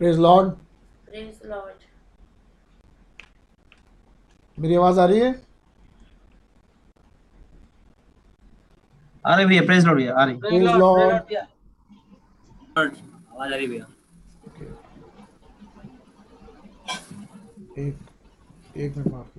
Praise Lord praise Lord मेरी आवाज़ आ रही है? आ रही भैया प्रेज लॉर्ड भैया आ रही प्रेज लॉर्ड आवाज़ आ रही भैया। एक एक मिनट माफ़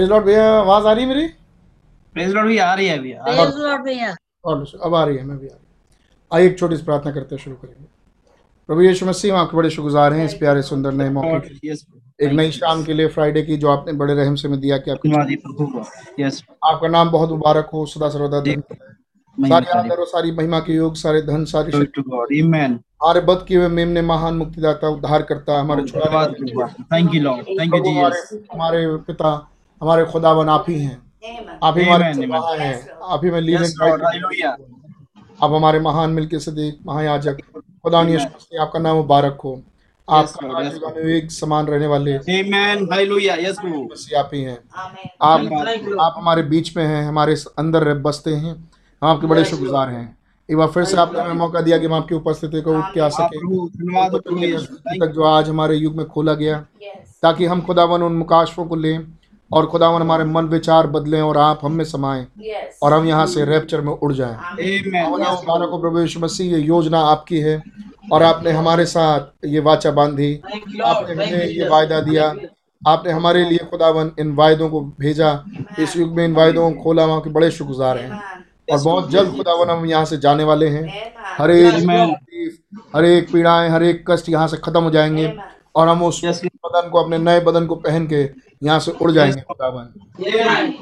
प्रेज लॉर्ड भैया आवाज़ आ रही है मेरी? प्रेज लॉर्ड भैया आ रही है भैया the Lord भैया। और अब आ रही है मैं भी आ रही हूँ। आइए एक छोटी सी प्रार्थना करते शुरू करेंगे। प्रभु यीशु मसीह हम आपके बड़े शुक्रगुजार हैं इस प्यारे सुंदर नए मौके के लिए। एक नई शाम के लिए फ्राइडे की जो आपने बड़े रहम से में दिया कि आपके यस आपका नाम बहुत मुबारक हो सदा सर्वदा धन सारी आदर और सारी महिमा के योग सारे धन सारी शक्ति। टू गॉड आमेन हमारे बद किए हुए मेम ने महान मुक्तिदाता उद्धार करता हमारे छुड़ाने वाले thank you Lord thank you Jesus हमारे पिता हमारे खुदावन आप ही हैं. आप ही हमारे हैं। आप ही में हालेलुया आप हमारे महान मिलके सदीक महायाजक। खुदा आपका नाम मुबारक हो। आपका आजीवन विवेक समान रहने वाले आमेन हालेलुया यस प्रभु मसीह आप ही हैं। आप आप हमारे बीच में हैं हमारे अंदर बसते हैं। हम आपके बड़े शुक्रगुजार हैं। एक बार फिर से आपने हमें मौका दिया कि हम आपकी उपस्थिति को उठ के आ सके तक जो आज हमारे युग में खोला गया ताकि हम खुदावन उन मुकाशफों को लें। और खुदावन हमारे मन विचार बदलें और आप हम में समाएँ Yes. और हम यहाँ से रैप्चर में उड़ जाएँ। प्रभु यीशु मसीह ये योजना आपकी है और आपने हमारे साथ ये वाचा बांधी। आपने हमें ये वायदा दिया। आपने हमारे लिए खुदावन इन वायदों को भेजा। इस युग में इन वायदों को खोला वहाँ के बड़े शुक्रगुजार हैं। और बहुत जल्द खुदावन हम यहाँ से जाने वाले हैं। हर एक हर एक पीड़ाएँ हर एक कष्ट यहाँ से खत्म हो जाएँगे। और हम उस बदन को अपने नए बदन को पहन के यहाँ से उड़ जाएँगे खुदावन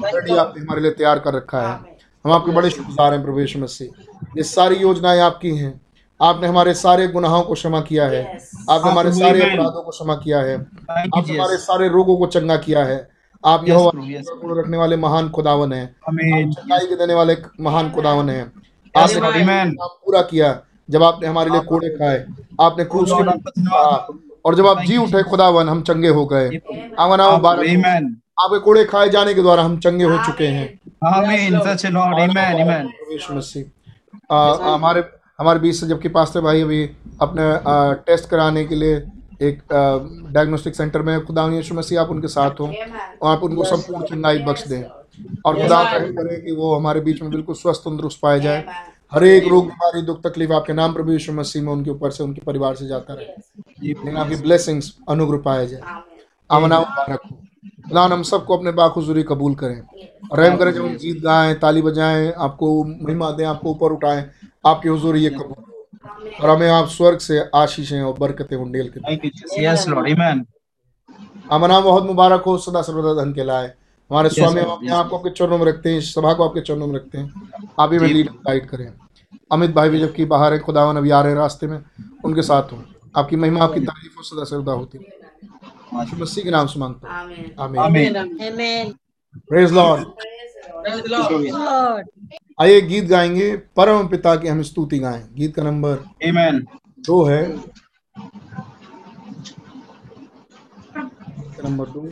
ऑलरेडी आपने हमारे लिए तैयार कर रखा है। हम आपके बड़े शुक्रगुजार हैं प्रभु यीशु मसीह। ये सारी योजनाएँ आपकी हैं। आपने हमारे सारे गुनाहों को क्षमा किया है। आपने हमारे सारे अपराधों को क्षमा किया है। आपने हमारे सारे रोगों को चंगा किया है। आप. को रखने वाले महान खुदावन है। चंगाई के देने वाले महान खुदावन है। आपने पूरा किया जब आपने हमारे लिए कोड़े खाए। आपने क्रूस के ऊपर और जब आप जी उठे खुदावन हम चंगे हो गए। मुबारक आपके कोड़े खाए जाने के द्वारा हम चंगे हो चुके हैं। आमेन सच लॉर्ड आमेन आमेन यीशु मसीह। हमारे हमारे बीच से जबकि पास्टर भाई अभी अपने आ, टेस्ट कराने के लिए एक डायग्नोस्टिक सेंटर में खुदा यीशु मसीह आप उनके साथ हो। और आप उनको संपूर्ण चंगाई बख्श दें। और खुदा करें कि वो हमारे बीच में बिल्कुल स्वस्थ तंदुरुस्त पाए जाए. हर एक रोग बीमारी दुख तकलीफ़ आपके नाम प्रभु यीशु मसीह में उनके ऊपर से उनके परिवार से जाता रहे आपकी ब्लेसिंग्स अनुग्रह पाए जाए आमना मुबारक हो खुदा हम सबको अपने बाखुजूरी कबूल करें और रहम करें जब हम गीत गाएँ ताली बजाएँ आपको महिमा दें आपको ऊपर उठाएँ आपकी हुजूर ये कबूल और हमें आप स्वर्ग से आशीषें और बरकतें उंडेल के दें thank you yes Lord amen हमारा बहुत मुबारक हो सदा सर्वदा धन के लाए हमारे स्वामी हम अपने yes, आप को आपके चरणों में रखते हैं सभा को आपके चरणों में रखते हैं। आप ही में लीड गाइड करें। अमित भाई भी जबकि बाहर है खुदावन अभी आ रहे हैं रास्ते में उनके साथ हूँ। आपकी महिमा आपकी तारीफ़ हो सदा सर्वदा होती। यीशु मसीह के नाम से माँगता हूँ. आमीन. Amen. Praise Lord. आइए गीत गाएँगे परम पिता की हम स्तुति गाएँ। गीत का नंबर Amen. दो है। नंबर दो।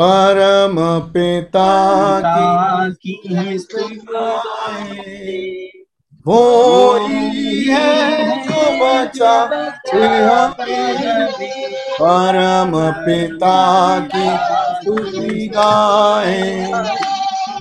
परम पिता की की। वो ही है जो बचा परम पिता की स्तुति गाए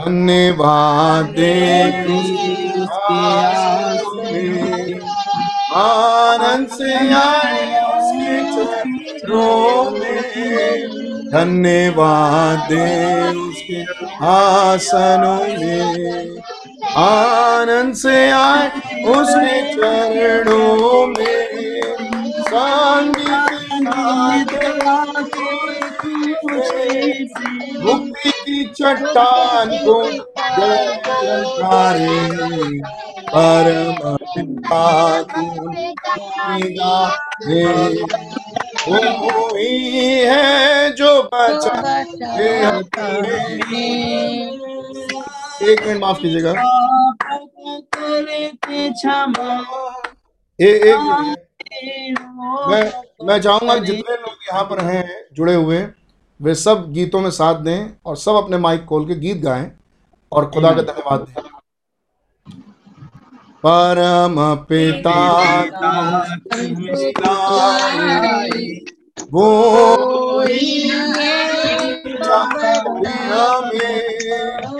धन्यवाद आनंद से आए उसके चरणों में। धन्यवाद उसके आसनों में। आनंद से आए उसके चरणों में। संगीत मुक्ति की चट्टान को जलकारे परम पिता ही है जो बचा एक मिनट माफ़ कीजिएगा। ए, एक मैं मैं चाहूँगा जितने लोग यहाँ पर हैं जुड़े हुए वे सब गीतों में साथ दें और सब अपने माइक खोल के गीत गाएँ और खुदा का धन्यवाद दें। परम पिता वो हमें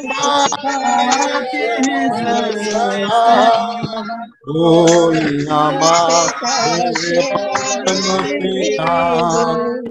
वो ही हमारे परम पिता सरस खाते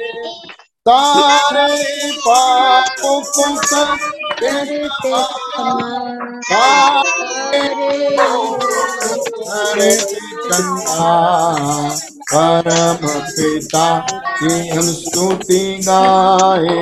सारे पापों को करते सारे चंगा परम पिता की हम स्तुति गाए।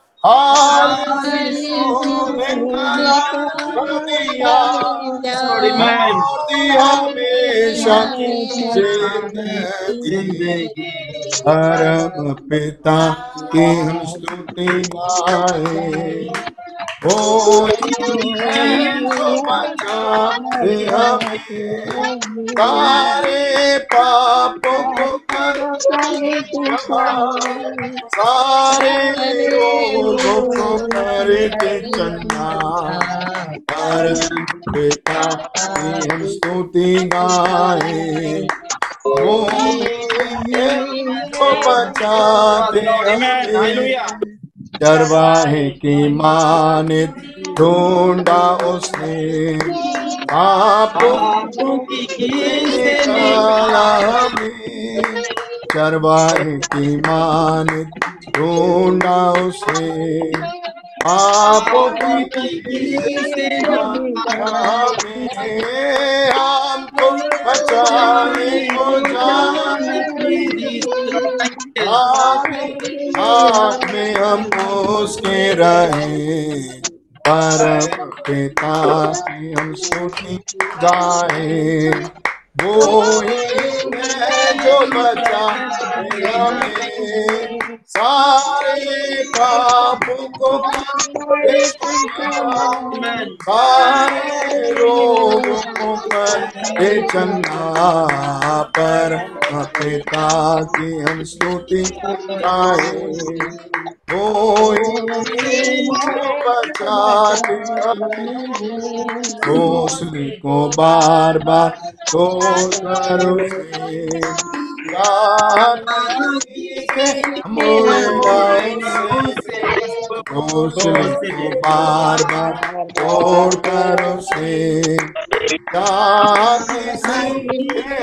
ज़िंदगी पिता की हम स्तुति गाए ओ है सारे पापों को सारे रोगों को करते चंगा पर पिता की हम स्तुति गाएँ ही है जो बचाते हमें चरवाहे की मानित ढूंढा उसने पापों की हमें चरवाहे की मान ढूंढा पापों की बचाने को हाथ में हम उसके रहे परम पिता हम स्तुति गाए वो ही जो बचा सारे पापों को सारे रोगों को कर चंगा पर पिता की हम स्तुति गाए। वो बचाते घोसले को बार बार करो घोसले को बार बार तोड़ कर उसे से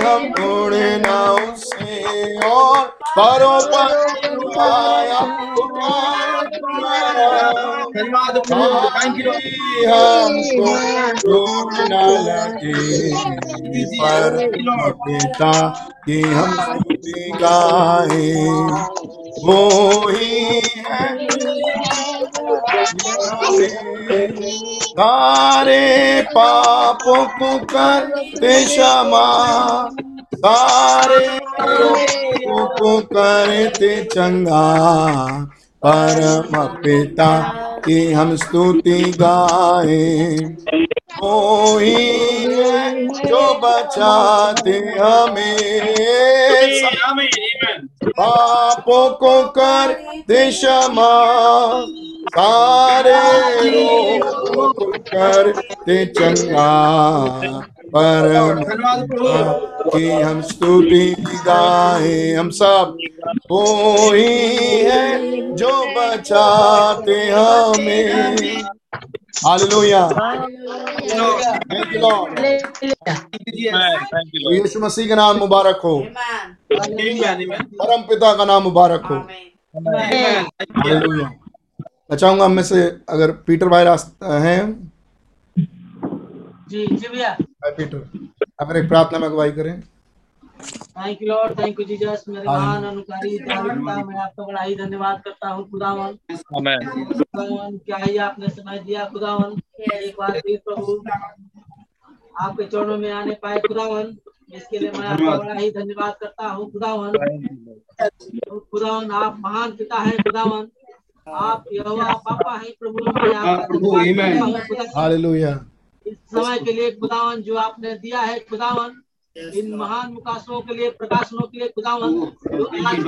हम उड़े ना उसे और परों पर आया धन्यवाद थैंक यू पर पिता की हम स्तुति गाए वो ही है सारे पापों को कर क्षमा सारे को करते चंगा परम पिता की हम स्तुति गाए। जो बचाते हमें पापों को कर क्षमा। सारे रोगों को कर दे चंगा। परम की हम स्तुति गाए हम सब। वो ही है जो बचाते हमें। हालेलुया थैंक यू लॉर्ड यीशु मसीह का नाम मुबारक हो परम पिता का नाम मुबारक हो हालेलुया मैं चाहूँगा हम में से अगर पीटर भाई रास्ता हैं जी जी भैया। पीटर अगर एक प्रार्थना में अगुवाई करें thank you Lord thank you Jesus मेरे महान अनुकारी दयालुता मैं आपका बड़ा ही धन्यवाद करता हूँ खुदावन। खुदावन क्या ही आपने समय दिया खुदावन। एक बार फिर प्रभु आपके चरणों में आने पाए खुदावन। इसके लिए मैं आपका बड़ा ही धन्यवाद करता हूँ खुदावन। खुदावन आप महान पिता है खुदावन। आप यहोवा पापा है प्रभु हालेलुया इस समय के लिए खुदावन जो आपने दिया है खुदावन। इन महान मुकाशों के लिए प्रकाशनों के लिए खुदावन जो आज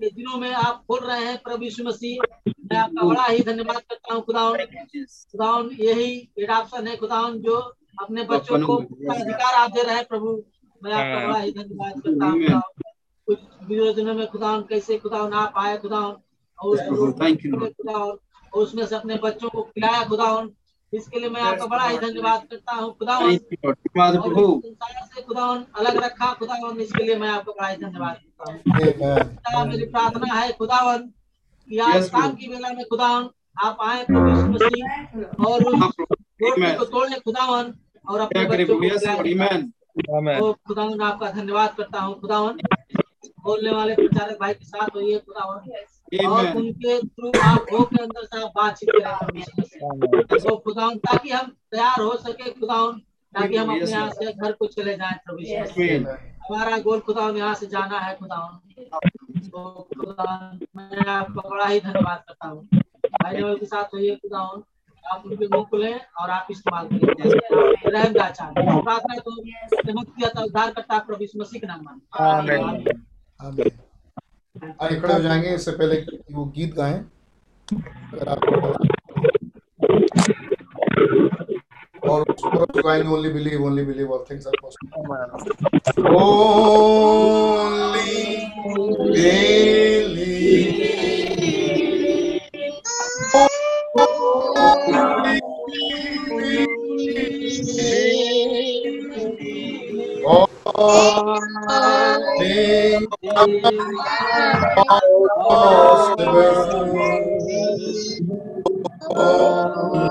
के दिनों में आप खोल रहे हैं प्रभु यीशु मसीह। मैं आपका बड़ा ही धन्यवाद करता हूँ खुदावन खुदावन यही एडाप्शन है खुदावन जो अपने बच्चों को अधिकार आप दे रहे हैं प्रभु। मैं आपका बड़ा ही धन्यवाद करता हूँ कुछ विरोधनों में खुदावन कैसे खुदावन आप आए खुदावन और और उसमें से अपने बच्चों को खिलाया खुदावन इसके लिए मैं आपका बड़ा ही धन्यवाद करता हूँ। खुदावन संसार से खुदावन अलग रखा खुदावन इसके लिए मैं आपका बड़ा ही धन्यवाद करता हूँ। मेरी प्रार्थना है खुदावन कि आज शाम की बेला में खुदावन आप आए मसीह और को तोड़ने खुदावन और अपने बच्चों को तो खुदावन आपका धन्यवाद करता हूँ। खुदावन बोलने वाले प्रचारक भाई के साथ होइए खुदावन और उनके थ्रू आप हो के अंदर से आप बातचीत करें। तो खुदावन ताकि हम तैयार हो सके खुदावन ताकि हम अपने यहाँ से घर को चले जाएँ प्रभु हमारा गोल खुदावन यहाँ से जाना है खुदावन तो मैं आपका बड़ा ही धन्यवाद करता हूँ। भाई लोगों के साथ होइए खुदावन आप उनके मुँह खुले और आप इस्तेमाल करें रहम दाचा प्रार्थना तो था उद्धार करता प्रभु यीशु मसीह के नाम में। आमीन। आमीन। आगे खड़े हो जाएँगे, इससे पहले कि वो गीत गाएँ। अगर आप और गाएँगे only believe only believe all things are possible all things possible. Only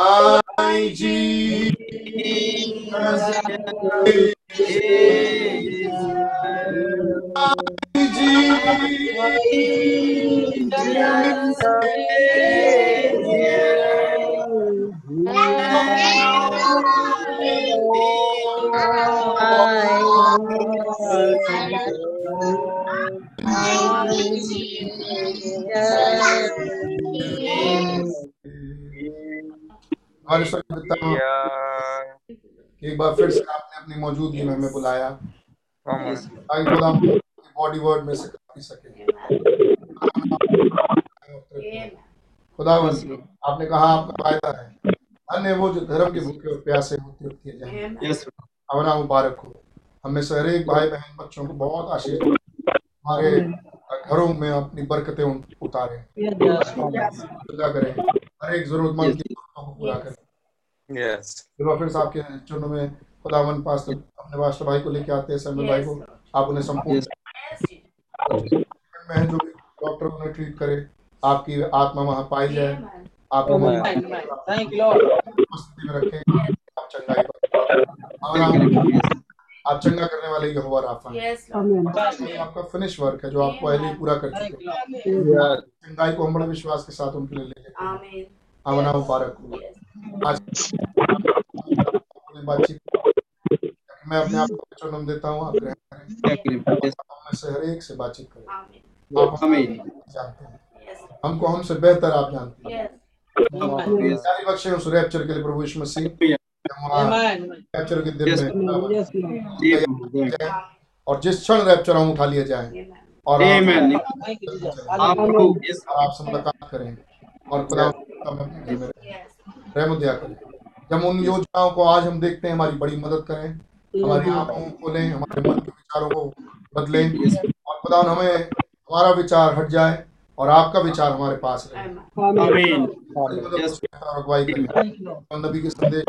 Ai de Ai, हमारे स्वर्गीय पिता एक बार फिर से आपने अपनी मौजूदगी में हमें बुलाया। खुदा बॉडी वर्ड में से पी सके। खुदा आपने कहा आपका फ़ायदा है। अन्य वो जो धर्म के भूखे और प्यासे होते होते हैं अपना मुबारक हो। हमें से हर एक भाई बहन बच्चों को बहुत आशीष। हमारे घरों में अपनी बरकतें उन- उतारें। पूरा करें हर एक जरूरतमंद की जरूरतों को पूरा करें। Yes. फिर के चरणों में खुदावन पास अपने पास्टर भाई को लेके आते हैं सैमुअल भाई को आप उन्हें संपूर्ण में जो भी डॉक्टर उन्हें ट्रीट करे आपकी आत्मा वहाँ पाई जाए। आप उन्हें Thank you, उपस्थिति में रखें। आप चंगाई पर और आप चंगा करने वाले यहोवा राफा हैं। Yes, आपका फिनिश वर्क है जो आप पहले ही पूरा कर चुके हैं. चंगाई को हम बड़े विश्वास के साथ उनके लिए लेके. आमना मुबारक हो। आज बातचीत मैं अपने आप को चुनम देता हूँ आप ग्रहण करें। से हर एक से बातचीत करें। आप हमें जानते हैं। हमको हमसे बेहतर आप जानते हैं. बख्शे उस रैप्चर के लिए प्रभु यीशु मसीह. रैप्चर के दिन में। और जिस क्षण रैप्चर हम उठा लिए जाएँ. और आपसे मुलाकात करें और खुदा करें। जब उन योजनाओं को आज हम देखते हैं हमारी बड़ी मदद करें हमारी आँखों को खोलें हमारे मन के विचारों को बदलें और खुदा हमें हमारा विचार हट जाए और आपका विचार हमारे पास रहे। नबी के संदेश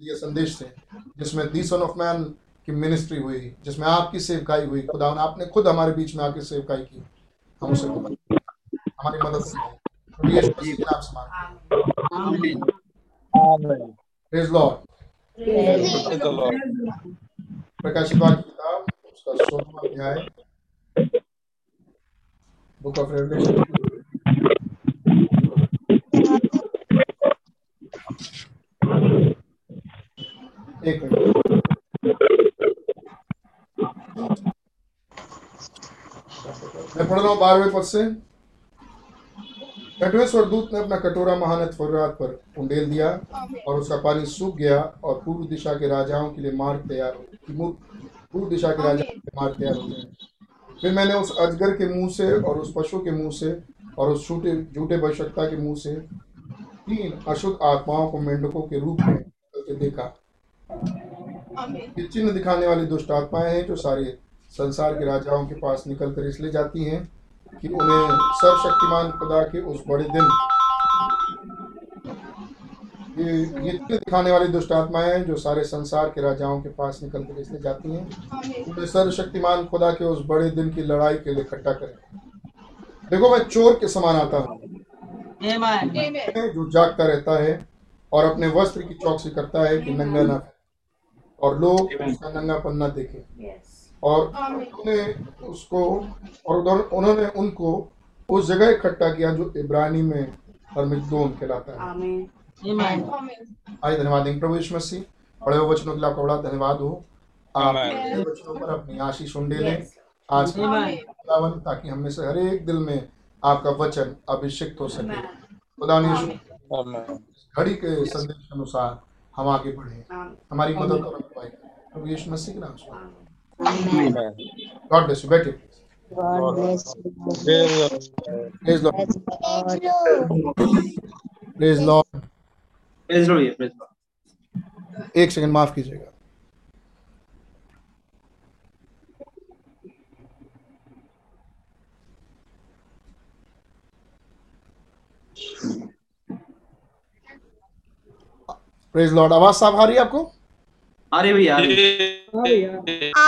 दिए संदेश से जिसमें दी सन ऑफ़ मैन की मिनिस्ट्री हुई जिसमें आपकी सेवकाई हुई। खुदा आपने खुद हमारे बीच में आके सेवकाई की। हम उसे हमारी मदद से. प्रकाशित किताब उसका सोलहवां अध्याय। बुक ऑफ़ रेवलेशन एक मैं पढ़ रहा बारहवें पद से। छठवें स्वर्गदूत ने अपना कटोरा महानत फुर्रात पर उंडेल दिया और उसका पानी सूख गया और पूर्व दिशा के राजाओं के लिए मार्ग तैयार पूर्व दिशा के राजाओं के मार्ग तैयार हो हैं फिर मैंने उस अजगर के मुँह से और उस पशु के मुँह से और उस झूठे झूठे भविष्यता के मुँह से तीन अशुद्ध आत्माओं को मेंढकों के रूप में देखा। ये चिन्ह दिखाने वाली दुष्ट आत्माएँ हैं जो सारे संसार के राजाओं के पास निकल कर इसलिए जाती हैं कि उन्हें सर्वशक्तिमान खुदा के उस बड़े दिन। ये ये चिन्ह दिखाने वाली दुष्ट आत्माएँ हैं जो सारे संसार के राजाओं के पास निकल कर इसलिए जाती हैं। उन्हें सर्वशक्तिमान खुदा के उस बड़े दिन की लड़ाई के लिए इकट्ठा करें। देखो मैं चोर के समान आता हूँ। जो जागता रहता है और अपने वस्त्र की चौकसी करता है कि नंगा ना और लोग उसका नंगापन ना देखें। और उन्होंने उसको और उधर- उन्होंने उनको उस जगह इकट्ठा किया जो इब्रानी में हरमिद्दोन कहलाता है. आइए धन्यवाद प्रभु यीशु मसीह। पढ़े हुए वचनों के लिए आपका बड़ा धन्यवाद हो। आप. वचनों पर अपनी आशीष उंडे लें। आज ताकि हम में से हर एक दिल में आपका वचन अभिषिक्त हो सके। खुदा ने घड़ी के संदेश के अनुसार हम आगे बढ़े हमारी मदद और अगुवाई करें प्रभु यीशु मसीह के नाम से। गॉड ब्लेस यू बैठिए God bless you. Praise Lord praise Lord Praise Lord, praise Lord. एक सेकंड माफ़ कीजिएगा। प्रेज लॉर्ड आवाज़ साफ़ आ रही है आपको? आ रही भैया आ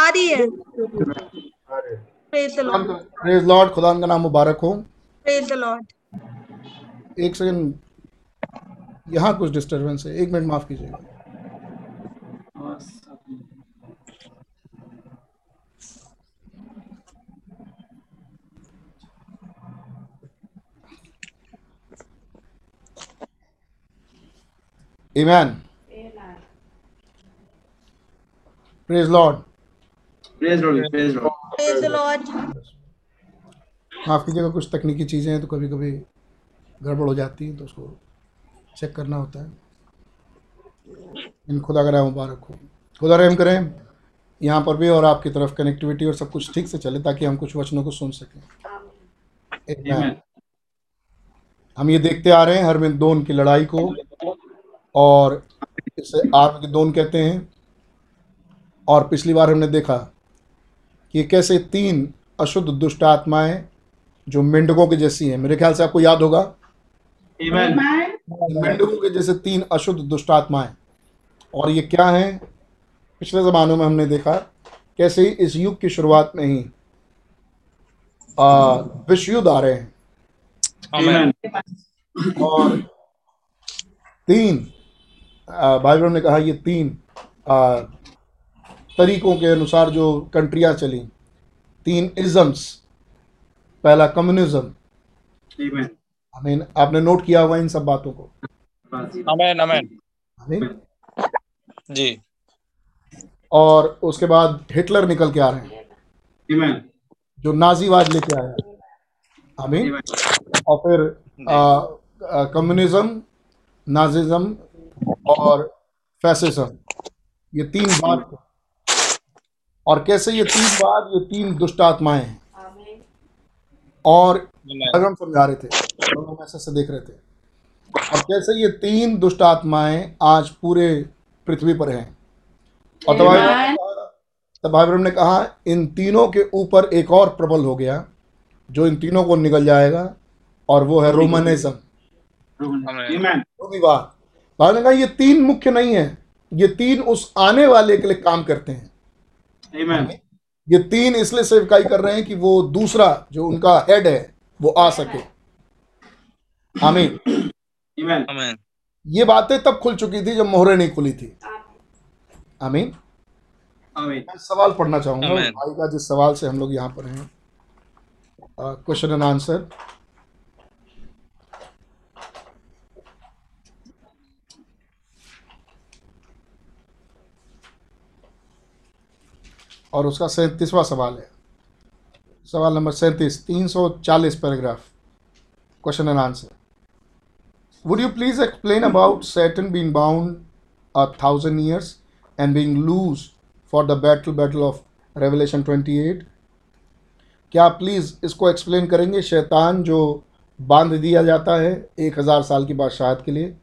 रही है। प्रेज लॉर्ड प्रेज लॉर्ड खुदा का नाम मुबारक हो। प्रेज द लॉर्ड एक सेकंड। यहाँ कुछ डिस्टरबेंस है। एक मिनट माफ़ कीजिएगा। Amen. Praise Lord. Praise Lord, praise Lord. Praise the Lord माफ़ कीजिएगा कुछ तकनीकी चीज़ें हैं तो कभी कभी गड़बड़ हो जाती हैं तो उसको चेक करना होता है इन खुदा का मुबारक हो खुदा रहम करें यहाँ पर भी और आपकी तरफ़ कनेक्टिविटी और सब कुछ ठीक से चले ताकि हम कुछ वचनों को सुन सकें Amen. Amen. हम ये देखते आ रहे हैं हर में दोन की लड़ाई को और इसे आर्मगेदोन कहते हैं। और पिछली बार हमने देखा कि कैसे तीन अशुद्ध दुष्ट आत्माएँ जो मेंढकों के जैसी हैं। मेरे ख्याल से आपको याद होगा। Amen. मेंढकों के जैसे तीन अशुद्ध दुष्ट आत्माएँ। और ये क्या हैं? पिछले ज़मानों में हमने देखा कैसे इस युग की शुरुआत में ही आ, विश्व युद्ध आ रहे हैं। और तीन बाइबल ने कहा ये तीन आ, तरीकों के अनुसार जो कंट्रियाँ चली तीन इज़म्स पहला कम्युनिज्म। Amen. हमें आपने नोट किया हुआ इन सब बातों को? Amen. Amen. हमें जी। और उसके बाद हिटलर निकल के आ रहे हैं। Amen. जो नाजीवाद लेके आया। हमें और फिर कम्युनिज्म नाजिज्म और फैसिज्म ये तीन बात और कैसे ये तीन बात ये तीन दुष्ट आत्माएँ हैं। और. अगर हम समझा रहे थे और हम ऐसे से देख रहे थे। और कैसे ये तीन दुष्ट आत्माएँ आज पूरे पृथ्वी पर हैं। और तब भाई ने कहा इन तीनों के ऊपर एक और प्रबल हो गया जो इन तीनों को निकल जाएगा और वो है रोमनिज्म। Amen. ने कहा ये तीन मुख्य नहीं है। ये तीन उस आने वाले के लिए काम करते हैं। Amen. ये तीन इसलिए सेवकाई कर रहे हैं कि वो दूसरा जो उनका हेड है वो आ सके। आमीन. ये बातें तब खुल चुकी थी जब मोहरे नहीं खुली थी। आमीन। मैं सवाल पढ़ना चाहूँगा। भाई का जिस सवाल से हम लोग यहाँ पर हैं क्वेश्चन एंड आंसर और उसका सैंतीसवां सवाल है। सवाल नंबर सैंतीस, तीन सौ चालीस paragraph question and answer Would you please explain about Saturn being bound a thousand years and being loose for the battle battle of Revelation 28? क्या प्लीज़ इसको एक्सप्लेन करेंगे? शैतान जो बाँध दिया जाता है एक हज़ार साल की बादशाहत के लिए,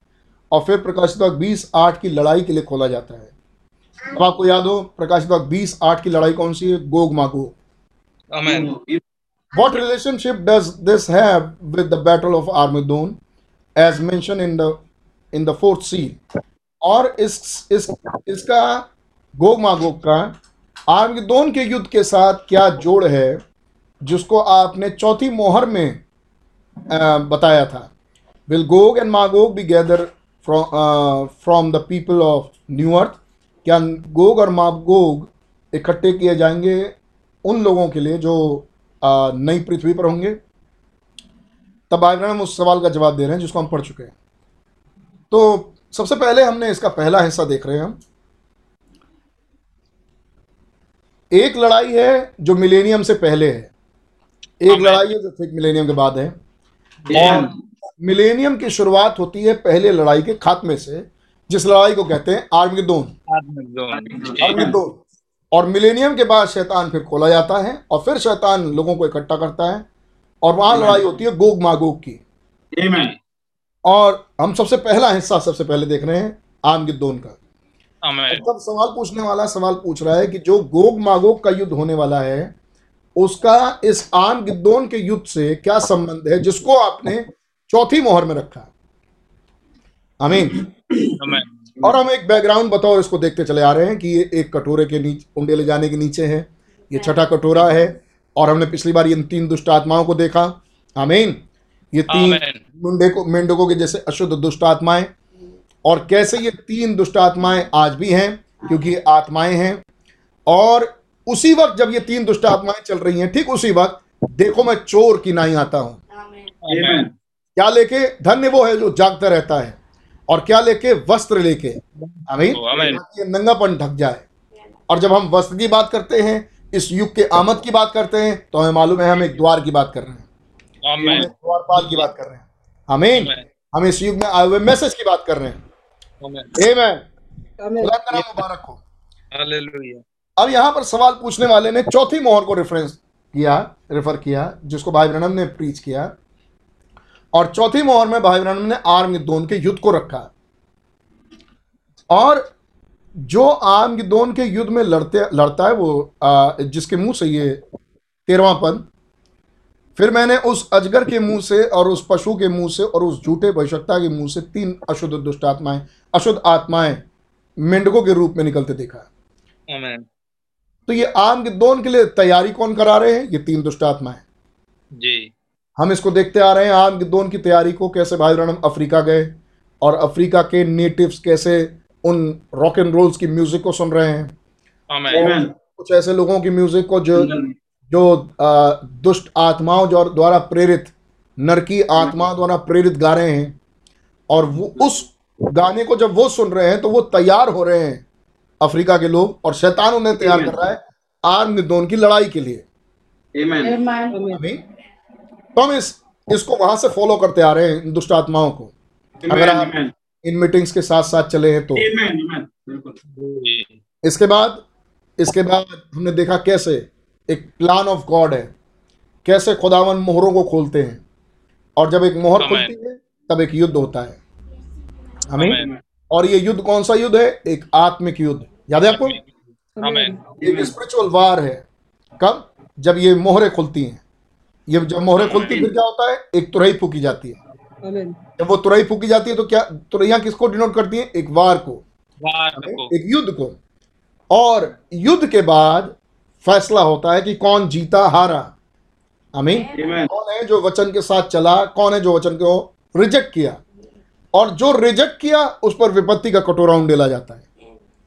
और फिर प्रकाशित बीस आठ की लड़ाई के लिए खोला जाता है। अब आपको याद हो प्रकाश बाग बीस आठ की लड़ाई कौन सी है? Gog Amen. What relationship does this have with the battle of Armageddon, as mentioned in the in the fourth seal? और इस इस इसका गोग मागोग का आर्मगेदोन के युद्ध के साथ क्या जोड़ है जिसको आपने चौथी मोहर में बताया था। Will Gog and Magog be gather from from the people of new earth क्या गोग और मागोग इकट्ठे किए जाएँगे उन लोगों के लिए जो नई पृथ्वी पर होंगे? तब आगे हम उस सवाल का जवाब दे रहे हैं जिसको हम पढ़ चुके हैं। तो सबसे पहले हमने इसका पहला हिस्सा देख रहे हैं हम। एक लड़ाई है जो मिलेनियम से पहले है। एक लड़ाई है जो फिर मिलेनियम के बाद है. मिलेनियम। की शुरुआत होती है पहले लड़ाई के खात्मे से जिस लड़ाई को कहते हैं आर्मगेदोन Armageddon. और मिलेनियम के बाद शैतान फिर खोला जाता है और फिर शैतान लोगों को इकट्ठा करता है और वहाँ लड़ाई होती है गोग मागोग की Amen. और हम सबसे पहला हिस्सा सबसे पहले देख रहे हैं आर्मगेदोन का Amen. तब सवाल पूछने वाला सवाल पूछ रहा है कि जो गोग मागोग का युद्ध होने वाला है उसका इस आम गिद्दोन के युद्ध से क्या संबंध है जिसको आपने चौथी मोहर में रखा आमीन. और हम एक बैकग्राउंड बताओ इसको देखते चले आ रहे हैं कि ये एक कटोरे के नीचे उंडे ले जाने के नीचे है। ये छठा कटोरा है और हमने पिछली बार इन तीन दुष्ट आत्माओं को देखा। आमीन। ये तीन Amen. मुंडे को मेंढकों के जैसे अशुद्ध दुष्ट आत्माएँ। और कैसे ये तीन दुष्ट आत्माएँ आज भी हैं क्योंकि ये आत्माएँ हैं। और उसी वक्त जब ये तीन दुष्ट आत्माएँ चल रही हैं ठीक उसी वक्त देखो मैं चोर की नाई आता हूँ। Amen. क्या लेके धन्य वो है जो जागता रहता है। और क्या लेके? वस्त्र लेके। आमीन? ताकि ये नंगापन ढक जाए। और जब हम वस्त्र की बात करते हैं इस युग के आमद की बात करते हैं तो हमें मालूम है हम एक द्वार की बात कर रहे हैं। हम द्वारपाल की बात कर रहे हैं। आमीन? हम इस युग में आए हुए मैसेज की बात कर रहे हैं। मुबारक हो. अब यहाँ पर सवाल पूछने वाले ने चौथी मोहर को रेफरेंस किया रेफर किया जिसको भाई ब्रनम ने प्रीच किया। और चौथी मोहर में भाई ब्रनम ने आर्म दोन के युद्ध को रखा है। और जो आर्म दोन के युद्ध में लड़ते लड़ता है वो आ, जिसके मुँह से ये तेरवा पद फिर मैंने उस अजगर के मुँह से और उस पशु के मुँह से और उस झूठे भविष्यता के मुँह से तीन अशुद्ध दुष्ट आत्माएँ अशुद्ध आत्माएँ मेंढकों के रूप में निकलते देखा. तो ये आम गिद्दोन के लिए तैयारी कौन करा रहे हैं? ये तीन दुष्ट आत्माएँ। जी। हम इसको देखते आ रहे हैं आम गिद्दोन की तैयारी को कैसे भाई ब्रहणम अफ्रीका गए और अफ्रीका के नेटिव्स कैसे उन रॉक एंड रोल्स की म्यूज़िक को सुन रहे हैं Amen. Amen. कुछ ऐसे लोगों की म्यूज़िक को जो जो आ, दुष्ट आत्माओं जो द्वारा प्रेरित नरकी आत्माओं द्वारा प्रेरित गा रहे हैं और वो उस गाने को जब वो सुन रहे हैं तो वो तैयार हो रहे हैं अफ्रीका के लोग और शैतान उन्हें तैयार कर रहा है आर्म निदोन की लड़ाई के लिए Amen. अभी तो हम इस इसको वहाँ से फॉलो करते आ रहे हैं इन दुष्ट आत्माओं को। अगर आप इन मीटिंग्स के साथ साथ चले हैं तो। Amen. Amen. इसके बाद इसके बाद हमने देखा कैसे एक प्लान ऑफ़ गॉड है। कैसे खुदावन मोहरों को खोलते हैं। और जब एक मोहर खुलती है तब एक युद्ध होता है। हमें और ये युद्ध कौन सा युद्ध है? एक आत्मिक युद्ध। याद है आपको? एक स्पिरिचुअल वार है कब? जब ये मोहरें खुलती हैं। ये जब मोहरे खुलती हैं, फिर क्या होता है? एक तुरई फूकी जाती है। जब वो तुरई फूकी जाती है तो क्या तुरैया किसको डिनोट करती है? एक वार को। वार को। एक युद्ध को। और युद्ध के बाद फैसला होता है कि कौन जीता हारा। आमीन कौन है जो वचन के साथ चला? कौन है जो वचन को रिजेक्ट किया? और जो रिजेक्ट किया उस पर विपत्ति का कटोरा उंडेला जाता है।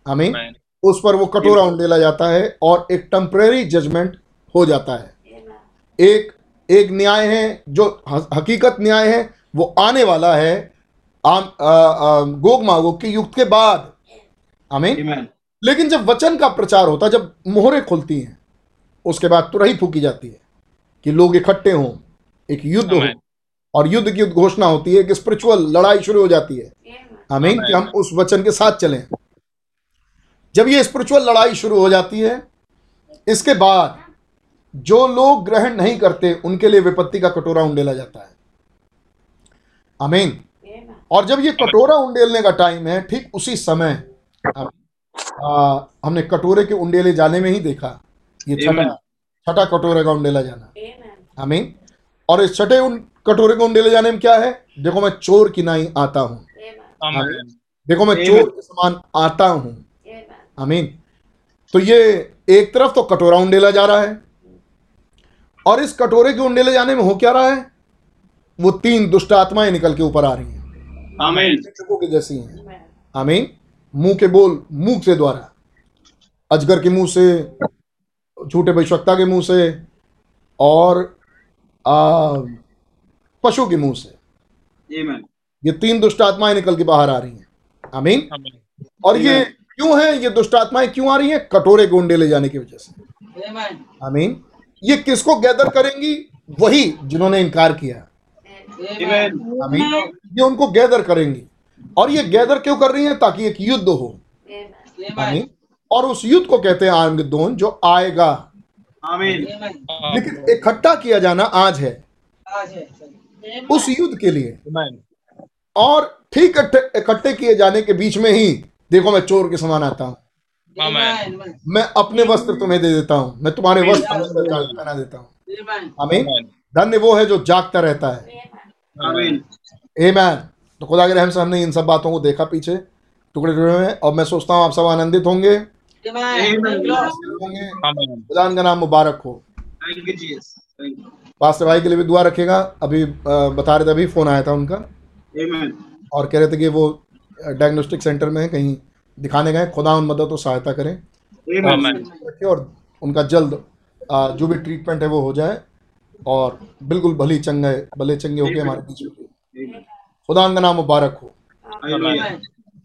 आमीन उस पर वो कटोरा उंडेला जाता है और एक टेम्परेरी जजमेंट हो जाता है। एक एक न्याय है जो हकीकत न्याय है वो आने वाला है आम गोग मागोग के युग के बाद। आमीन? लेकिन जब वचन का प्रचार होता जब मोहरें खुलती हैं उसके बाद तुरही फूकी जाती है कि लोग इकट्ठे हों एक युद्ध हो और युद्ध की घोषणा होती है एक स्पिरिचुअल लड़ाई शुरू हो जाती है। आमीन? कि हम उस वचन के साथ चलें। जब ये स्पिरिचुअल लड़ाई शुरू हो जाती है इसके बाद जो लोग ग्रहण नहीं करते उनके लिए विपत्ति का कटोरा उंडेला जाता है। अमीन और जब ये कटोरा उंडेलने का टाइम है ठीक उसी समय आ, आ, हमने कटोरे के उंडेले जाने में ही देखा। ये छठा छठा कटोरे का उंडेला जाना। आमीन। और इस छठे उन कटोरे को उंडेले जाने में क्या है? देखो मैं चोर की नाई आता हूँ। देखो मैं चोर के समान आता हूँ। आमीन। तो ये एक तरफ़ तो कटोरा उंडेला जा रहा है और इस कटोरे के उंडेले जाने में हो क्या रहा है? वो तीन दुष्ट आत्माएँ निकल के ऊपर आ रही हैं. शिक्षकों के जैसी हैं। आमीन। मुँह के बोल मुँह के द्वारा। अजगर के मुँह से झूठे भविष्यवक्ता के मुँह से और आ, पशु के मुँह से। ये तीन दुष्ट आत्माएँ निकल के बाहर आ रही हैं। आमीन. और ये क्यों है? ये दुष्ट आत्माएँ क्यों आ रही हैं? कटोरे को उंडे ले जाने की वजह से. आमीन। ये किसको गैदर करेंगी वही जिन्होंने इनकार किया. आमीन ये उनको गैदर करेंगी और ये गैदर क्यों कर रही हैं ताकि एक युद्ध हो. आमीन और उस युद्ध को कहते हैं आर्मगेदोन जो आएगा. Amen. लेकिन इकट्ठा किया जाना आज है है। उस युद्ध के लिए और ठीक इकट्ठे किए जाने के बीच में ही देखो मैं चोर के समान आता हूँ. मैं अपने वस्त्र तुम्हें दे देता हूँ। मैं तुम्हारे वस्त्र तुम्हें पहना देता हूँ। Amen. आमीन। धन्य वो है जो जागता रहता है। Amen. Amen. तो खुदा के रहम से हमने इन सब बातों को देखा पीछे। टुकड़े टुकड़े में और मैं सोचता हूँ आप सब आनंदित होंगे. खुदा का नाम मुबारक हो. पास्टर भाई के लिए भी दुआ रखेगा। अभी बता रहे थे अभी फ़ोन आया था उनका। और कह रहे थे कि वो डायग्नोस्टिक सेंटर में है कहीं दिखाने गए खुदा उन मदद और सहायता करें। और उनका जल्द जो भी ट्रीटमेंट है वो हो जाए और बिल्कुल भली चंगे भले चंगे होके हमारे बीच खुदा का नाम मुबारक हो.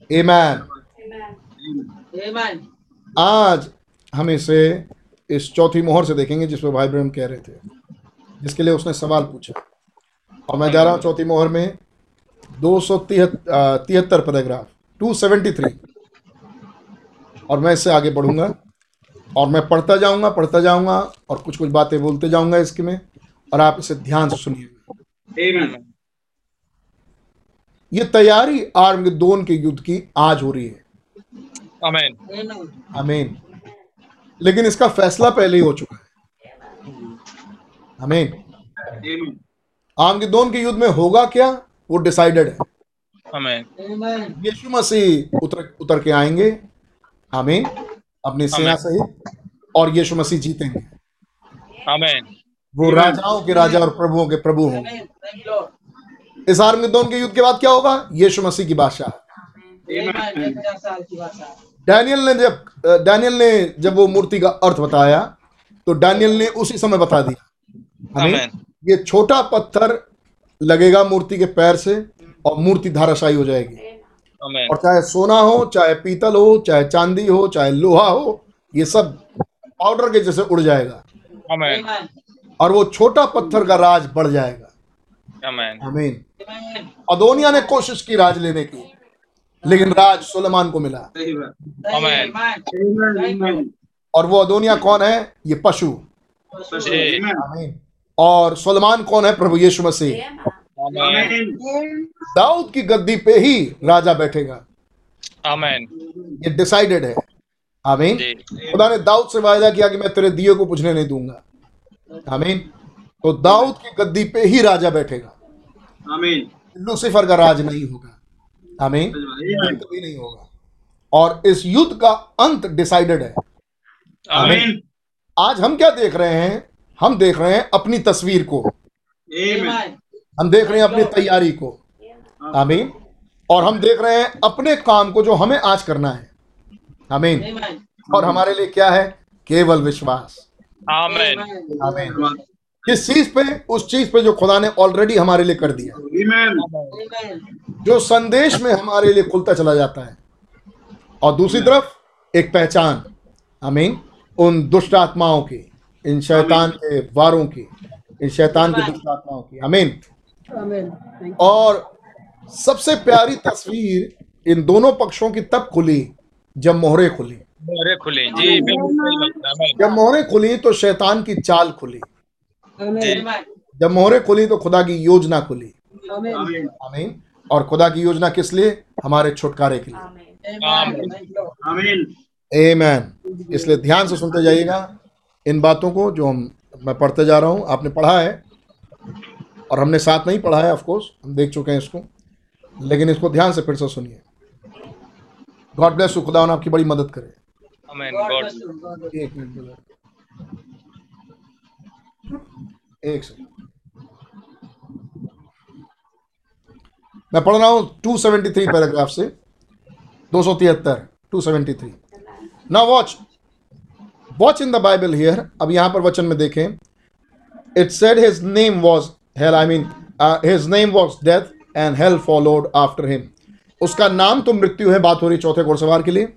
एमैन Amen. Amen. आज हम इसे इस चौथी मोहर से देखेंगे जिस पर भाई ब्रह्म कह रहे थे जिसके लिए उसने सवाल पूछा। और मैं जा रहा हूँ चौथी मोहर में दो सौ तिहत्तर पैराग्राफ टू सेवेंटी थ्री और मैं इससे आगे बढ़ूँगा और मैं पढ़ता जाऊँगा पढ़ता जाऊँगा और कुछ कुछ बातें बोलते जाऊँगा इसके में और आप इसे ध्यान से सुनिए ये तैयारी आर्मगेदोन के युद्ध की आज हो रही है Amen. Amen. आमीन लेकिन इसका फैसला पहले ही हो चुका है आमीन Amen. आर्मगेदोन के युद्ध में होगा क्या वो डिसाइडेड है Amen. Amen. यीशु मसीह उतर उतर के आएँगे आमीन। अपनी सेना सहित और यीशु मसीह जीतेंगे। Amen. वो राजाओं के राजा और प्रभुओं के प्रभु होंगे। Amen. Thank you, इस आर्मगेदोन के युद्ध के बाद क्या होगा? यीशु मसीह की बादशाह। डैनियल ने जब डैनियल ने जब वो मूर्ति का अर्थ बताया तो डैनियल ने उसी समय बता दिया। आमीन। Amen. ये छोटा पत्थर लगेगा मूर्ति के पैर से और मूर्ति धाराशायी हो जाएगी. और चाहे सोना हो चाहे पीतल हो चाहे चांदी हो चाहे लोहा हो ये सब पाउडर के जैसे उड़ जाएगा। Amen. Amen. और वो छोटा पत्थर का राज बढ़ जाएगा। Amen. अदोनिया ने कोशिश की राज लेने की लेकिन राज सुलेमान को मिला. और वो अदोनिया कौन है? ये पशु। और सुलेमान कौन है? प्रभु यीशु मसीह. दाऊद की गद्दी पे ही राजा बैठेगा। Amen. ये डिसाइडेड है। आमीन खुदा ने दाऊद से वायदा किया कि मैं तेरे दिए को बुझने नहीं दूँगा। आमीन तो दाऊद की गद्दी पे ही राजा बैठेगा। Amen. लूसीफर का राज नहीं होगा। आमीन कभी नहीं होगा। और इस युद्ध का अंत डिसाइडेड है। Amen. आज हम क्या देख रहे हैं? हम देख रहे हैं अपनी तस्वीर को. हम देख रहे हैं अपनी तैयारी को। आमीन। और हम देख रहे हैं अपने काम को जो हमें आज करना है। आमीन। और हमारे लिए क्या है? केवल विश्वास। Amen. Amen. आमीन। किस चीज़ पे? उस चीज़ पे जो खुदा ने ऑलरेडी हमारे लिए कर दिया। Amen. Amen. जो संदेश में हमारे लिए खुलता चला जाता है। और दूसरी तरफ़ एक पहचान। आमीन। उन दुष्ट आत्माओं की इन शैतान के वारों की इन शैतान के दुष्ट आत्माओं की। आमीन. और सबसे प्यारी तस्वीर इन दोनों पक्षों की तब खुली जब मोहरे खुली। मोहरे खुले। जी. जब मोहरे खुली तो शैतान की चाल खुली। जब मोहरे खुली तो खुदा की योजना खुली। Amen. Amen. आमीन। और खुदा की योजना किस लिए? हमारे छुटकारे के लिए. एमैन इसलिए ध्यान से सुनते जाइएगा इन बातों को जो हम मैं पढ़ते जा रहा हूँ। आपने पढ़ा है? और हमने साथ नहीं पढ़ा है ऑफ़ कोर्स हम देख चुके हैं इसको। लेकिन इसको ध्यान से फिर से सुनिए। गॉड ब्लेस यू खुदा आपकी बड़ी मदद करे। Amen. God. एक मिनट brother। एक सेकंड मैं पढ़ रहा हूँ 273 पैराग्राफ से। 273 273 now watch watch in the Bible here अब यहाँ पर वचन में देखें। It said his name was hell I mean his name was death and hell followed after him उसका नाम तो मृत्यु है बात हो रही चौथे घोड़सवार के लिए।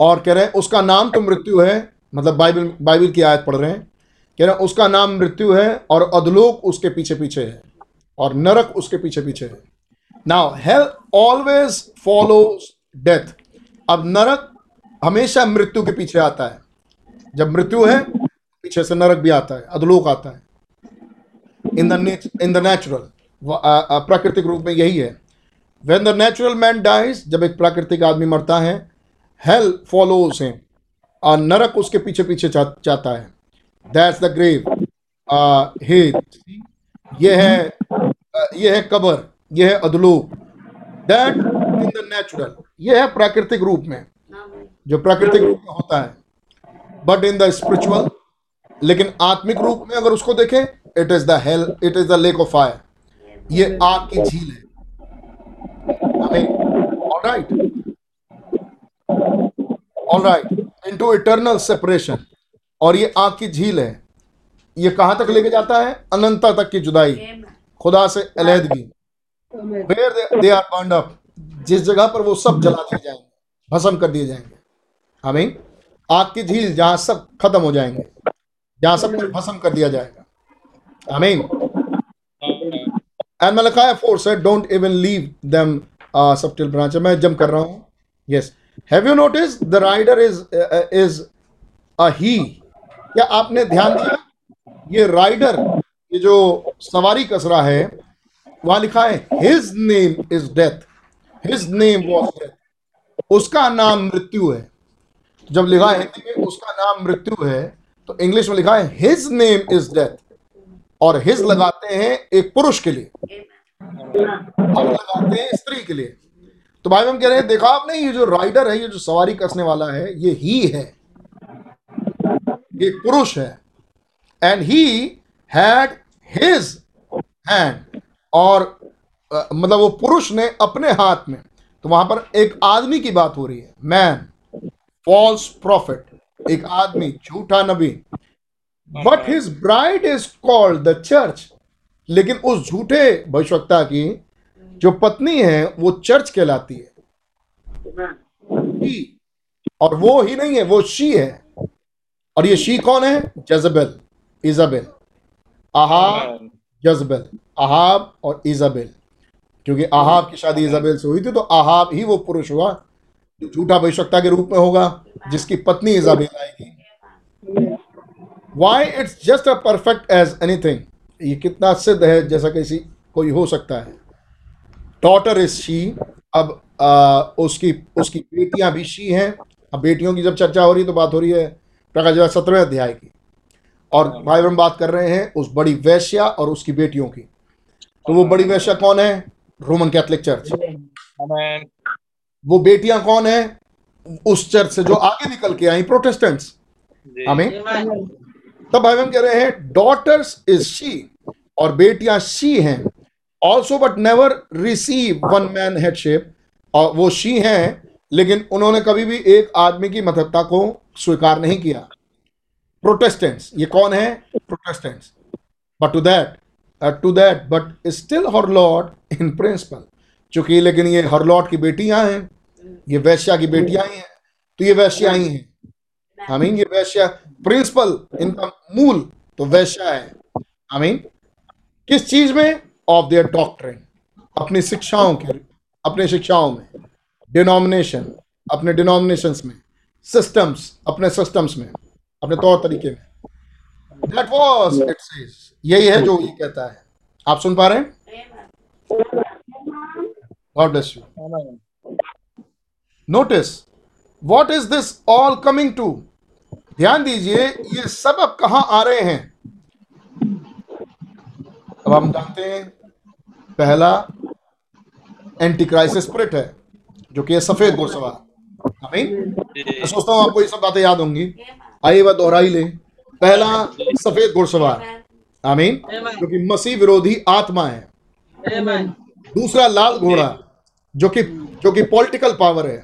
और कह रहे हैं, उसका नाम तो मृत्यु है मतलब बाइबल बाइबल की आयत पढ़ रहे हैं। कह रहे हैं, उसका नाम मृत्यु है और अधलोक उसके पीछे पीछे है और नरक उसके पीछे पीछे है। Now hell always follows death अब नरक हमेशा मृत्यु के पीछे आता है। जब मृत्यु है, पीछे से नरक भी आता है, अधलोक आता है। In the in the natural प्राकृतिक रूप में यही है when the natural man dies जब एक प्राकृतिक आदमी मरता है हेल फॉलोज हिम और नरक उसके पीछे पीछे जाता है दैट्स द ग्रेव हे ये है uh, ये है कबर ये है अदलोक दैट इन द नेचुरल ये है प्राकृतिक रूप में जो प्राकृतिक रूप में होता है बट इन द स्पिरिचुअल लेकिन आत्मिक रूप में अगर उसको देखें it is the hell it is the lake of fire ये आग की झील है all right all right into eternal separation और ये आग की झील है। ये कहाँ तक लेके जाता है? अनंता तक की जुदाई। खुदा से अलहदगी। Where they are burn up जिस जगह पर वो सब जला दिए जाएँगे। भस्म कर दिए जाएँगे। हमें आग की झील जहाँ सब खत्म हो जाएँगे। जहाँ सब कुछ भस्म कर दिया जाएगा। आमीन and Malachi four said don't even leave them subtle branch मैं जम कर रहा हूँ। Yes have you notice the rider is is a he क्या आपने ध्यान दिया? ये राइडर ये जो सवारी कस रहा है, वहाँ लिखा है his name is death his name was death उसका नाम मृत्यु है। जब लिखा है हिंदी में, उसका नाम मृत्यु है तो इंग्लिश में लिखा है हिज नेम इज़ डेथ और हिज लगाते हैं एक पुरुष के लिए। और लगाते हैं स्त्री के लिए। तो भाई हम कह रहे हैं देखा आपने ये जो राइडर है ये जो सवारी कसने वाला है ये ही है। ये पुरुष है। And he had his hand और अ, मतलब वो पुरुष ने अपने हाथ में। तो वहाँ पर एक आदमी की बात हो रही है। मैन फॉल्स प्रॉफिट एक आदमी झूठा नबी। But his bride is called the church लेकिन उस झूठे भविष्यवक्ता की जो पत्नी है, वो चर्च कहलाती है। और वो ही नहीं है, वो शी है। और ये शी कौन है? Jezebel Isabel Ahab Jezebel Ahab और इजाबेल क्योंकि आहाब की शादी इजाबेल से हुई थी तो आहाब ही वो पुरुष हुआ जो झूठा भविष्यवक्ता के रूप में होगा, जिसकी पत्नी इजाबेल आएगी। Why it's just a perfect as anything ये कितना सिद्ध है जैसा किसी कोई हो सकता है। डॉटर इज़ शी अब आ, उसकी उसकी बेटियाँ भी शी हैं। अब बेटियों की जब चर्चा हो रही है तो बात हो रही है प्रकाश सत्रहवें अध्याय की। और भाई हम बात कर रहे हैं उस बड़ी वैश्या और उसकी बेटियों की। तो वो बड़ी वैश्या कौन है? रोमन कैथोलिक चर्च वो बेटियाँ कौन है? उस चर्च से जो आगे निकल के आई प्रोटेस्टेंट्स हमें Amen. तब भाई हम कह रहे हैं डॉटर्स इज़ शी और बेटियाँ शी हैं। Also but never receive one man headship और वो शी हैं, लेकिन उन्होंने कभी भी एक आदमी की महत्ता को स्वीकार नहीं किया। प्रोटेस्टेंट्स ये कौन है? Protestants but to that to that but still her Lord in principle चूँकि लेकिन ये हर लॉर्ड की बेटियाँ हैं, ये वैश्या की बेटियाँ ही हैं तो ये वैश्या ही हैं। आई मीन ये वैश्या प्रिंसिपल इनका मूल तो वैश्या है। आई मीन किस चीज़ में? ऑफ़ देयर डॉक्ट्रिन अपनी शिक्षाओं के अपने शिक्षाओं में। डिनोमिनेशन अपने डिनोमिनेशन में। सिस्टम्स अपने सिस्टम्स में। अपने तौर तरीके में। दैट वाज इट सेज यही है जो ये कहता है। आप सुन पा रहे हैं? God bless you. Notice, what is this all coming to? ध्यान दीजिए ये सब अब कहाँ आ रहे हैं? अब हम जानते हैं पहला एंटी क्राइसिस स्पिरिट है जो कि सफ़ेद घुड़सवार। आमीन मैं सोचता हूँ आपको ये सब बातें याद होंगी। आइए वह दोहराई ले। पहला सफ़ेद घुड़सवार। आमीन जो कि मसीह विरोधी आत्मा है। दूसरा लाल घोड़ा जो कि जो कि पॉलिटिकल पावर है।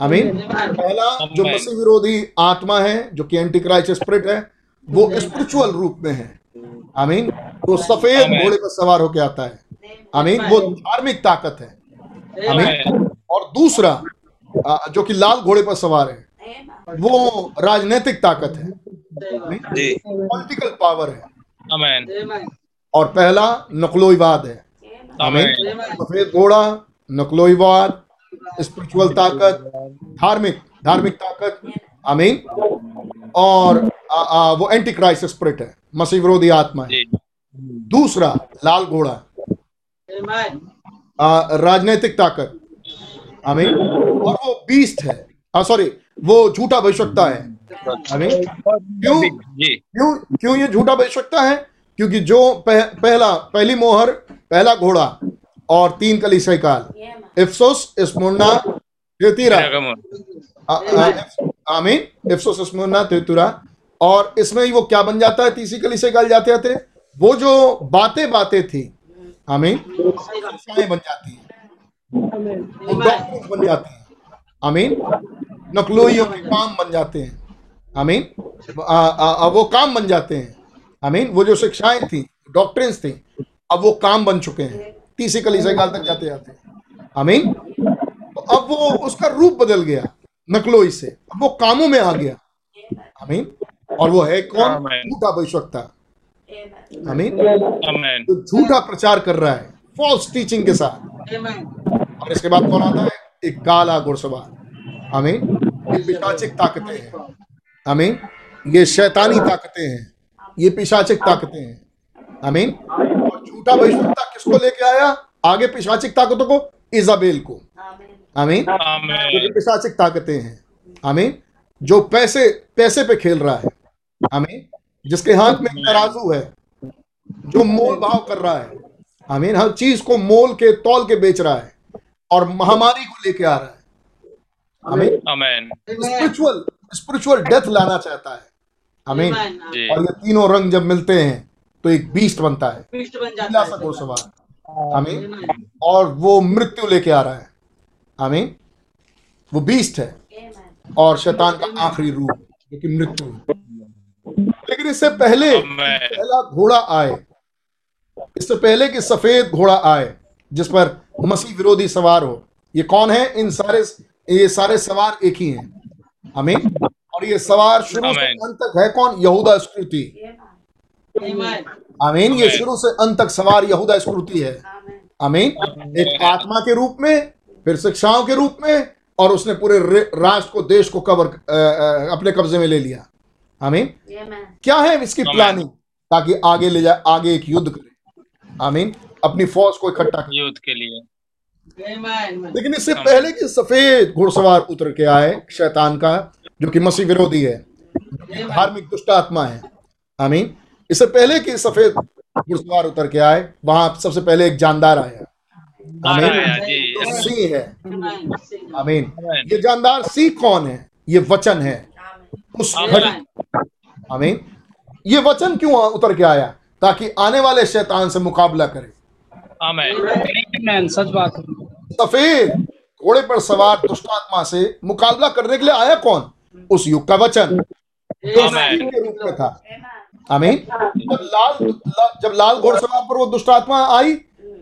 आमीन पहला जो. मसीह विरोधी आत्मा है जो कि एंटी क्राइस्ट स्पिरिट है वो स्पिरिचुअल रूप में है। आमीन वो सफ़ेद घोड़े पर सवार होकर आता है। आमीन वो धार्मिक ताकत है। Amen. आमीन और दूसरा जो कि लाल घोड़े पर सवार है वो राजनीतिक ताकत है। जी। पॉलिटिकल पावर है। आमेन और पहला नकलोईवाद है। आमीन सफ़ेद घोड़ा नकलोईवाद स्पिरिचुअल ताकत धार्मिक धार्मिक ताकत। आमीन। और आ, आ, वो एंटी क्राइस्ट स्पिरिट है मसीह विरोधी आत्मा है। दूसरा लाल घोड़ा। राजनीतिक ताकत। आमीन। और वो बीस्ट है। सॉरी वो झूठा भविष्यता है। आमीन। क्यों? क्यों क्यों ये झूठा भविष्यता है? क्योंकि जो पह, पहला पहली मोहर पहला घोड़ा और तीन कलीसिया काल। इफ्सोस स्मुरना आ- आमीन। इफ्सोस स्मुरना तेतुरा और इसमें वो क्या बन जाता है? तीसरी कलीसिया काल जाते जाते वो जो बातें बातें थी आमीन शिक्षाएँ बन जाती हैं। वो बन जाते हैं। आमीन। नकलोइयों के काम बन जाते हैं। आमीन। वो काम बन जाते हैं। आमीन। वो जो शिक्षाएँ थी डॉक्ट्रिन्स थी अब वो काम बन चुके हैं। तीसरी कलीसिया काल तक जाते जाते। आमीन। तो अब वो उसका रूप बदल गया नकलोई से अब वो कामों में आ गया। आमीन। और वो है कौन? झूठा भविष्यवक्ता आमीन। जो झूठा प्रचार कर रहा है फॉल्स टीचिंग के साथ। और इसके बाद कौन आता है? एक काला घुड़सवार। आमीन। ये पिशाचिक ताकतें हैं। आमीन। ये शैतानी ताकतें हैं। ये पिशाचिक ताकतें हैं। आमीन। झूठा भविष्यवक्ता किसको लेके आया? आगे पिशाचिक ताकतों को इजाबेल को। आमीन। जो कि पिशाचिक ताकतें हैं। आमीन। जो पैसे पैसे पे खेल रहा है। आमीन। जिसके हाथ में तराजू है। जो मोल भाव कर रहा है। आमीन। हर चीज़ को मोल के तौल के बेच रहा है। और महामारी को लेके आ रहा है। आमीन। आमेन। स्पिरिचुअल स्पिरिचुअल डेथ लाना चाहता है। आमीन। और ये तीनों रंग जब मिलते हैं तो एक बीस्ट बनता है। सा है। आमीन। और वो मृत्यु लेके आ रहा है। आमीन। वो बीस्ट है। और शैतान का आखिरी रूप जो कि मृत्यु लेकिन इससे पहले पहला घोड़ा आए इससे पहले कि सफ़ेद घोड़ा आए जिस पर मसीह विरोधी सवार हो ये कौन है? इन सारे ये सारे सवार एक ही हैं। आमीन। और ये सवार शुरू से अंत तक है कौन? यहूदा स्कृति. आमीन। ये शुरू से अंत तक सवार यहूदा स्कृति है। आमीन। एक आत्मा के रूप में फिर शिक्षाओं के रूप में और उसने पूरे राष्ट्र को देश को कवर अ, अ, अपने कब्जे में ले लिया। आमीन। क्या है इसकी प्लानिंग ताकि आगे ले जाए आगे एक युद्ध करे। आमीन। अपनी फौज को इकट्ठा करे। यूथ के लिए। लेकिन इससे पहले कि सफ़ेद घुड़सवार उतर के आए शैतान का जो कि मसीह विरोधी है। धार्मिक दुष्ट आत्मा है। आमीन। इससे पहले कि सफ़ेद घुड़सवार उतर के आए वहाँ सबसे पहले एक जानदार आया। आमीन। सिंह है. आमीन। ये जानदार सिंह कौन है? ये वचन है। उस घड़ी। आमीन। ये वचन क्यों उतर के आया? ताकि आने वाले शैतान से मुकाबला करे। सच बात सफ़ेद घोड़े पर सवार दुष्ट आत्मा से मुकाबला करने के लिए आया कौन? उस युग का वचन। जो के रूप में था। आमीन। जब लाल ला, जब लाल घोड़सवार पर वो दुष्ट आत्मा आई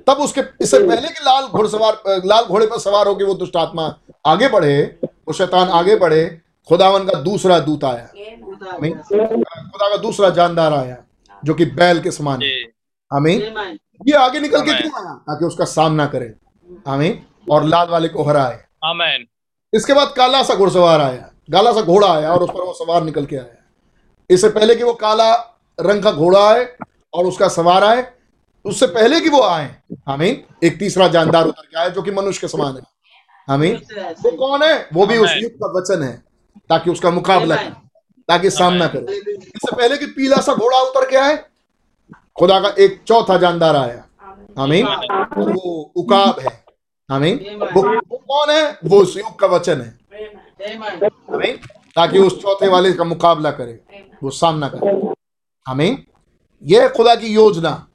तब उसके इससे पहले कि लाल घोड़सवार लाल घोड़े पर सवार होकर वो दुष्ट आत्मा आगे बढ़े वो शैतान आगे बढ़े खुदावन का दूसरा दूत आया। आमीन। खुदा का दूसरा जानदार आया जो कि बैल के समान है। आमीन। ये आगे निकल के क्यों आया? ताकि उसका सामना करे। आमीन। और लाल वाले को हराए आमेन। इसके बाद काला सा घुड़सवार आया। काला सा घोड़ा आया और उस पर वो सवार निकल के आया। इससे पहले कि वो काला रंग का घोड़ा आए और उसका सवार आए उससे पहले कि वो आए। आमीन। एक तीसरा जानदार उतर के आया जो कि मनुष्य के समान है। आमीन। वो कौन है? वो भी उस युग का वचन है ताकि उसका मुकाबला करे ताकि सामना करे। इससे पहले कि पीला सा घोड़ा उतर के आए खुदा का एक चौथा जानदार आया। और वो उकाब है। आमीन। वो, वो कौन है? वो उस युग का वचन है. ताकि उस चौथे वाले का मुकाबला करे वो सामना करे। आमीन। ये खुदा की योजना।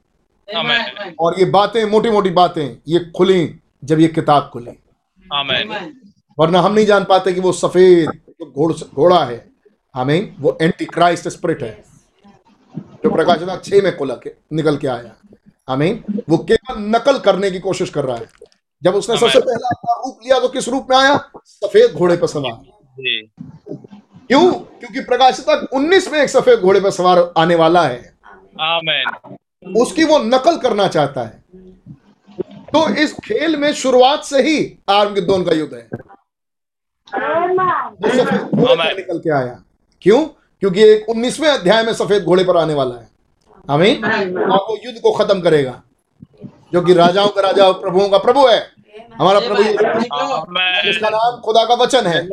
Amen. और ये बातें मोटी मोटी बातें ये खुली जब ये किताब खुली. वरना हम नहीं जान पाते कि वो सफ़ेद घोड़ घोड़ा है। आमीन। वो एंटी क्राइस्ट स्प्रिट है। जो प्रकाशना छह में खुला के निकल के आया। हमें वो केवल नकल करने की कोशिश कर रहा है। जब उसने सबसे पहला अपना रूप लिया तो किस रूप में आया? सफ़ेद घोड़े पर सवार। क्यों? क्योंकि प्रकाशिता 19 में एक सफ़ेद घोड़े पर सवार आने वाला है। Amen. उसकी वो नकल करना चाहता है। तो इस खेल में शुरुआत से ही आर्मगिद्दोन का युद्ध है। वो सफ़ेद घोड़े पर निकल के आया। क्यों? क्योंकि एक उन्नीसवें अध्याय में सफ़ेद घोड़े पर आने वाला है। हमें और वो युद्ध को खत्म करेगा। जो कि राजाओं का राजा और प्रभुओं का प्रभु है। हमारा प्रभु यीशु मसीह, Amen. जिसका नाम खुदा का वचन है।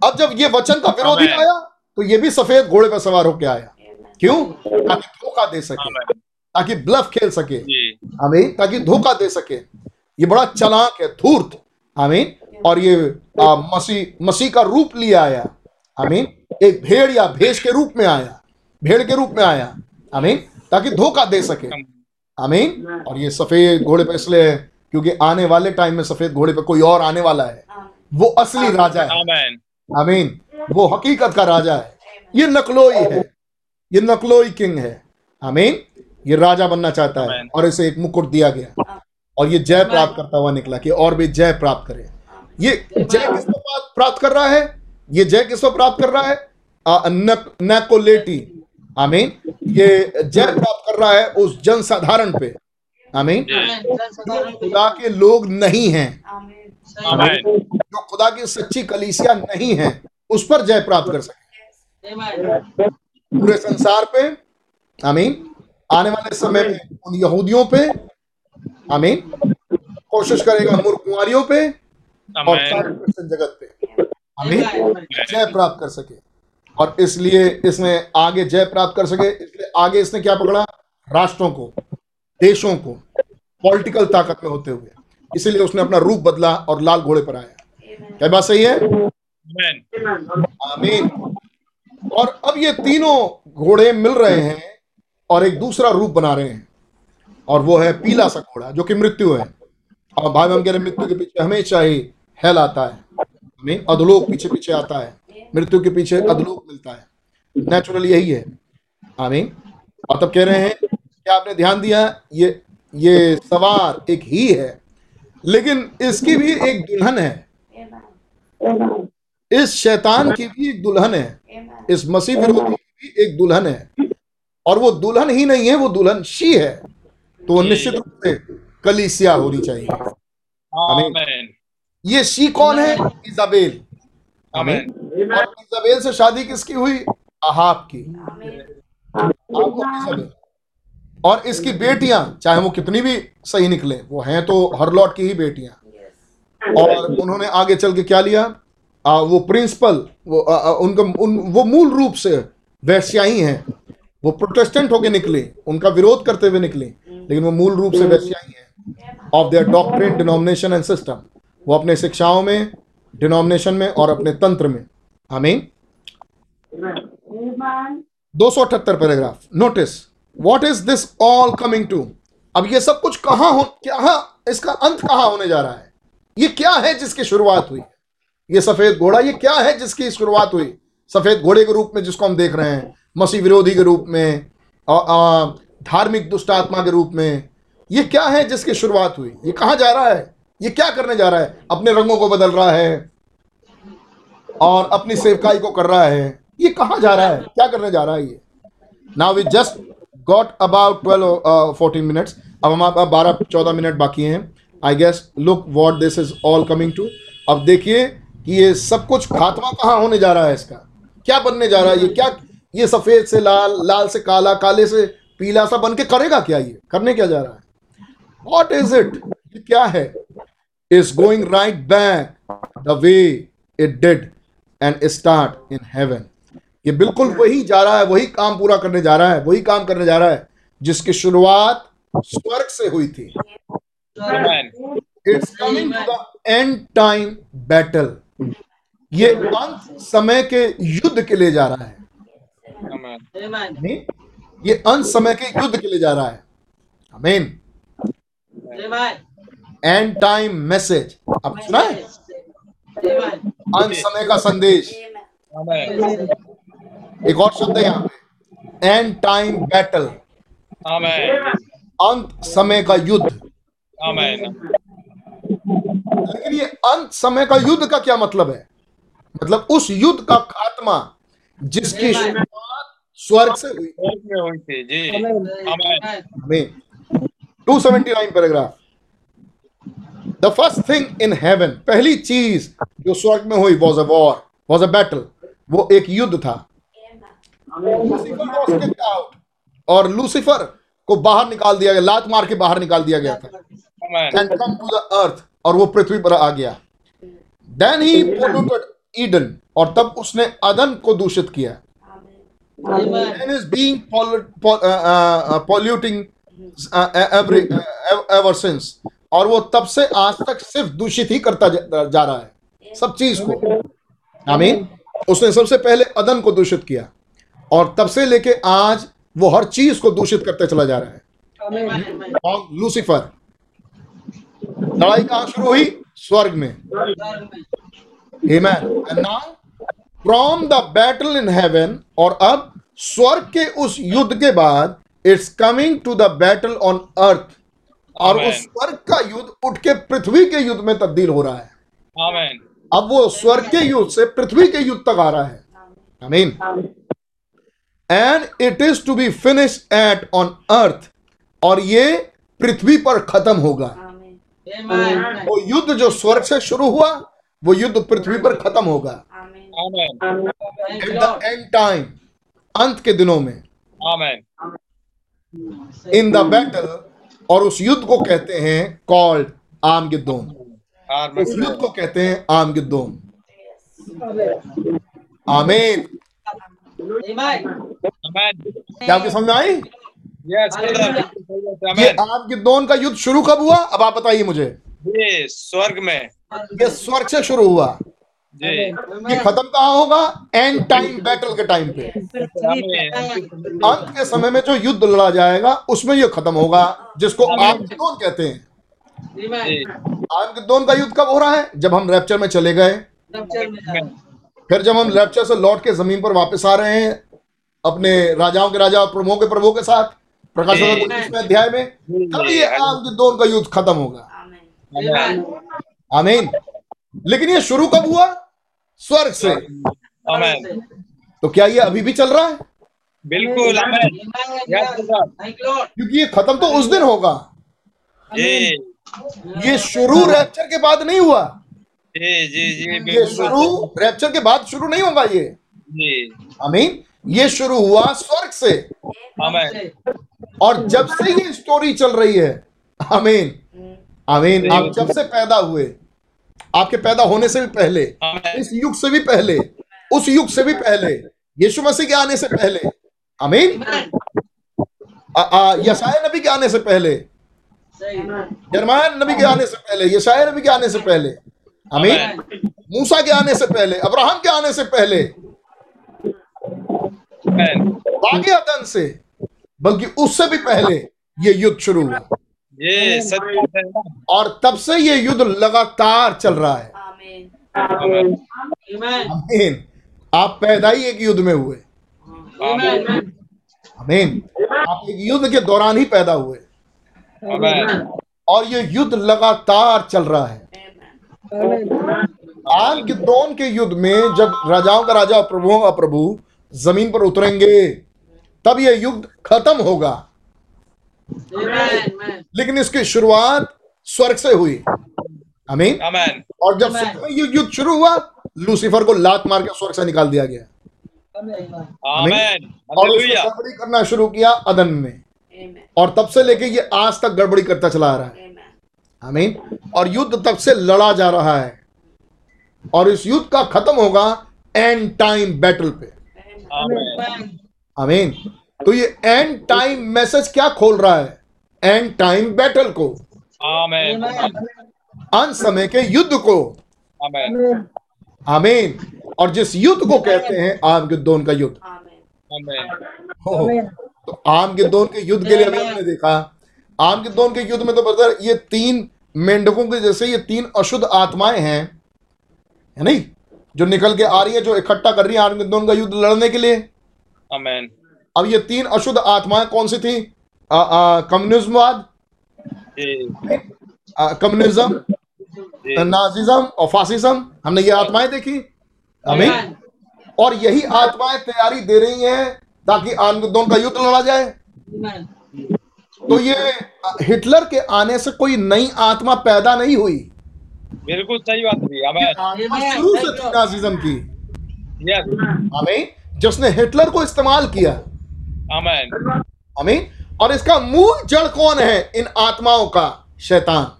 अब जब ये वचन का विरोधी। आया तो ये भी सफ़ेद घोड़े पर सवार होकर आया। क्यों? ताकि धोखा दे सके। ताकि ब्लफ खेल सके। जी। आमीन। ताकि धोखा दे सके। ये बड़ा चलाक है धूर्त। आमीन। और ये आ, मसीह मसीह का रूप लिया आया। आमीन। एक भेड़ या भेष के रूप में आया। भेड़ के रूप में आया। आमीन। ताकि धोखा दे सके। आमीन। और ये सफ़ेद घोड़े पे इसलिए है, क्योंकि आने वाले टाइम में सफ़ेद घोड़े पे कोई और आने वाला है। वो असली राजा है. आमीन। वो हकीकत का राजा है। ये नकलोई है। ये नकलोई किंग है। आमीन। ये राजा बनना चाहता है और इसे एक मुकुट दिया गया। और ये जय प्राप्त करता हुआ निकला कि और भी जय प्राप्त करे। ये जय किस प्राप्त- कर रहा है? ये जय किस पर प्राप्त कर रहा है? नैकोलेटी। आमीन। ये जय प्राप्त कर रहा है उस जनसाधारण पे। आमीन। खुदा के लोग नहीं हैं। जो खुदा की सच्ची कलीसिया नहीं है उस पर जय प्राप्त कर सके। पूरे संसार पे आमीन। आने वाले समय में उन यहूदियों पे आमीन। कोशिश करेगा मूर्ख कुंवारियों पे और जगत पे। आमीन। जय प्राप्त कर सके। और इसलिए इसने आगे जय प्राप्त कर सके। इसलिए आगे इसने क्या पकड़ा? राष्ट्रों को। देशों को पॉलिटिकल ताकत में होते हुए। इसीलिए उसने अपना रूप बदला और लाल घोड़े पर आया। क्या बात सही है? Amen. आमीन। और अब ये तीनों घोड़े मिल रहे हैं और एक दूसरा रूप बना रहे हैं। और वो है पीला सा घोड़ा जो कि मृत्यु है। और भाई हम कह रहे हैं, मृत्यु के पीछे हमेशा ही हेल आता है। आमीन। अधलोक पीछे पीछे आता है। मृत्यु के पीछे अधलोक मिलता है। नेचुरल यही है। आमीन। और तब कह रहे हैं कि आपने ध्यान दिया? ये ये सवार एक ही है लेकिन इसकी भी एक दुल्हन है। इस शैतान की भी एक दुल्हन है। इस मसीह विरोधी की भी एक दुल्हन है। और वो दुल्हन ही नहीं है वो दुल्हन शी है। तो वो निश्चित रूप से कलीसिया होनी चाहिए। Amen. ये शी कौन है? इजाबेल. और इजाबेल से शादी किसकी हुई? अहाब की। आपको इजाबेल और इसकी बेटियाँ चाहे वो कितनी भी सही निकले वो हैं तो हर लॉट की ही बेटियाँ। और उन्होंने आगे चल के क्या लिया? आ, वो प्रिंसिपल वो आ, आ, उनका उन वो मूल रूप से वैश्या ही। हैं वो प्रोटेस्टेंट होके निकले उनका विरोध करते हुए निकले लेकिन वो मूल रूप से वैश्या ही। हैं of their doctrine denomination and system वो अपने शिक्षाओं में डिनोमिनेशन में और अपने तंत्र में। आमीन दो सौ अठहत्तर paragraph notice what is this all coming to अब ये सब कुछ कहाँ हो, क्या इसका अंत कहाँ होने जा रहा है? ये क्या है जिसकी शुरुआत हुई? ये सफ़ेद घोड़ा, ये क्या है जिसकी शुरुआत हुई? सफ़ेद घोड़े के रूप में जिसको हम देख रहे हैं, मसीह विरोधी के रूप में धार्मिक दुष्ट आत्मा के रूप में, ये क्या है जिसकी शुरुआत हुई? ये कहाँ जा रहा है? ये क्या करने जा रहा है? अपने रंगों को बदल रहा है और अपनी सेवकाई को कर रहा है। ये कहाँ जा रहा है? क्या करने जा रहा है ये? Now we just got about twelve fourteen minutes अब हमारे पास बारह, चौदह मिनट बाकी हैं। I guess look what this is all coming to अब देखिए कि ये सब कुछ खात्मा कहाँ होने जा रहा है इसका? क्या बनने जा रहा है? ये क्या ये सफ़ेद से लाल लाल से काला, काले से पीला सा बन के करेगा क्या ये? करने क्या जा रहा है? वॉट इज़ इट क्या है? Is going right back the way it did and start in heaven. ये बिल्कुल वही जा रहा है वही काम पूरा करने जा रहा है वही काम करने जा रहा है जिसकी शुरुआत स्वर्ग से हुई थी। It's coming to the end time battle ये अंत समय के युद्ध के लिए जा रहा है. नहीं? ये अंत समय के युद्ध के लिए जा रहा है। आमीन Amen. एंड टाइम मैसेज आप सुना है? अंत समय का संदेश. एक और शब्द है यहाँ पे। एंड टाइम बैटल अंत समय का युद्ध। लेकिन ये अंत समय का युद्ध का क्या मतलब है? मतलब उस युद्ध का खात्मा जिसकी शुरुआत स्वर्ग से हुई। थी जी। Amen. में 279 paragraph the first thing in heaven पहली चीज़ जो स्वर्ग में हुई was a war was a battle वो एक युद्ध था। लूसीफर out, और लूसीफर को बाहर निकाल दिया गया लात मार के बाहर निकाल दिया गया था. And come to the earth और वो पृथ्वी पर आ गया। देन ही पोल्यूटेड ईडन और तब उसने अदन को दूषित किया। And is being pollu- pol- uh, uh, uh, polluting uh, every uh, ever since. और वो तब से आज तक सिर्फ़ दूषित ही करता जा, जा रहा है। सब चीज़ को। आमीन उसने सबसे पहले अदन को दूषित किया। और तब से लेके आज वो हर चीज़ को दूषित करते चला जा रहा है। और लूसीफर लड़ाई कहाँ शुरू हुई स्वर्ग में। Amen. And now from the battle in heaven और अब स्वर्ग के उस युद्ध के बाद it's coming to the battle on earth और उस स्वर्ग का युद्ध उठ के पृथ्वी के युद्ध में तब्दील हो रहा है। Amen. अब वो स्वर्ग के युद्ध से पृथ्वी के युद्ध तक आ रहा है। आमीन and it is to be finish at on earth और ये पृथ्वी पर खत्म होगा। वो युद्ध जो स्वर्ग से शुरू हुआ वो युद्ध पृथ्वी पर खत्म होगा। एट द एंड टाइम अंत के दिनों में। इन द बैटल और उस युद्ध को कहते हैं कॉल्ड आम गिद्दोन उस युद्ध को कहते हैं आम आमीन Amen. Amen. क्या आपकी समझ में आई? Yes, ये. आम गिद्दोन का युद्ध शुरू कब हुआ? अब आप बताइए मुझे। जी स्वर्ग में। ये स्वर्ग से शुरू हुआ। ये खत्म कहाँ होगा? एंड टाइम बैटल के टाइम पे। अंत के समय में जो युद्ध लड़ा जाएगा उसमें ये खत्म होगा जिसको आम गिद्दोन कहते हैं. जी। का युद्ध कब हो रहा है? जब हम रैप्चर में चले गए। फिर जब हम रैप्चर से लौट के ज़मीन पर वापस आ रहे हैं अपने राजाओं के राजा और प्रभुओं के प्रभु के साथ प्रकाश। अध्याय में तब ये आम गिद्दोन का युद्ध खत्म होगा। आमीन। लेकिन ये शुरू कब हुआ? स्वर्ग से। Amen. तो क्या ये अभी भी चल रहा है? बिल्कुल. क्योंकि ये खत्म तो उस दिन होगा। ये शुरू रैप्चर के बाद नहीं हुआ। जी जी जी ये शुरू रैप्चर के बाद शुरू नहीं होगा ये? जी। आमीन। ये शुरू हुआ स्वर्ग से। Amen. और जब से ये स्टोरी चल रही है आमीन। आमीन आप जब से पैदा हुए आपके पैदा होने से भी पहले इस युग से भी पहले उस युग से भी पहले यीशु मसीह के आने से पहले आमीन। आ, यशाया नबी के आने से पहले सही। यरमाया नबी के आने से पहले यशाया नबी के आने से पहले आमीन? मूसा के आने से पहले अब्राहम के आने से पहले। Amen. बाकी अदन से बल्कि उससे भी पहले ये युद्ध शुरू हुआ। ये और तब से ये युद्ध लगातार चल रहा है। Amen. Amen. आमीन। आप पैदा ही एक युद्ध में हुए। Amen. आमीन। आप एक युद्ध के दौरान ही पैदा हुए। और ये युद्ध लगातार चल रहा है। आम गिद्दोन के युद्ध में जब राजाओं का राजा और प्रभुओं का प्रभु ज़मीन पर उतरेंगे तब यह युद्ध खत्म होगा। लेकिन इसकी शुरुआत स्वर्ग से हुई। अमीन और जब ये युद्ध शुरू हुआ लूसीफर को लात मार के स्वर्ग से निकाल दिया गया। Amen. और गड़बड़ी करना शुरू किया अदन में। और तब से लेके ये आज तक गड़बड़ी करता चला आ रहा है। आमीन। और युद्ध तब से लड़ा जा रहा है। और इस युद्ध का खत्म होगा एंड टाइम बैटल पे। आमीन। तो ये एंड टाइम मैसेज क्या खोल रहा है? एंड टाइम बैटल को। Amen. अंत समय के युद्ध को। Amen. आमीन। और जिस युद्ध को कहते हैं आम गिद्दोन का युद्ध। Amen. हो। तो आम गिद्दोन के युद्ध के लिए हमने देखा। आम गिद्दोन के युद्ध में तो ब्रदर ये तीन मेंढकों के जैसे ये तीन अशुद्ध आत्माएँ हैं है नहीं? जो निकल के आ रही है जो इकट्ठा कर रही है आम गिद्दोन का युद्ध लड़ने के लिए। Amen. अब ये तीन अशुद्ध आत्माएँ कौन सी थी? कम्युनिज्मवाद? कम्युनिज्म? नाजिज्म और फासिज्म? हमने ये आत्माएँ देखी। आमीन। और यही आत्माएँ तैयारी दे रही हैं ताकि आनंदों का युद्ध लड़ा जाए। तो ये हिटलर के आने से कोई नई आत्मा पैदा नहीं हुई। बिल्कुल सही बात. शुरू से थी नाजिज्म की. आमीन। जिसने हिटलर को इस्तेमाल किया. आमीन। और इसका मूल जड़ कौन है? इन आत्माओं का शैतान।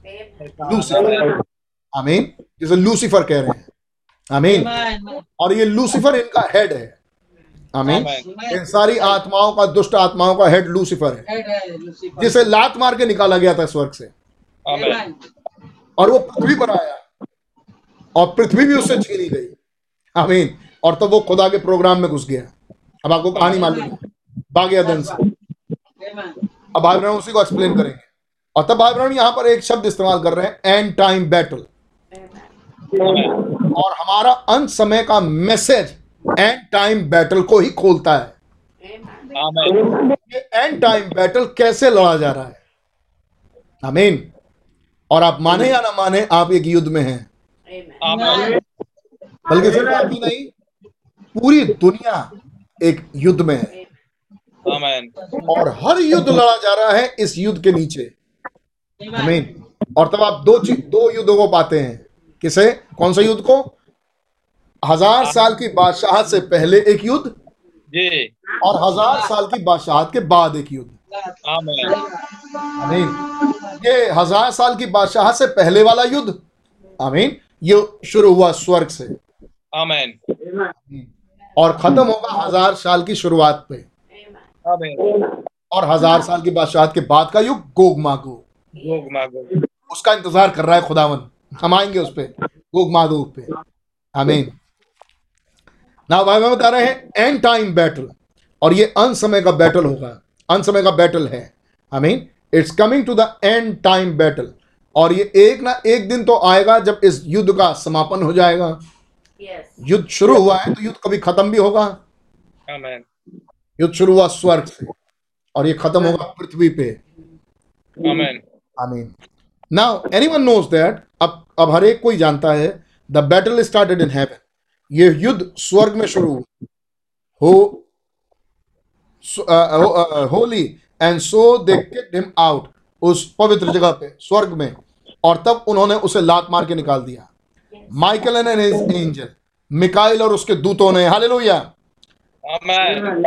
लूसीफर। आमीन। जिसे लूसीफर कह रहे हैं। आमीन। और ये लूसीफर इनका हेड है। आमीन। इन सारी आत्माओं का दुष्ट आत्माओं का हेड लूसीफर है। जिसे लात मार के निकाला गया था स्वर्ग से। और वो पृथ्वी पर आया। और पृथ्वी भी उससे छीनी गई। आमीन। और तब वो खुदा के प्रोग्राम में घुस गया। अब आपको कहानी मालूम है। भाग गया से। अब भाई ब्रह्म उसी को एक्सप्लेन करेंगे। और तब भाई ब्रह्म यहाँ पर एक शब्द इस्तेमाल कर रहे हैं एंड टाइम बैटल और हमारा अंत समय का मैसेज एंड टाइम बैटल को ही खोलता है। एंड टाइम बैटल कैसे लड़ा जा रहा है? आमीन और आप माने या ना माने आप एक युद्ध में हैं। बल्कि सिर्फ़ आप ही नहीं पूरी दुनिया एक युद्ध में है। और हर युद्ध लड़ा जा रहा है इस युद्ध के नीचे। आमीन और तब आप दो चीज़ दो युद्धों को पाते हैं। किसे? कौन सा युद्ध को? हज़ार साल की बादशाहत से पहले एक युद्ध जी। और हज़ार साल की बादशाहत के बाद एक युद्ध. आमीन। ये हज़ार साल की बादशाहत से पहले वाला युद्ध। आमीन। ये शुरू हुआ स्वर्ग से। Amen. और खत्म होगा हज़ार साल की शुरुआत पे। और हज़ार साल की बादशाहत के बाद का युग गोग मागोग Gog Magog. उसका इंतज़ार कर रहा है खुदावन। हम आएँगे उस पे गोग मागोग पे। आमीन। ना भाई मैं बता रहे हैं एंड टाइम बैटल और ये अंत समय का बैटल होगा। अंत समय का बैटल है। आमीन it's coming to the end time battle और ये एक ना एक दिन तो आएगा जब इस युद्ध का समापन हो जाएगा। Yes. युद्ध शुरू हुआ है तो युद्ध कभी खत्म भी होगा। Amen. युद्ध शुरू हुआ स्वर्ग से। और ये खत्म होगा पृथ्वी पे। Amen. आमीन नाउ एनीवन नोज़ दैट अब अब हर एक कोई जानता है the battle started in heaven ये युद्ध स्वर्ग में शुरू हुआ। हो holy and so they kicked him out उस पवित्र जगह पे स्वर्ग में। और तब उन्होंने उसे लात मार के निकाल दिया। माइकल एंड हिज एंजल मिकाइल और उसके दूतों ने हालेलुया.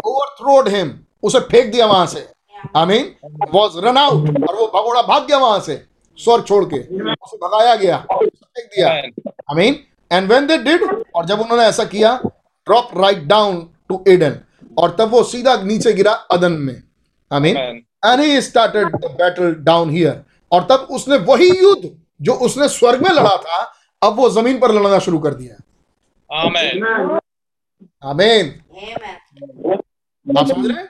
ओवरथ्रोड हिम उसे फेंक दिया वहाँ से। आमीन वॉज़ रन आउट और वो भगोड़ा भाग गया वहाँ से स्वर्ग छोड़ के। उसे भगाया गया। फेंक दिया। Amen. आमीन एंड व्हेन दे डिड और जब उन्होंने ऐसा किया drop right down to Eden और तब वो सीधा नीचे गिरा अदन में. आमीन Amen. And he started the battle down here और तब उसने वही युद्ध जो उसने स्वर्ग में लड़ा था अब वो ज़मीन पर लड़ना शुरू कर दिया Amen. आमीन आप समझ रहे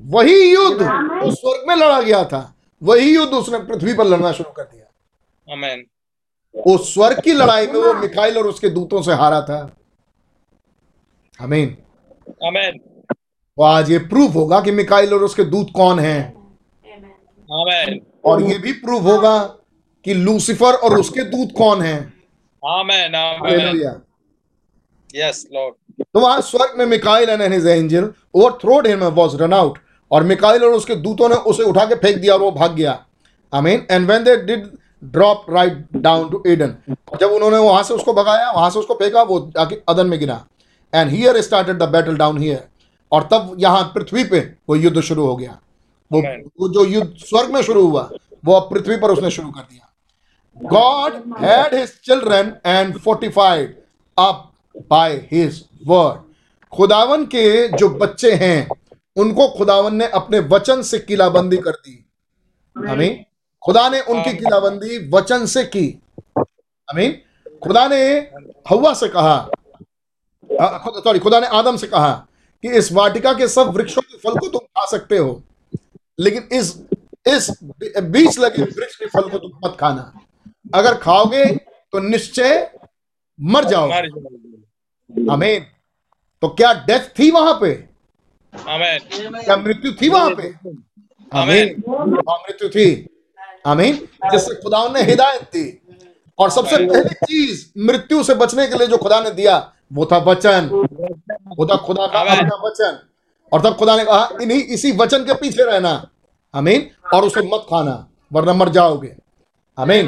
वही युद्ध जो स्वर्ग में लड़ा गया था वही युद्ध उसने पृथ्वी पर लड़ना शुरू कर दिया. Amen. वो स्वर्ग की लड़ाई में वो मिखाइल और उसके दूतों से हारा था आमीन Amen. वो आज ये प्रूफ होगा कि मिखाइल और उसके दूत कौन हैं Amen. और ये भी प्रूफ होगा कि लूसीफर और उसके दूत कौन हैं Amen. Amen. हालेलुया Yes, Lord. तो वहाँ स्वर्ग में Mikail and his angel overthrowed him was run out और मिकाइल और उसके दूतों ने उसे उठा के फेंक दिया और वो भाग गया आमीन and when they did drop right down to Eden. जब उन्होंने वहाँ से उसको भगाया वहाँ से उसको फेंका वो जाके अदन में गिरा। And here started the battle down here और तब यहाँ पृथ्वी पे वो युद्ध शुरू हो गया। वो वो जो युद्ध स्वर्ग में शुरू हुआ वो अब पृथ्वी पर उसने शुरू कर दिया। God had his children and fortified up by his word खुदावन के जो बच्चे हैं उनको खुदावन ने अपने वचन से किलाबंदी कर दी। आमीन। खुदा ने उनकी किलाबंदी वचन से की। आमीन। खुदा ने हवा से कहा सॉरी खुदा ने आदम से कहा कि इस वाटिका के सब वृक्षों के फल को तुम खा सकते हो लेकिन इस इस बीच लगे वृक्ष के फल को तुम मत खाना। अगर खाओगे तो निश्चय मर जाओ जाओगे। आमीन। तो क्या डेथ थी वहाँ पे? क्या मृत्यु थी वहाँ पे? आमीन। हाँ, मृत्यु थी। आमीन? जिससे खुदा ने हिदायत दी। और सबसे पहली चीज़ मृत्यु से बचने के लिए जो खुदा ने दिया वो था वचन। था खुदा का अपना वचन। और तब खुदा ने कहा इन्हीं इसी वचन के पीछे रहना। आमीन? और उसे मत खाना वरना मर जाओगे। आमीन.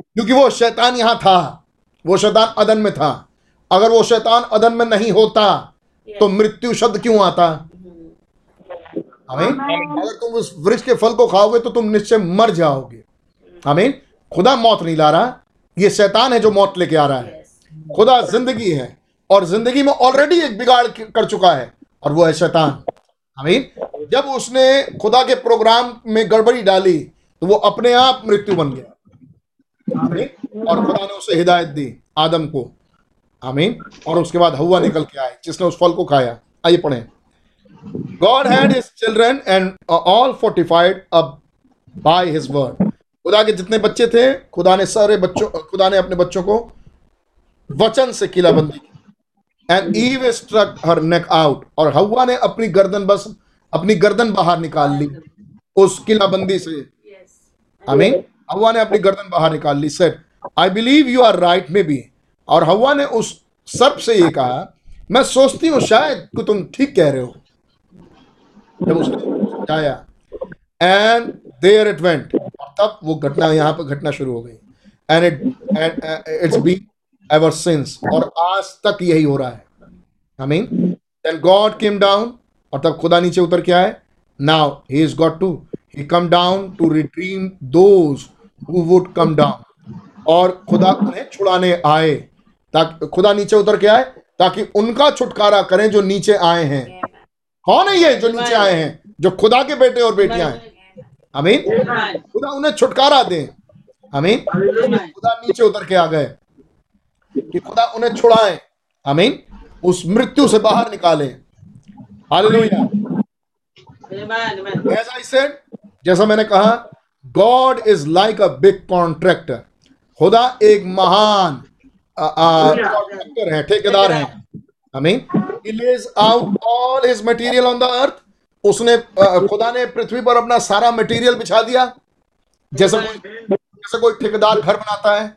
क्योंकि वो शैतान यहाँ था। वो शैतान अदन में था। अगर वो शैतान अदन में नहीं होता तो मृत्यु शब्द क्यों आता? आमीन? अगर तुम उस वृक्ष के फल को खाओगे तो तुम निश्चय मर जाओगे। आमीन? खुदा मौत नहीं ला रहा ये शैतान है जो मौत लेके आ रहा है। खुदा ज़िंदगी है और ज़िंदगी में ऑलरेडी एक बिगाड़ कर चुका है और वो है शैतान। आमीन? जब उसने खुदा के प्रोग्राम में गड़बड़ी डाली तो वो अपने आप मृत्यु बन गया। आमीन? और खुदा ने उसे हिदायत दी आदम को। आमीन? और उसके बाद हवा निकल के आए जिसने उस फल को खाया। आइए पढ़ें। God had his children and uh, all fortified up by his word. खुदा के जितने बच्चे थे खुदा ने सारे बच्चों खुदा ने अपने बच्चों को वचन से किलाबंदी की। And Eve struck her neck out और हवा ने अपनी गर्दन बस अपनी गर्दन बाहर निकाल ली उस किलाबंदी से। आमीन हवा ने अपनी गर्दन बाहर निकाल ली set I believe you are right में बी और हवा ने उस सर्प से ये कहा मैं सोचती हूँ शायद कि तुम ठीक कह रहे हो। समझाया एंड देयर इट वेंट तब वो घटना, यहाँ पर घटना शुरू हो गई। And it and it's be ever since और आज तक यही हो रहा है। I mean then God came down और तब खुदा नीचे उतर के आए। Now he is got to he come down to redeem those who would come down और खुदा उन्हें छुड़ाने आए। ताकि, खुदा नीचे उतर के आए। ताकि उनका छुटकारा करें जो नीचे आए हैं। कौन है ये जो नीचे आए हैं? जो खुदा के बेटे और बेटियाँ हैं। अमीन खुदा उन्हें छुटकारा दे। अमीन खुदा नीचे उतर के आ गए। कि खुदा उन्हें छुड़ाए। अमीन उस मृत्यु से बाहर निकाले। हालेलुया। जैसा मैंने कहा God is like a big contractor खुदा एक महान कॉन्ट्रैक्टर है ठेकेदार है। आमीन। He lays out all उसने खुदा ने पृथ्वी पर अपना सारा मटेरियल बिछा दिया। जैसे कोई जैसे कोई ठेकेदार घर बनाता है।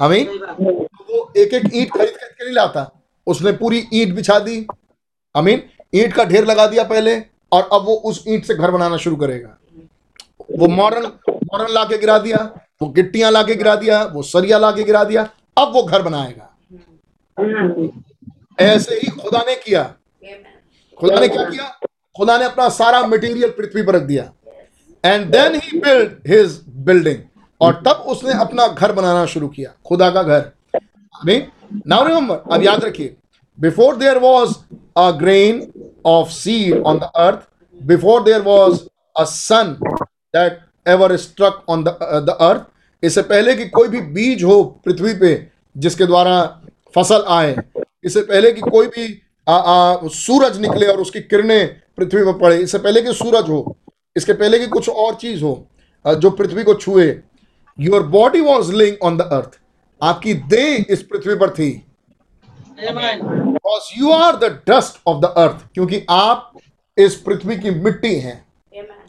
बात। तो वो एक एक ईंट खरीद खरीद के नहीं लाता। उसने पूरी ईंट बिछा दी। अमीन ईंट का ढेर लगा दिया पहले, और अब वो उस ईंट से घर बनाना शुरू करेगा। वो मॉडर्न मॉडर्न ला के गिरा दिया, वो गिट्टियाँ ला के गिरा दिया, वो सरिया ला के गिरा दिया, अब वो घर बनाएगा। ऐसे ही खुदा ने किया। खुदा ने क्या किया? खुदा ने अपना सारा मटेरियल पृथ्वी पर रख दिया। And then he build his building और तब उसने अपना घर बनाना शुरू किया। खुदा का घर। नाउ रिमेंबर अब याद रखिए। Before there was a grain of seed on the earth before there was a sun that ever struck on the earth इससे पहले कि कोई भी बीज हो पृथ्वी पे जिसके द्वारा फ़सल आए। इससे पहले कि कोई भी आ, आ, सूरज निकले और उसकी किरणें पृथ्वी पर पड़े इससे पहले कि सूरज हो इसके पहले कि कुछ और चीज़ हो जो पृथ्वी को छुए your body was lying on the earth आपकी देह इस पृथ्वी पर थी। Because you are the dust of the earth क्योंकि आप इस पृथ्वी की मिट्टी हैं।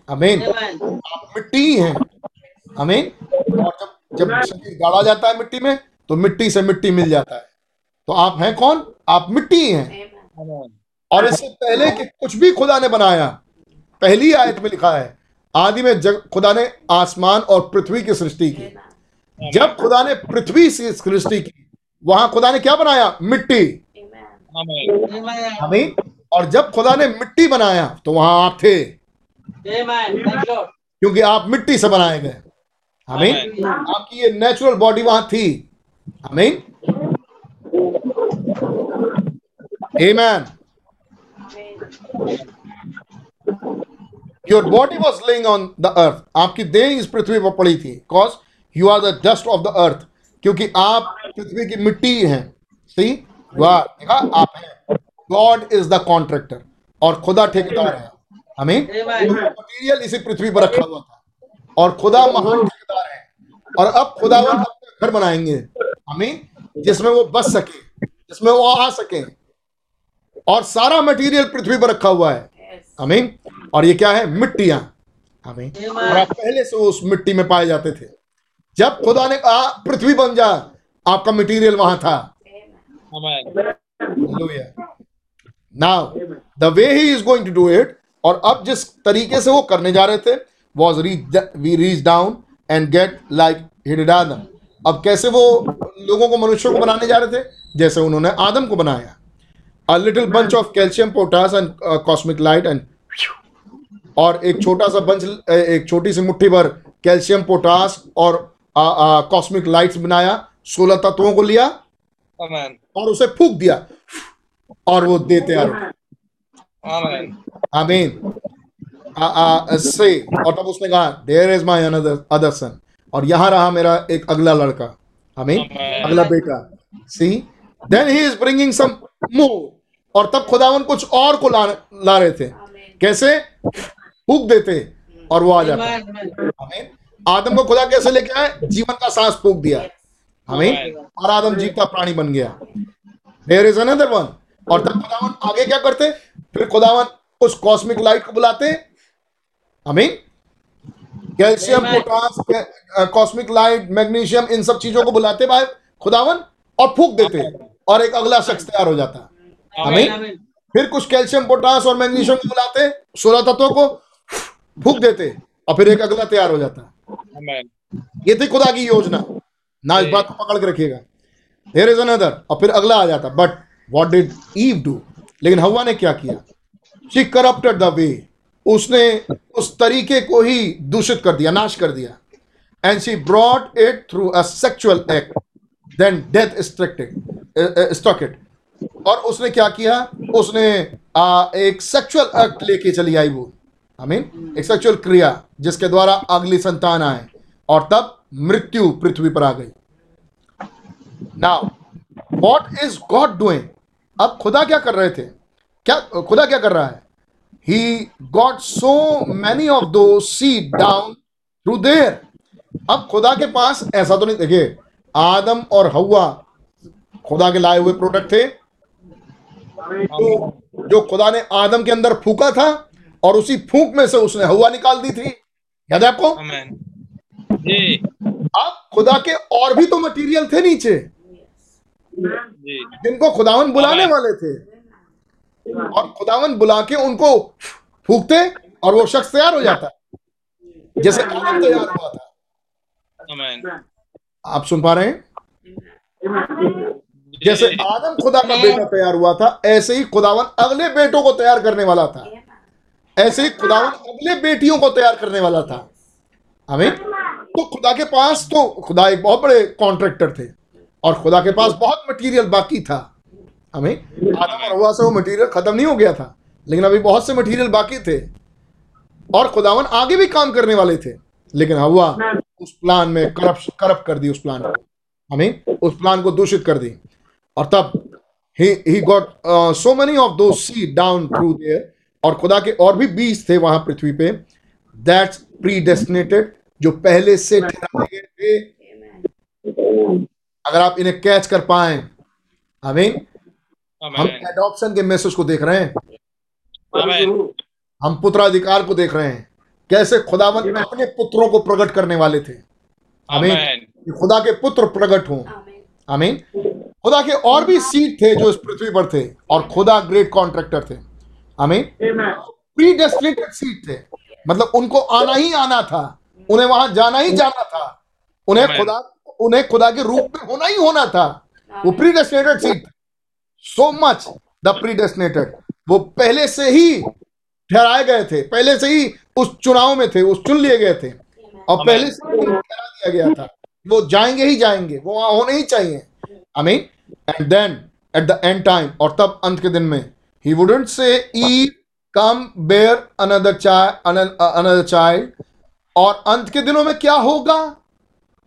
अमीन आप मिट्टी हैं अमीन और जब जब शरीर गाड़ा जाता है मिट्टी में तो मिट्टी से मिट्टी मिल जाता है। तो आप हैं कौन? आप मिट्टी ही। और इससे पहले कि कुछ भी खुदा ने बनाया पहली आयत में लिखा है आदि में जग खुदा ने आसमान और पृथ्वी की सृष्टि की। जब खुदा ने पृथ्वी से सृष्टि की वहाँ खुदा ने क्या बनाया? मिट्टी. अमीन और जब खुदा ने मिट्टी बनाया तो वहाँ आप थे. क्योंकि आप मिट्टी से बनाए गए। आमीन। आपकी ये नेचुरल बॉडी वहाँ थी। आमीन। Amen your body was laying on the earth आपकी देह इस पृथ्वी पर पड़ी थी cause you are the dust of the earth क्योंकि आप पृथ्वी की मिट्टी हैं। सी वाह देखा? आप हैं। गॉड इज़ द कॉन्ट्रैक्टर और खुदा ठेकेदार है। हमें Amen. मटीरियल इसी पृथ्वी पर रखा हुआ था। और खुदा महान ठेकेदार है। और अब खुदा अपना घर बनाएँगे। हमें जिसमें वो बस सके जिसमें वो आ सके। और सारा मटेरियल पृथ्वी पर रखा हुआ है। हमें और ये क्या है? मिट्टियाँ। हमें और आप पहले से उस मिट्टी में पाए जाते थे। जब खुदा ने कहा पृथ्वी बन जा आपका मटेरियल वहाँ था। Amen. Hallelujah. Now, the way he is going to do it, और अब जिस तरीके से वो करने जा रहे थे was reach we reach down and get like Adam. अब कैसे वो लोगों को मनुष्यों को बनाने जा रहे थे जैसे उन्होंने आदम को बनाया। Little bunch of calcium potash and uh, cosmic light and और एक छोटा सा बंच एक छोटी सी मुट्ठी भर कैल्शियम पोटास और कॉस्मिक लाइट्स बनाया सोलह तत्वों को लिया Amen. और उसे फूक दिया और वो दे तैयार Amen. आमीन से और तब उसने कहा there is another other son और यहाँ रहा मेरा एक अगला लड़का। आमीन Amen. अगला बेटा see then he is bringing some more और तब खुदावन कुछ और को ला ला रहे थे। कैसे? फूक देते और वो आ जाता Amen. आमीन आदम को खुदा कैसे लेके आए? जीवन का सांस फूक दिया। हमें Amen. और आदम जीता प्राणी बन गया। देयर इज़ अनदर वन और तब खुदावन आगे क्या करते? फिर खुदावन उस कॉस्मिक लाइट को बुलाते। आमीन calcium potash cosmic light magnesium इन सब चीज़ों को बुलाते भाई खुदावन और फूक देते और एक अगला शख्स तैयार हो जाता। Amen. फिर कुछ कैल्शियम पोटास और मैग्नीशियम को बुलाते सोलह तत्वों को फूक देते और फिर एक अगला तैयार हो जाता। ये थी खुदा की योजना। ना इस बात को पकड़ के रखिएगा। देर इज़ अनदर और फिर अगला आ जाता। But what did Eve do लेकिन हवा ने क्या किया? शी करप्टेड द वे उसने उस तरीके को ही दूषित कर दिया नाश कर दिया। And she brought it through a sexual act then death structed stock it और उसने क्या किया? उसने आ, एक सेक्सुअल एक्ट लेके चली आई वो। आई मीन एक सेक्सुअल क्रिया जिसके द्वारा अगली संतान आए। और तब मृत्यु पृथ्वी पर आ गई। Now what is God doing अब खुदा क्या कर रहे थे? क्या खुदा क्या कर रहा है? He got so many of those seed down through there अब खुदा के पास ऐसा तो नहीं देखिए आदम और हवा खुदा के लाए हुए प्रोडक्ट थे जो जो खुदा ने आदम के अंदर फूका था और उसी फूक में से उसने हवा निकाल दी थी। याद है आपको? अब खुदा के और भी तो मटेरियल थे नीचे। जिनको खुदावन बुलाने वाले थे। और खुदावन बुला के उनको फूकते और वो शख्स तैयार हो जाता जैसे आदम तैयार हुआ था। आप सुन पा रहे हैं? जैसे आदम खुदा का बेटा तैयार हुआ था ऐसे ही खुदावन अगले बेटों को तैयार करने वाला था। ऐसे ही खुदावन अगले बेटियों को तैयार करने वाला था। हमें तो खुदा के पास तो खुदा एक बहुत बड़े कॉन्ट्रैक्टर थे और खुदा के पास बहुत मटेरियल बाकी था। हमें आदम और हवा से वो मटेरियल खत्म नहीं हो गया था लेकिन अभी बहुत से मटेरियल बाकी थे। और खुदावन आगे भी काम करने वाले थे लेकिन हवा उस प्लान में करप्ट करप्ट कर दी उस प्लान को। हमें उस प्लान को दूषित कर दी। और तब he he got so many of those seed down through their और खुदा के और भी बीज थे वहाँ पृथ्वी पे। दैट्स प्री डेस्टिनेटेड जो पहले से ठहराए गए थे। अगर आप इन्हें कैच कर पाए हमें हम Amen. एडॉप्शन के मैसेज को देख रहे हैं। हम पुत्राधिकार को देख रहे हैं। कैसे खुदावन अपने पुत्रों को प्रकट करने वाले थे। आमीन। खुदा के पुत्र प्रकट हों। आमीन। खुदा के और भी सीट थे जो इस पृथ्वी पर थे और खुदा ग्रेट कॉन्ट्रैक्टर थे। आमीन। प्री डेस्टिनेटेड सीट थे। मतलब उनको आना ही आना था। उन्हें वहाँ जाना ही जाना था। उन्हें खुदा उन्हें खुदा के रूप में होना ही होना था। वो predestinated seed so much the predestinated वो पहले से ही ठहराए गए थे पहले से ही उस चुनाव में थे उस चुन लिए गए थे। और पहले से ही ठहरा दिया गया था। वो जाएँगे ही जाएँगे वो वहाँ होने ही चाहिए। I mean and then at the end time और तब अंत के दिन में ही wouldn't से eve come bear another child another child. और अंत के दिनों में क्या होगा?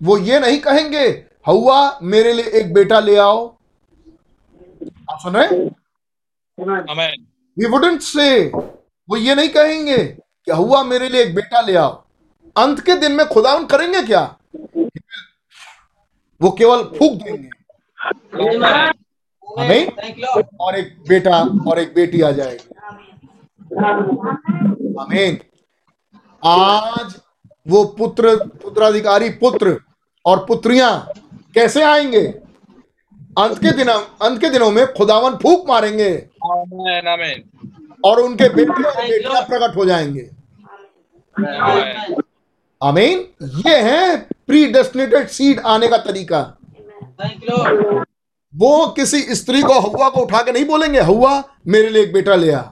वो ये नहीं कहेंगे हवा मेरे लिए एक बेटा ले आओ आप सुन रहे वी वुडंट से वो ये नहीं कहेंगे कि हुआ मेरे लिए एक बेटा ले आओ। अंत के दिन में खुदा करेंगे क्या? वो केवल फूक देंगे। Lord. और एक बेटा और एक बेटी आ जाएगी। आमीन। आज वो पुत्र पुत्राधिकारी पुत्र और पुत्रियाँ कैसे आएँगे? अंत के दिन अंत के दिनों में खुदावन फूक मारेंगे Amen. Amen. और उनके बेटे और बेटियाँ प्रकट हो जाएँगे Amen. आमीन ये है प्री डेस्टिनेटेड सीड आने का तरीका. वो किसी स्त्री को हवा को उठा के नहीं बोलेंगे हवा मेरे लिए एक बेटा ले आ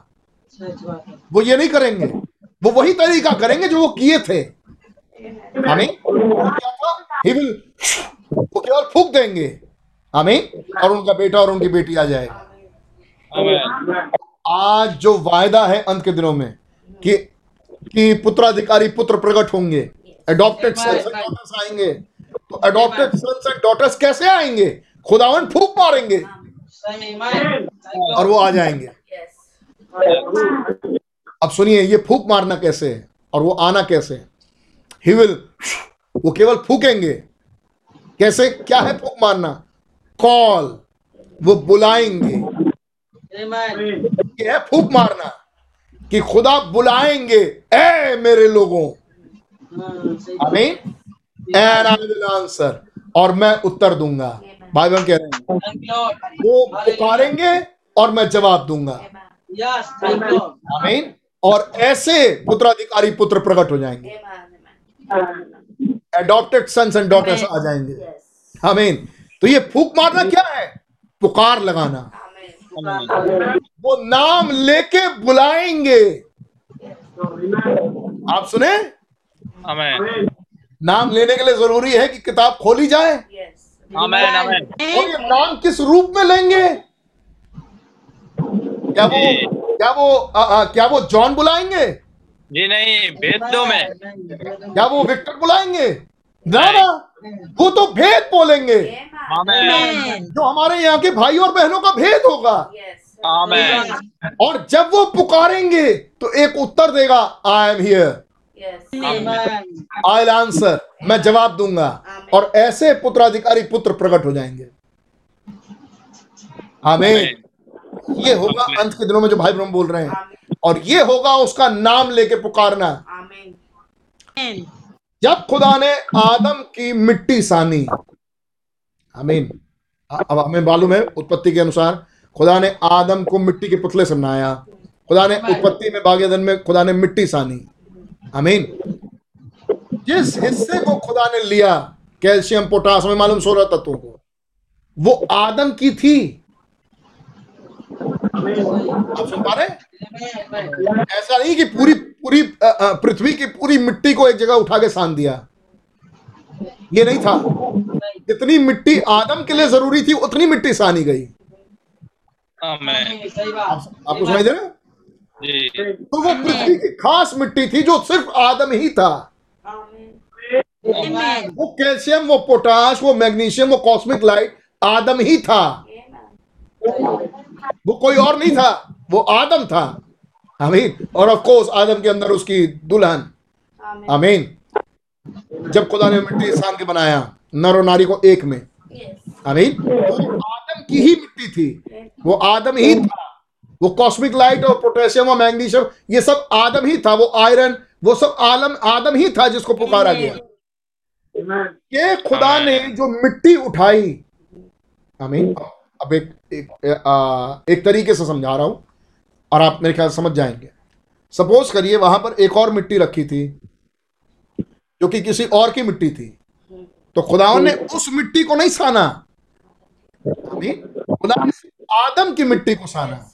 वो ये नहीं करेंगे वो वही तरीका करेंगे जो वो किए थे आमीन वो केवल फूक देंगे आमीन? और उनका बेटा और उनकी बेटी आ जाएगी Amen. आज जो वायदा है अंत के दिनों में कि कि पुत्राधिकारी पुत्र प्रकट होंगे अडॉप्टेड सन्स एंड डॉटर्स आएँगे तो अडॉप्टेड सन्स एंड डॉटर्स कैसे आएँगे? खुदावन फूक मारेंगे। और वो आ जाएँगे। अब सुनिए ये फूक मारना कैसे है? और वो आना कैसे ही? विल वो केवल फूकेंगे। कैसे? क्या है फूक मारना? कॉल वो बुलाएँगे। ये है फूक मारना कि खुदा बुलाएँगे ए मेरे लोगों। आमीन। And I will answer. और मैं उत्तर दूँगा। भाई बहन कह रहे हैं. वो पुकारेंगे और मैं जवाब दूँगा। आमीन। और ऐसे पुत्राधिकारी पुत्र प्रकट हो जाएँगे। एडॉप्टेड सन्स एंड डॉटर्स आ जाएँगे। आमीन। तो ये फूक मारना क्या है? पुकार लगाना। वो नाम लेके बुलाएँगे। आप सुने. नाम लेने के लिए ज़रूरी है कि किताब खोली जाए. और ये नाम किस रूप में लेंगे? क्या वो क्या वो आ, आ, क्या वो जॉन बुलाएँगे? जी नहीं भेदों में। क्या वो विक्टर बुलाएँगे? ना ना। वो तो भेद बोलेंगे। जो हमारे यहाँ के भाई और बहनों का भेद होगा। और जब वो पुकारेंगे तो एक उत्तर देगा I am here I answer मैं जवाब दूँगा। और ऐसे पुत्राधिकारी पुत्र प्रकट हो जाएँगे। आमीन ये होगा अंत के दिनों में जो भाई ब्रह्म बोल रहे हैं। और ये होगा उसका नाम लेके पुकारना। जब खुदा ने आदम की मिट्टी सानी आमीन। अब हमें मालूम है उत्पत्ति के अनुसार खुदा ने आदम को मिट्टी के पुतले से बनाया खुदा ने उत्पत्ति में बागेदन में खुदा ने मिट्टी सानी। आमीन। जिस हिस्से को खुदा ने लिया कैल्शियम पोटास हमें मालूम सोलह तत्वों को वो आदम की थी। आप सुन पा रहे ऐसा नहीं कि पूरी पूरी पृथ्वी की पूरी मिट्टी को एक जगह उठा के सान दिया। ये नहीं था। जितनी मिट्टी आदम के लिए ज़रूरी थी उतनी मिट्टी सानी गई। Amen. आपको समझ रहे तो वो पृथ्वी की खास मिट्टी थी जो सिर्फ़ आदम ही था। वो कैल्शियम वो पोटाश वो मैग्नीशियम वो कॉस्मिक लाइट आदम ही था। वो कोई और नहीं था वो आदम था। आमीन। और ऑफ़ कोर्स आदम के अंदर उसकी दुल्हन। आमीन। जब खुदा ने मिट्टी सान के बनाया नर और नारी को एक में। आमीन। वो आदम की ही मिट्टी थी। वो आदम ही था। वो कॉस्मिक लाइट और पोटेशियम और मैग्नीशियम ये सब आदम ही था। वो आयरन वो सब आलम आदम ही था जिसको पुकारा गया। ये खुदा ने जो मिट्टी उठाई आमीन। अब एक एक, आ, एक तरीके से समझा रहा हूँ और आप मेरे ख्याल समझ जाएँगे। सपोज़ करिए वहाँ पर एक और मिट्टी रखी थी जो कि किसी और की मिट्टी थी। तो खुदावन ने उस मिट्टी को नहीं साना। खुदा ने आदम की मिट्टी को साना।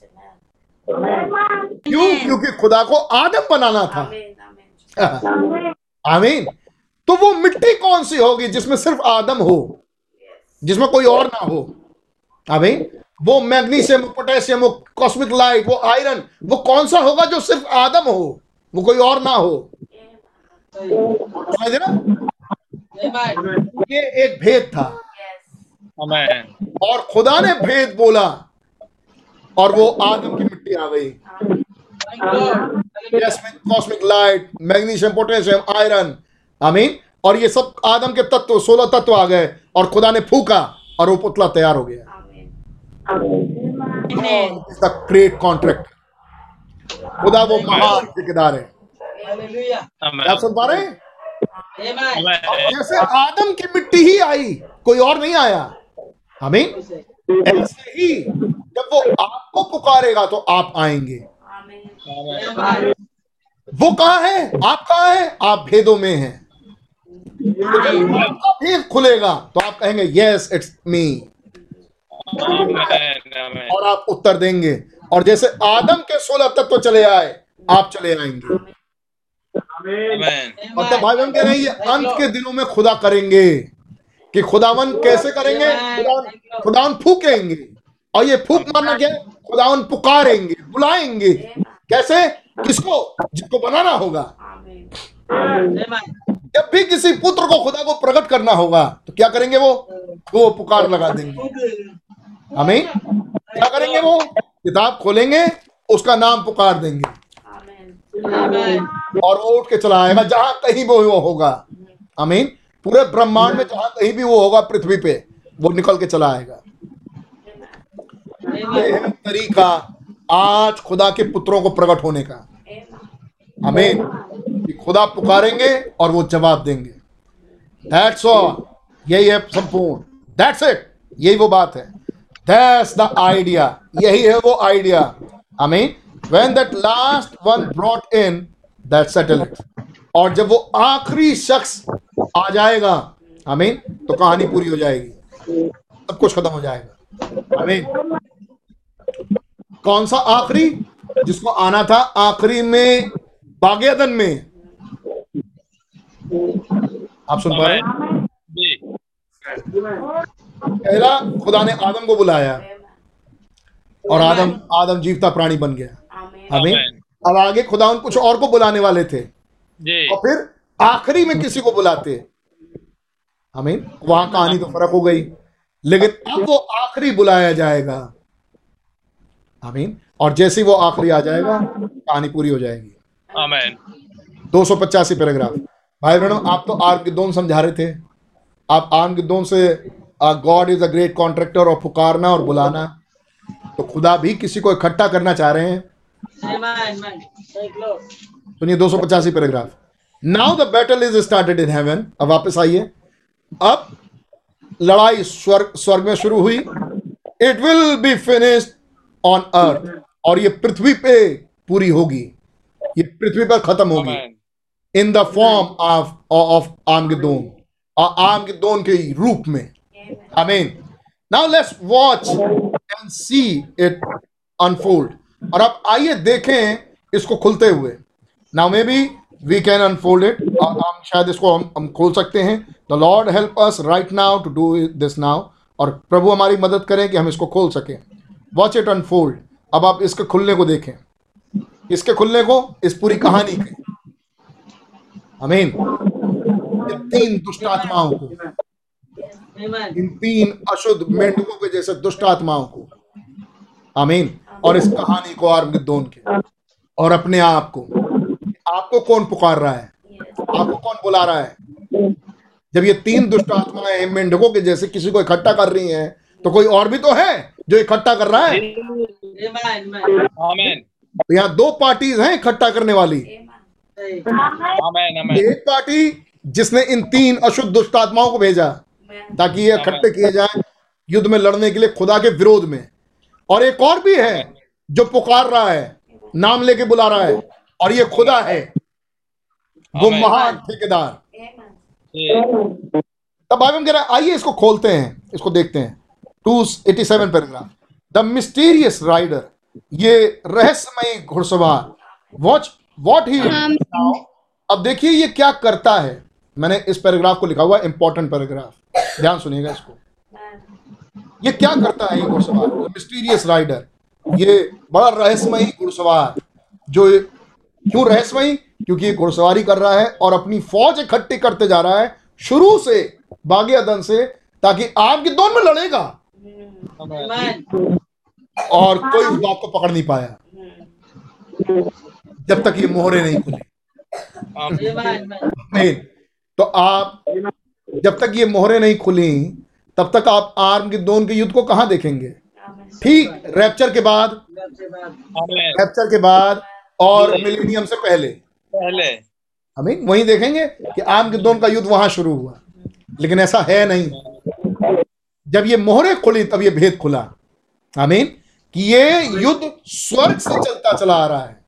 क्यों? क्योंकि खुदा को आदम बनाना था। आमीन। तो वो मिट्टी कौन सी होगी जिसमें सिर्फ़ आदम हो? जिसमें कोई और ना हो? आमीन वो मैग्नीशियम वो पोटेशियम वो कॉस्मिक लाइट वो आयरन वो कौन सा होगा जो सिर्फ़ आदम हो? वो कोई और ना हो। समझ रहे ना? ये एक भेद था। और खुदा ने भेद बोला और वो आदम की मिट्टी आ गई। Cosmic light magnesium potassium iron आमीन और ये सब आदम के तत्व सोलह तत्व आ गए और खुदा ने फूका और वो पुतला तैयार हो गया। Amen. द ग्रेट कॉन्ट्रैक्ट खुदा वो महान ठेकेदार है? Hallelujah. आप सुन पा रहे हैं. जैसे आदम की मिट्टी ही आई कोई और नहीं आया? हमें ऐसे ही जब वो आपको पुकारेगा तो आप आएँगे. वो कहा है? आप कहा है? आप भेदों में हैं। तो जब आपका भेद खुलेगा तो आप कहेंगे यस इट्स मी. और आप उत्तर देंगे। और जैसे आदम के सोलह तत्व चले आए आप चले आएँगे। तब भाई बहन कह रहे हैं ये अंत के दिनों में खुदा करेंगे। कि खुदावन कैसे करेंगे? खुदावन खुदावन फूकेंगे। और ये फूक मारना क्या है? खुदावन पुकारेंगे बुलाएँगे। कैसे? किसको? जिसको बनाना होगा। जब भी किसी पुत्र को खुदा को प्रकट करना होगा तो क्या करेंगे वो? वो पुकार लगा देंगे। हमें क्या करेंगे वो? किताब खोलेंगे उसका नाम पुकार देंगे। और वो उठ के चला आएगा जहाँ कहीं वो वो होगा। अमीन पूरे ब्रह्मांड में जहाँ कहीं भी वो होगा पृथ्वी पे वो निकल के चला आएगा तरीका आज खुदा के पुत्रों को प्रकट होने का। आमीन। कि खुदा पुकारेंगे और वो जवाब देंगे। दैट्स ऑल यही है संपूर्ण। दैट्स इट यही वो बात है। दैट्स द आइडिया यही है वो आइडिया आमीन when that last one brought in that settle it और जब वो आखिरी शख्स आ जाएगा आमीन तो कहानी पूरी हो जाएगी। सब कुछ खत्म हो जाएगा। आमीन कौन सा आखिरी? जिसको आना था आखिरी में, बागेदन में। आप सुन पा रहे हैं? पहला खुदा ने आदम को बुलाया। और आदम आदम जीवता प्राणी बन गया। आमीन। Amen. अब आगे खुदा उन कुछ और को बुलाने वाले थे। और फिर आखिरी में किसी को बुलाते। आमीन। वहाँ कहानी तो फ़र्क हो गई। लेकिन अब वो आखिरी बुलाया जाएगा। आमीन। और जैसे ही वो आखिरी आ जाएगा कहानी पूरी हो जाएगी. दो सौ पचासी पैराग्राफ। भाई बहनों आप तो आर्म गिद्दोन समझा रहे थे। आप आर्म गिद्दोन से God is a great contractor और पुकारना और बुलाना तो खुदा भी किसी को इकट्ठा करना चाह रहे हैं. सुनिए दो सौ पचासी paragraph. Now the battle is started in heaven अब वापस आइए। अब लड़ाई स्वर्ग स्वर्ग में शुरू हुई। It will be finished on earth और ये पृथ्वी पे पूरी होगी। ये पृथ्वी पर खत्म होगी। Amen. in the form of of Armageddon or Armageddon के रूप में। आमीन now let's watch and see it unfold. और अब आइए देखें इसको खुलते हुए। Now maybe we can unfold it. और हम शायद इसको हम हम खोल सकते हैं। The Lord help us right now to do this now और प्रभु हमारी मदद करें कि हम इसको खोल सकें। Watch it unfold. अब आप इसके खुलने को देखें। इसके खुलने को, इस पूरी कहानी के। इन तीन दुष्ट आत्माओं को। Amen. इन तीन अशुद्ध मेंढकों के जैसे दुष्ट आत्माओं को। आमीन। और इस कहानी को आर्मगिद्दोन के और अपने आप को। आपको कौन पुकार रहा है? आपको कौन बुला रहा है? जब ये तीन दुष्ट आत्माएँ मेंढकों के जैसे किसी को इकट्ठा कर रही हैं तो कोई और भी तो है जो इकट्ठा कर रहा है? Amen. Amen. Amen. तो यहाँ दो पार्टीज़ हैं इकट्ठा करने वाली. एक पार्टी जिसने इन तीन अशुद्ध दुष्ट आत्माओं को भेजा। ताकि ये इकट्ठे किए जाए युद्ध में लड़ने के लिए खुदा के विरोध में। और एक और भी है जो पुकार रहा है नाम लेके बुला रहा है और ये खुदा है। वो Amen. महान ठेकेदार। तब बाइबल कह रहा है आइए इसको खोलते हैं इसको देखते हैं। Two eighty seven paragraph the mysterious rider ये रहस्यमय घुड़सवार। वॉच वॉट ही अब देखिए ये क्या करता है। मैंने इस पैराग्राफ को लिखा हुआ है इंपॉर्टेंट पैराग्राफ। ध्यान सुनिएगा इसको। ये क्या करता है ये घुड़सवार? मिस्टीरियस राइडर ये बड़ा रहस्यमयी घुड़सवार जो क्यों रहस्यमयी? क्योंकि ये घुड़सवारी कर रहा है और अपनी फौज इकट्ठी करते जा रहा है शुरू से बागे बागियादन से ताकि आपके दोनों में लड़ेगा. और कोई उस बात को पकड़ नहीं पाया। जब तक ये मोहरे नहीं खुली। तो आप जब तक ये मोहरे नहीं खुली तब तक आप आर्म के दोन के युद्ध को कहाँ देखेंगे? ठीक रैप्चर के बाद रैप्चर के बाद और मिलेनियम से पहले। पहले। हमें वहीं देखेंगे कि आर्म के दोन का युद्ध वहाँ शुरू हुआ। लेकिन ऐसा है नहीं। जब ये मोहरे खुली तब ये भेद खुला। आमीन। कि ये युद्ध स्वर्ग से चलता चला आ रहा है.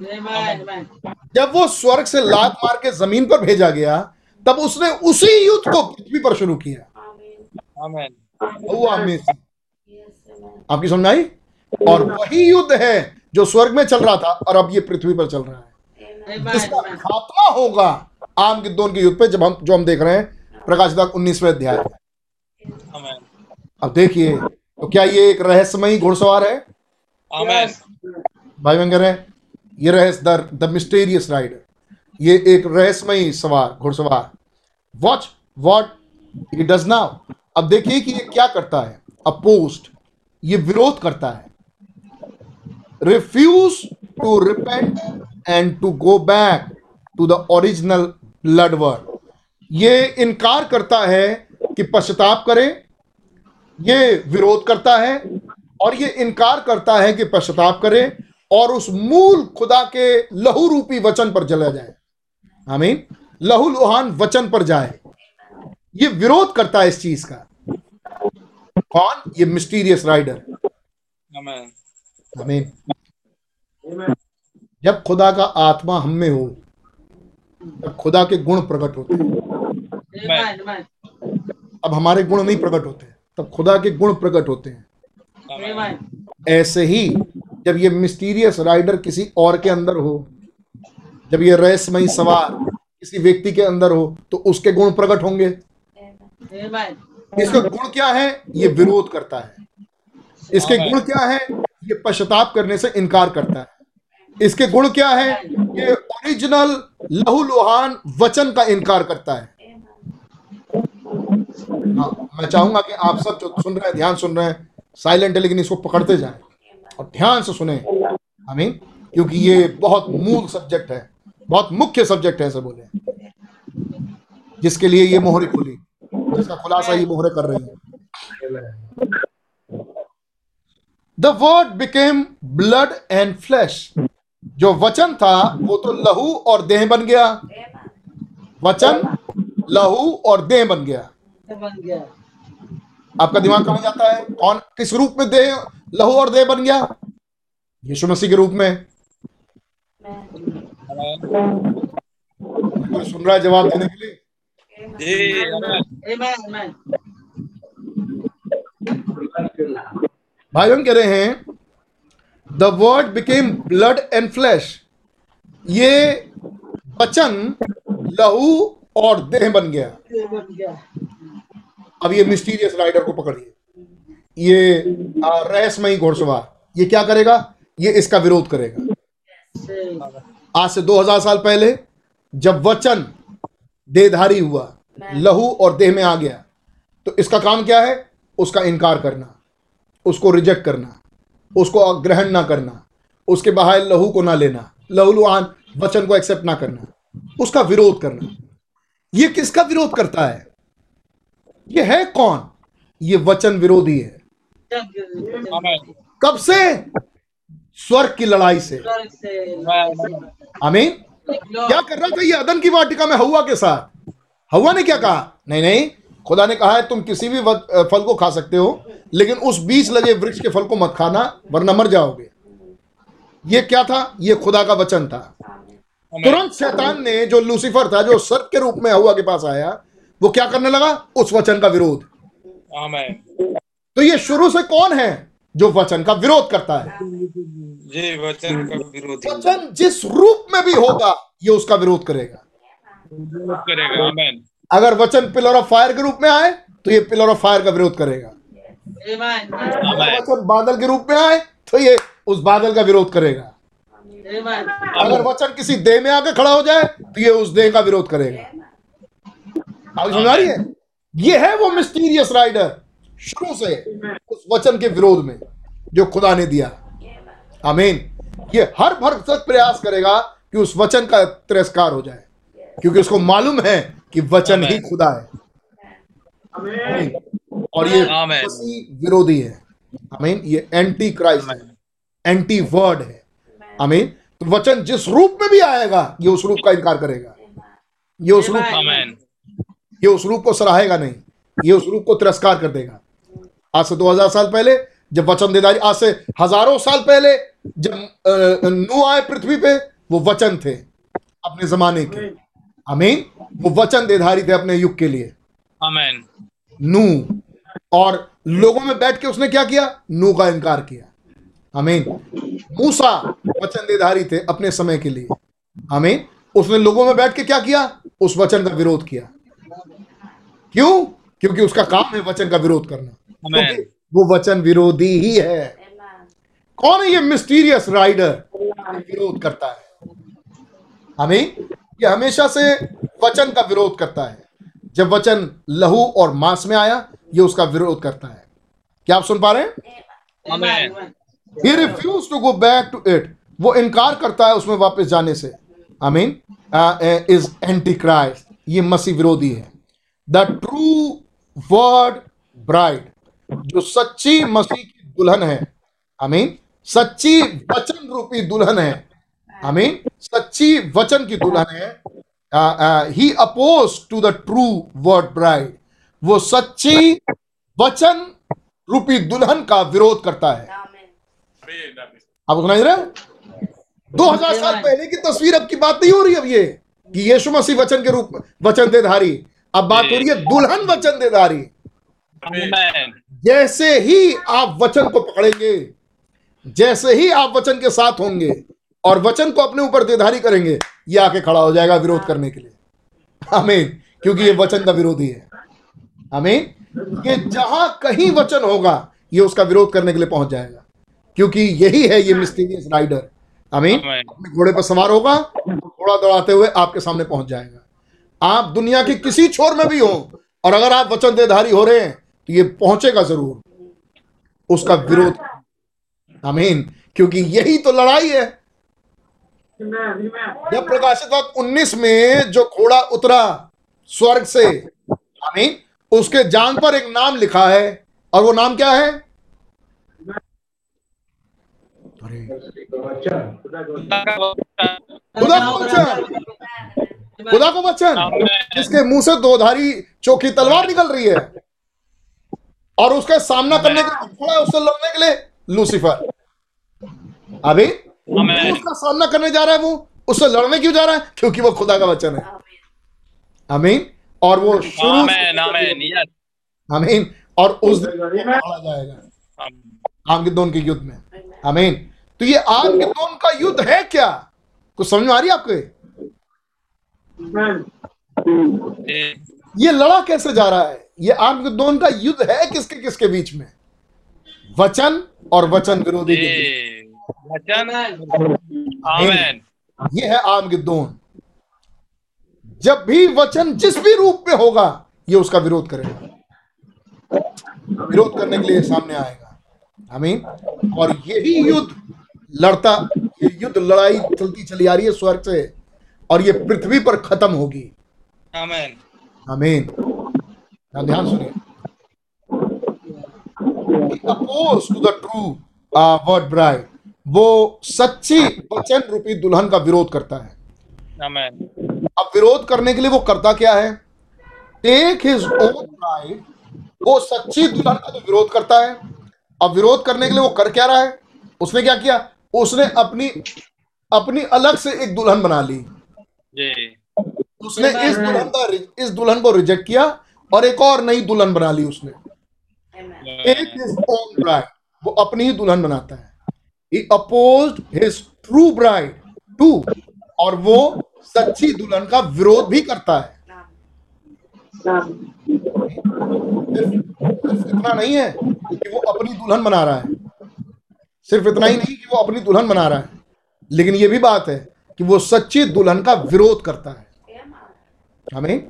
जब वो स्वर्ग से लात मार के ज़मीन पर भेजा गया तब उसने उसी युद्ध को पृथ्वी पर शुरू किया। Amen. हुआ में आपकी समझ आई? और वही युद्ध है जो स्वर्ग में चल रहा था और अब ये पृथ्वी पर चल रहा है. जिसका खात्मा होगा आम के दोन के युद्ध पे जब हम जो हम देख रहे हैं प्रकाश तक उन्नीसवें अध्याय। अब देखिए तो क्या ये एक रहस्यमयी घुड़सवार है? भाई बहन कह रहे हैं ये रहस्य द द मिस्टीरियस राइडर ये एक रहस्यमयी सवार, घुड़सवार. Watch what he does now अब देखिए कि ये क्या करता है. अपोस्ट ये विरोध करता है. Refuse to repent and to go back to the original blood word ये इनकार करता है कि पश्चाताप करे. ये विरोध करता है और ये इनकार करता है कि पश्चाताप करे. और उस मूल खुदा के लहू रूपी वचन पर चला जाए। आमीन। लहू लुहान वचन पर जाए। ये विरोध करता है इस चीज़ का। कौन? ये मिस्टीरियस राइडर. आमीन। जब खुदा का आत्मा हम में हो तब खुदा के गुण प्रकट होते हैं. अब हमारे गुण नहीं प्रकट होते तब खुदा के गुण प्रकट होते हैं. ऐसे ही जब ये मिस्टीरियस राइडर किसी और के अंदर हो जब ये रहस्यमयी सवार किसी व्यक्ति के अंदर हो तो उसके गुण प्रकट होंगे। इसका गुण क्या है? ये विरोध करता है। इसके गुण क्या है? ये पश्चाताप करने से इनकार करता है। इसके गुण क्या है? ये ओरिजिनल लहू लुहान वचन का इनकार करता है। हाँ, मैं चाहूँगा कि आप सब जो सुन रहे हैं ध्यान सुन रहे हैं साइलेंट है लेकिन इसको पकड़ते जाएँ। और ध्यान से सुने। आमीन। क्योंकि ये बहुत मूल सब्जेक्ट है। बहुत मुख्य सब्जेक्ट है, ऐसे बोले। जिसके लिए ये मोहरे खुली। जिसका खुलासा ये मोहरे कर रही है। The word became blood and flesh जो वचन था, वो तो लहू और देह बन गया। वचन लहू और देह बन गया। आपका दिमाग कहाँ जाता है? कौन किस रूप में देह लहू और देह बन गया? यीशु मसीह के रूप में। कोई सुन रहा है जवाब देने के लिए. भाई हम कह रहे हैं the word became blood and flesh ये वचन लहू और देह बन गया। अब ये मिस्टीरियस राइडर को पकड़िए ये रहस्यमयी घोड़सवार, ये क्या करेगा? ये इसका विरोध करेगा। आज से 2000 साल पहले, जब वचन देहधारी हुआ, लहू और देह में आ गया तो इसका काम क्या है? उसका इनकार करना, उसको रिजेक्ट करना, उसको ग्रहण ना करना, उसके बाहर लहू को ना लेना लहू लुहान वचन को एक्सेप्ट ना करना, उसका विरोध करना। ये किसका विरोध करता है? ये है कौन? ये वचन विरोधी है। कब से? स्वर्ग की लड़ाई से. आमीन। क्या कर रहा था ये अदन की वाटिका में हवा के साथ? हवा ने क्या कहा? नहीं नहीं। खुदा ने कहा है तुम किसी भी फल को खा सकते हो लेकिन उस बीच लगे वृक्ष के फल को मत खाना वरना मर जाओगे। ये क्या था? ये खुदा का वचन था। तुरंत शैतान ने जो लूसीफर था जो सर्प के रूप में हवा के पास आया वो क्या करने लगा? उस वचन का विरोध। तो ये शुरू से कौन है जो वचन का विरोध करता है? जी वचन का विरोधी। वचन जिस रूप में भी होगा ये उसका विरोध करेगा। विरोध करेगा. अगर वचन पिलर ऑफ़ फायर के रूप में आए तो ये पिलर ऑफ़ फायर का विरोध करेगा. Amen. वचन बादल के रूप में आए तो ये उस बादल का विरोध करेगा। अगर वचन किसी देह में आके खड़ा हो जाए तो ये उस देह का विरोध करेगा। आप समझ रही है? ये है वो मिस्टीरियस राइडर शुरू से उस वचन के विरोध में जो खुदा ने दिया। आमीन। ये हर भरसक प्रयास करेगा कि उस वचन का तिरस्कार हो जाए क्योंकि उसको मालूम है कि वचन ही खुदा है। आमीन। और ये विरोधी है। आमीन। ये एंटी क्राइस्ट है। एंटी वर्ड है। आमीन। तो वचन जिस रूप में भी आएगा ये उस रूप का इनकार करेगा। ये उस रूप. ये उस रूप को सराहेगा नहीं ये उस रूप को तिरस्कार कर देगा। आज से 2000 साल पहले जब वचन देदारी आज से हज़ारों साल पहले जब नू आए पृथ्वी पे वो वचन थे अपने जमाने के। आमीन? वो वचन देधारी थे अपने युग के लिए। Amen. नू और लोगों में बैठ के उसने क्या किया? नू का इनकार किया। आमीन? मूसा वचन देधारी थे अपने समय के लिए। आमीन? उसने लोगों में बैठ के क्या किया? उस वचन का विरोध किया। क्यों? क्योंकि उसका काम है वचन का विरोध करना। क्योंकि वो वचन विरोधी ही है। कौन है ये मिस्टीरियस राइडर विरोध करता है? आमीन ये हमेशा से वचन का विरोध करता है। जब वचन लहू और मांस में आया ये उसका विरोध करता है। क्या आप सुन पा रहे हैं? He refuse to go back to it वो इनकार करता है उसमें वापस जाने से। I mean is antichrist ये मसीह विरोधी है। द ट्रू वर्ड ब्राइड, जो सच्ची मसीह की दुल्हन है। आई मीन सच्ची वचन रूपी दुल्हन है। आई मीन सच्ची वचन की दुल्हन है। He oppose to the true word bride वो सच्ची वचन रूपी दुल्हन का विरोध करता है। आप सुनाई रहे? दो हज़ार साल पहले की तस्वीर अब की बात नहीं हो रही अब ये, कि यीशु मसीह वचन के रूप, वचन देधारी अब बात हो रही है दुल्हन वचन Amen. जैसे ही आप वचन को पकड़ेंगे जैसे ही आप वचन के साथ होंगे और वचन को अपने ऊपर देधारी करेंगे ये आके खड़ा हो जाएगा विरोध करने के लिए। आमीन। क्योंकि ये वचन का विरोधी है। आमीन। ये जहाँ कहीं वचन होगा ये उसका विरोध करने के लिए पहुँच जाएगा। क्योंकि यही है ये मिस्टीरियस राइडर। आमीन। घोड़े पर सवार होगा घोड़ा दौड़ाते हुए आपके सामने पहुँच जाएगा। आप दुनिया के किसी छोर में भी हो और अगर आप वचन देधारी हो रहे हैं तो ये पहुंचेगा ज़रूर। उसका विरोध। आमीन। क्योंकि यही तो लड़ाई है। जब प्रकाशित वक्त 19 में जो घोड़ा उतरा स्वर्ग से आमीन उसके जान पर एक नाम लिखा है और वो नाम क्या है? अरे। खुदा को वचन। खुदा को वचन Amen. जिसके मुँह से दो धारी चौकी तलवार निकल रही है और उसका सामना करने के लिए खड़ा है उससे लड़ने के लिए लूसीफर अभी Amen. उसका सामना करने जा रहा है वो उससे लड़ने क्यों जा रहा है क्योंकि वो खुदा का वचन है अमीन और वो शुरू Amen. Amen. Yes. आमीन और उस दिन मारा जाएगा Amen. आम गिद्दोन के युद्ध में अमीन तो ये आम गिद्दोन का युद्ध है क्या कुछ समझ में आ रही है आपको ये? Eh, लड़ा कैसे जा रहा है? ये आम गिद्दोन का युद्ध है किसके किसके बीच में? वचन और वचन विरोधी के वचन. ये है आम गिद्दोन जब भी वचन जिस भी रूप में होगा ये उसका विरोध करेगा। विरोध करने के लिए सामने आएगा। आमीन। और यही युद्ध लड़ता ये युद्ध लड़ाई चलती चली आ रही है स्वर्ग से। और ये पृथ्वी पर खत्म होगी। Amen. आमीन ध्यान सुनिए। Oppose to the true word bride वो सच्ची वचन रूपी दुल्हन का विरोध करता है। Amen. अब विरोध करने के लिए वो करता क्या है? टेक हिज ओन ब्राइड वो सच्ची दुल्हन का तो विरोध करता है। अब विरोध करने के लिए वो कर क्या रहा है? उसने क्या किया? उसने अपनी अपनी अलग से एक दुल्हन बना ली। उसने इस दुल्हन का इस दुल्हन को रिजेक्ट किया और एक और नई दुल्हन बना ली उसने। एक हिज ओन ब्राइड वो अपनी ही दुल्हन बनाता है। He oppose his true bride to और वो सच्ची दुल्हन का विरोध भी करता है। सिर्फ़ सिर्फ़ इतना नहीं है कि वो अपनी दुल्हन बना रहा है। सिर्फ़ इतना ही नहीं कि वो अपनी दुल्हन बना रहा है। लेकिन ये भी बात है कि वो सच्ची दुल्हन का विरोध करता है। हमें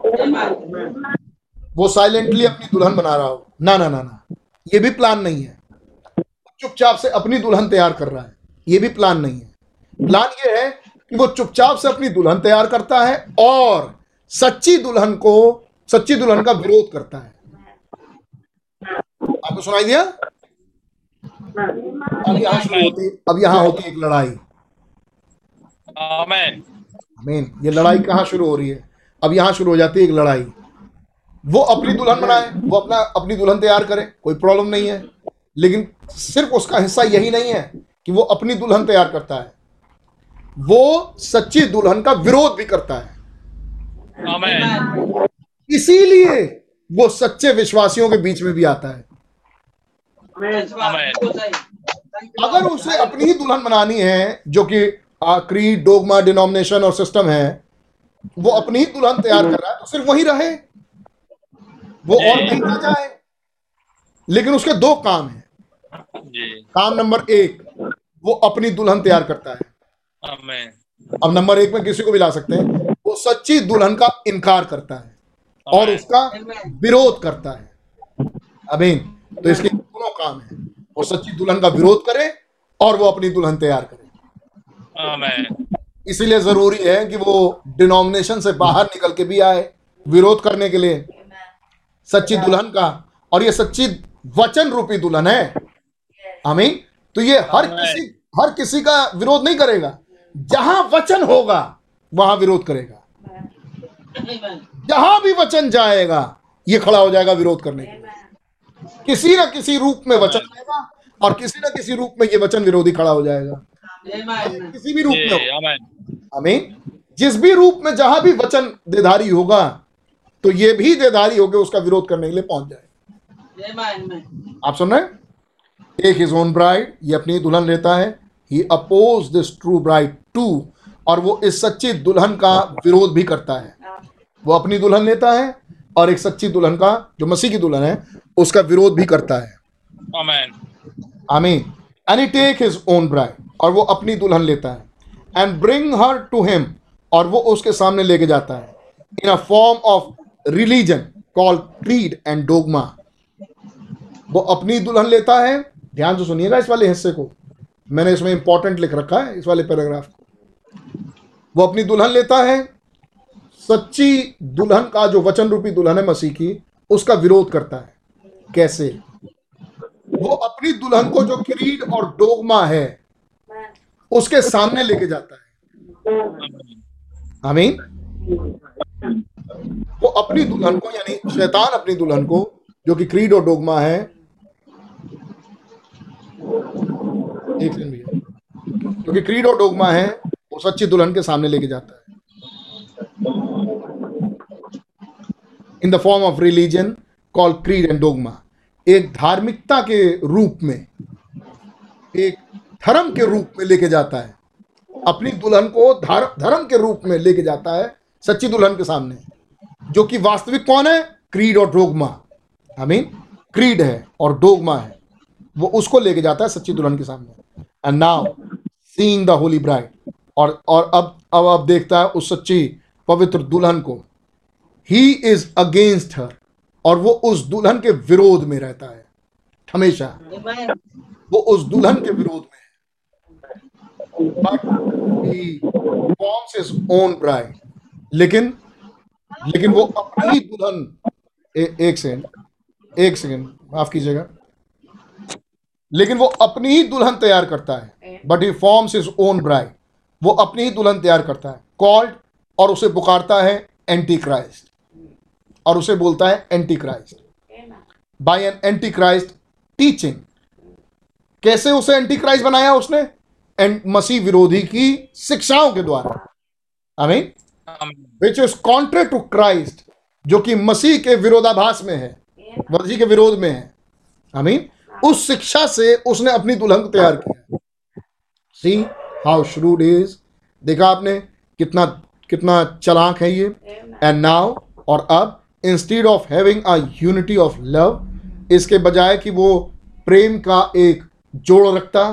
वो साइलेंटली अपनी दुल्हन बना रहा हो। ना ना ना ना। ये भी प्लान नहीं है। चुपचाप से अपनी दुल्हन तैयार कर रहा है। ये भी प्लान नहीं है। प्लान ये है कि वो चुपचाप से अपनी दुल्हन तैयार करता है और सच्ची दुल्हन को, सच्ची दुल्हन का विरोध करता है। आपको सुनाई दिया? अब यहाँ शुरू होती, अब यहाँ होती एक लड़ाई। आमेन आमीन ये लड़ाई कहाँ शुरू हो रही है? अब यहाँ शुरू हो जाती है एक लड़ाई। वो अपनी दुल्हन बनाए वो अपना अपनी दुल्हन तैयार करे कोई प्रॉब्लम नहीं है। लेकिन सिर्फ़ उसका हिस्सा यही नहीं है कि वो अपनी दुल्हन तैयार करता है। वो सच्ची दुल्हन का विरोध भी करता है। इसीलिए वो सच्चे विश्वासियों के बीच में भी आता है। अगर उसे अपनी ही दुल्हन बनानी है जो कि क्रीड डोगमा डिनोमिनेशन और सिस्टम है वो अपनी ही दुल्हन तैयार कर रहा है तो सिर्फ़ वही रहे। वो और कहीं ना जाए। लेकिन उसके दो काम है। काम नंबर एक वो अपनी दुल्हन तैयार करता है। अब नंबर एक में किसी को भी ला सकते हैं। वो सच्ची दुल्हन का इनकार करता है और उसका विरोध करता है। अमीन तो इसके दोनों काम है। वो सच्ची दुल्हन का विरोध करे और वो अपनी दुल्हन तैयार करे। इसीलिए ज़रूरी है कि वो डिनोमिनेशन से बाहर निकल के भी आए विरोध करने के लिए। सच्ची दुल्हन का। और ये सच्ची वचन रूपी दुल्हन है। आमीन। तो ये हर किसी हर किसी का विरोध नहीं करेगा। जहाँ वचन होगा वहाँ विरोध करेगा। जहाँ भी वचन जाएगा ये खड़ा हो जाएगा विरोध करने के लिए। किसी ना किसी रूप में वचन आएगा और किसी ना किसी रूप में ये वचन विरोधी खड़ा हो जाएगा। किसी भी रूप में हमें जिस भी रूप में जहाँ भी वचन देधारी होगा तो ये भी देधारी होकर उसका विरोध करने के लिए पहुँच जाए। आप सुन रहे हैं? टेक हिज ओन ब्राइड ये अपनी दुल्हन लेता है। He oppose this true bride to और वो इस सच्ची दुल्हन का विरोध भी करता है। वो अपनी दुल्हन लेता है और एक सच्ची दुल्हन का जो मसीह की दुल्हन है उसका विरोध भी करता है। आमीन। And he take his own bride और वो अपनी दुल्हन लेता है and bring her to him और वो उसके सामने लेके जाता है in a form of religion call creed and dogma वो अपनी दुल्हन लेता है। ध्यान से सुनिएगा इस वाले हिस्से को। मैंने इसमें इंपॉर्टेंट लिख रखा है इस वाले पैराग्राफ को। वो अपनी दुल्हन लेता है। सच्ची दुल्हन का जो वचन रूपी दुल्हन है मसीह की, उसका विरोध करता है। कैसे? वो अपनी दुल्हन को जो क्रीड और डोगमा है उसके सामने लेके जाता है। आमीन। वो अपनी दुल्हन को, यानी शैतान अपनी दुल्हन को, जो कि क्रीड और डोगमा है। एक सेकंड भैया। जो कि क्रीड और डोगमा है, वो सच्ची दुल्हन के सामने लेके जाता है। In the form of religion call creed and dogma एक धार्मिकता के रूप में, एक धर्म के रूप में लेके जाता है। अपनी दुल्हन को धर्म के रूप में लेके जाता है सच्ची दुल्हन के सामने, जो कि वास्तविक कौन है? क्रीड और डोगमा। आई मीन क्रीड है और डोगमा है। वो उसको लेके जाता है सच्ची दुल्हन के सामने। And now seeing the holy bride और और अब अब अब देखता है उस सच्ची पवित्र दुल्हन को। ही इज़ अगेंस्ट हर और वो उस दुल्हन के विरोध में रहता है। हमेशा। वो उस दुल्हन के विरोध में but he forms his own bride लेकिन लेकिन वो अपनी दुल्हन एक सेकंड एक सेकंड माफ़ कीजिएगा। लेकिन वो अपनी ही दुल्हन तैयार करता है but he forms his own bride वो अपनी ही दुल्हन तैयार करता है कॉल्ड और उसे पुकारता है एंटी क्राइस्ट और उसे बोलता है antichrist by an antichrist teaching कैसे उसे एंटी क्राइस्ट बनाया उसने? एंड मसीह विरोधी की शिक्षाओं के द्वारा। I mean which is contrary to Christ जो कि मसीह के विरोधाभास में है मसीह के विरोध में है। आई मीन उस शिक्षा से उसने अपनी दुल्हन को तैयार किया। सी हाउ श्रूड इज़ देखा आपने कितना कितना चलाक है ये। एंड नाउ और अब instead of having a unity of love इसके बजाय कि वो प्रेम का एक जोड़ रखता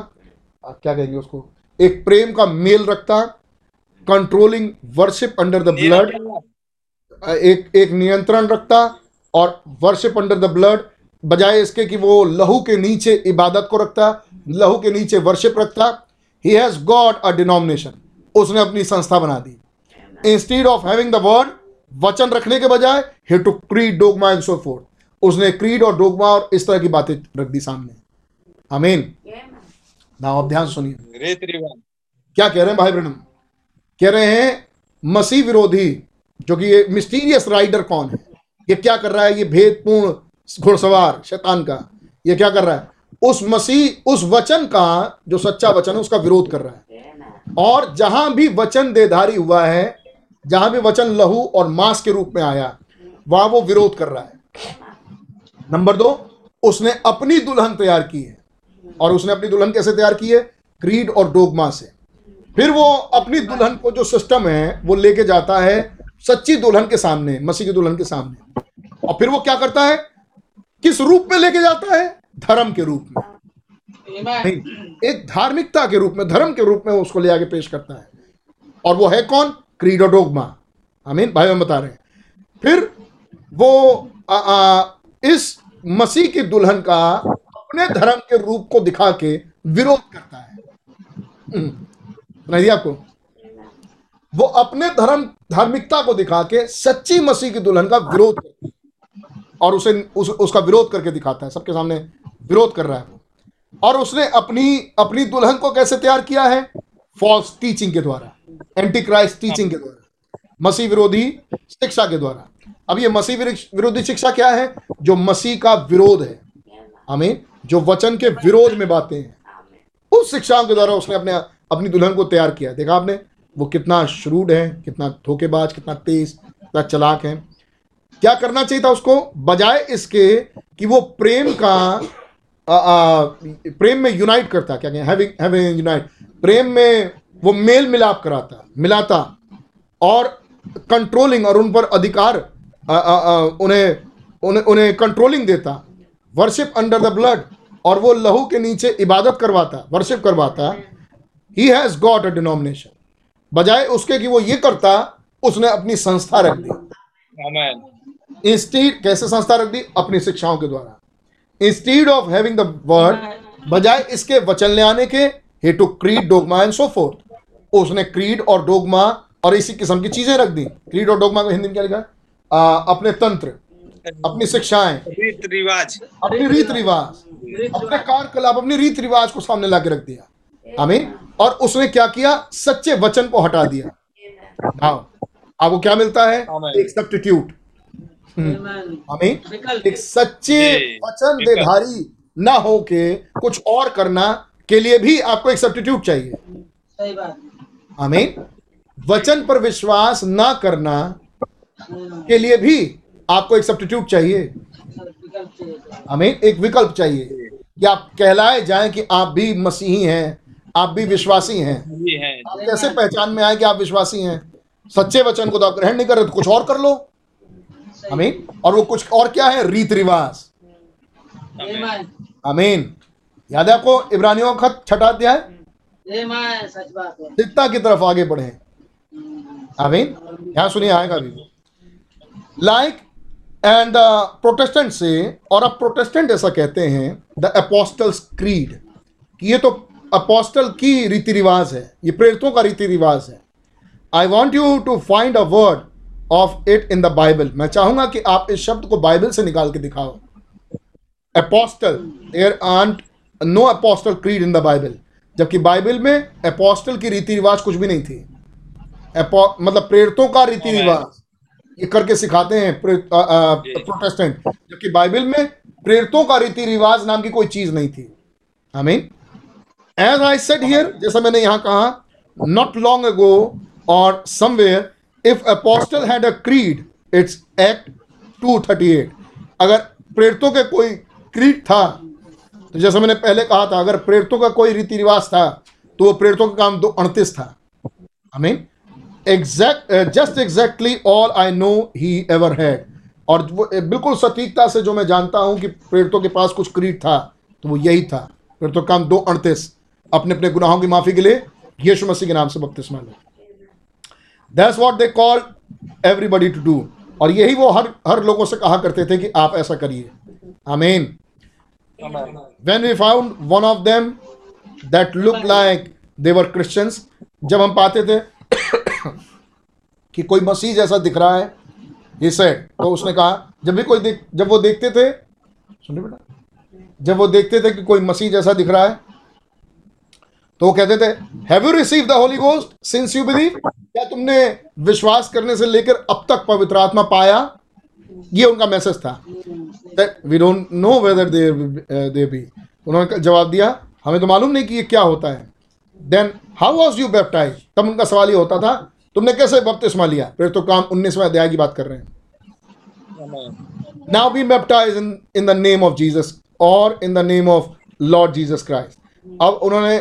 क्या कहेंगे उसको? एक प्रेम का मेल रखता controlling worship under the blood एक एक नियंत्रण रखता और वर्शिप अंडर द ब्लड बजाय इसके कि वो लहू के नीचे इबादत को रखता लहू के नीचे वर्शिप रखता। He has got a denomination उसने अपनी संस्था बना दी। Instead of having the word वचन रखने के बजाय he to creed dogma and so forth उसने क्रीड और डोगमा और इस तरह की बातें रख दी सामने। आमीन ना अब ध्यान सुनिए। रीत रिवाज। क्या कह रहे हैं भाई ब्रहणम कह रहे हैं मसीह विरोधी जो कि ये मिस्टीरियस राइडर कौन है? ये क्या कर रहा है? ये भेदपूर्ण घुड़सवार शैतान का। ये क्या कर रहा है? उस मसीह उस वचन का जो सच्चा वचन है उसका विरोध कर रहा है। और जहाँ भी वचन देधारी हुआ है जहाँ भी वचन लहू और मांस के रूप में आया वहाँ वो विरोध कर रहा है। नंबर दो उसने अपनी दुल्हन तैयार की है। और उसने अपनी दुल्हन कैसे तैयार की है? क्रीड और डोगमा से। फिर वो अपनी दुल्हन को जो सिस्टम है वो लेके जाता है सच्ची दुल्हन के सामने मसीह की दुल्हन के सामने। और फिर वो क्या करता है? किस रूप में लेके जाता है? धर्म के रूप में। नहीं एक धार्मिकता के रूप में धर्म के रूप में उसको ले आके पेश करता है। और वो है कौन? क्रीड डोगमा आमीन भाई हम बता रहे हैं। फिर वो आ, आ, इस मसीह की दुल्हन का अपने धर्म के रूप को दिखा के विरोध करता है। हम्म, सुनाई आपको? वो अपने धर्म धार्मिकता को दिखा के सच्ची मसीह की दुल्हन का विरोध करता है और उसे उस, उसका विरोध करके दिखाता है। सबके सामने विरोध कर रहा है वो। और उसने अपनी अपनी दुल्हन को कैसे तैयार किया है? फॉल्स टीचिंग के द्वारा। एंटी क्राइस्ट टीचिंग के द्वारा। मसीह विरोधी शिक्षा के द्वारा। अब ये मसीह विरोधी शिक्षा क्या है? जो मसीह का विरोध है। हमें जो वचन के विरोध में बातें हैं। उस शिक्षाओं के द्वारा उसने अपने अपनी दुल्हन को तैयार किया। देखा आपने वो कितना श्रूड है कितना धोखेबाज कितना तेज कितना चलाक है। क्या करना चाहिए था उसको? बजाय इसके कि वो प्रेम का आ, आ, प्रेम में यूनाइट करता। क्या कहें? हैविंग हैविंग यूनाइट प्रेम में वो मेल मिलाप कराता मिलाता। और कंट्रोलिंग और उन पर अधिकार आ, आ, आ, उन्हें उन्हें उन्हें कंट्रोलिंग देता। वर्शिप अंडर द ब्लड और वो लहू के नीचे इबादत करवाता वर्शिप करवाता he has got a denomination बजाय उसके कि वो ये करता उसने अपनी संस्था रख दी। इंस्टीड कैसे संस्था रख दी? अपनी शिक्षाओं के द्वारा। Instead of having the word बजाय इसके वचन ले आने के he to creed dogma and so forth उसने क्रीड और डोगमा और इसी किस्म की चीज़ें रख दी। क्रीड और डोगमा को हिंदी में क्या लिखा? है? अपने तंत्र। अपनी शिक्षाएँ। रीत रिवाज अपनी रीत रिवाज अपने कार्यकलाप अपनी रीत रिवाज को सामने लाके रख दिया। आमीन। और उसने क्या किया? सच्चे वचन को हटा दिया। हाँ आपको क्या मिलता है? एक सब्स्टिट्यूट Amen. आमीन। एक सच्चे वचन देधारी ना हो के कुछ और करना के लिए भी आपको एक सब्स्टिट्यूट चाहिए। सही बात। आमीन। वचन पर विश्वास ना करना के लिए भी आपको एक सब्स्टिट्यूट चाहिए। हमें एक विकल्प चाहिए कि आप कहलाए जाएँ कि आप भी मसीही हैं आप भी विश्वासी हैं। आप कैसे पहचान में आए कि आप विश्वासी हैं? सच्चे वचन को तो आप ग्रहण नहीं कर रहे तो कुछ और कर लो। अमीन और वो कुछ और क्या है? रीत रिवाज। अमीन याद है आपको इब्रानियों का खत छठा अध्याय? है सिद्धता की तरफ़ आगे बढ़े। अमीन यहाँ सुनिए आएगा भी। लाइक एंड प्रोटेस्टेंट से और अब प्रोटेस्टेंट ऐसा कहते हैं द अपोस्टल्स क्रीड ये तो अपोस्टल की रीति रिवाज है, ये प्रेरितों का रीति रिवाज है। I want you to find a word of it in the Bible मैं चाहूँगा कि आप इस शब्द को बाइबल से निकाल के दिखाओ। Apostle there ain't no apostle creed in the Bible जबकि बाइबल में अपोस्टल की रीति रिवाज कुछ भी नहीं थी। मतलब प्रेरितों का रीति रिवाज ये करके सिखाते हैं प्रोटेस्टेंट जबकि बाइबल में प्रेरितों का रीति रिवाज नाम की कोई चीज़ नहीं थी। आमीन। एज आई सेड हियर जैसा मैंने यहाँ कहा नॉट लॉन्ग अगो और somewhere if apostle had a creed it's act 238 अगर प्रेरितों के कोई क्रीड था तो जैसा मैंने पहले कहा था अगर प्रेरितों का कोई रीति रिवाज था तो वो प्रेरितों का काम दो अड़तीस था। I mean exact just exactly all I know he ever had और वो बिल्कुल सटीकता से जो मैं जानता हूँ कि प्रेरितों के पास कुछ क्रीड था तो वो यही था। प्रेरितों काम दो अड़तीस। अपने अपने गुनाहों की माफ़ी के लिए यीशु मसीह के नाम से बपतिस्मा लो। That's what they call everybody to do और यही वो हर हर लोगों से कहा करते थे कि आप ऐसा करिए। आमीन we found one of them that looked like they were Christians, जब हम पाते थे कि कोई मसीह जैसा दिख रहा है said तो उसने कहा जब भी कोई देख जब वो देखते थे सुनिए बेटा जब वो देखते थे कि कोई मसीह जैसा दिख रहा है तो वो कहते थे have you receive the Holy Ghost since you believe क्या तुमने विश्वास करने से लेकर अब तक पवित्र आत्मा पाया? ये उनका मैसेज था। We don't know whether they uh, they उन्होंने जवाब दिया हमें तो मालूम नहीं कि ये क्या होता है। Then how was you baptize तब उनका सवाल ये होता था तुमने कैसे बपतिस्मा लिया? फिर तो काम उन्नीसवें अध्याय की बात कर रहे हैं. Now be baptize in in the name of Jesus और in the name of Lord Jesus Christ अब उन्होंने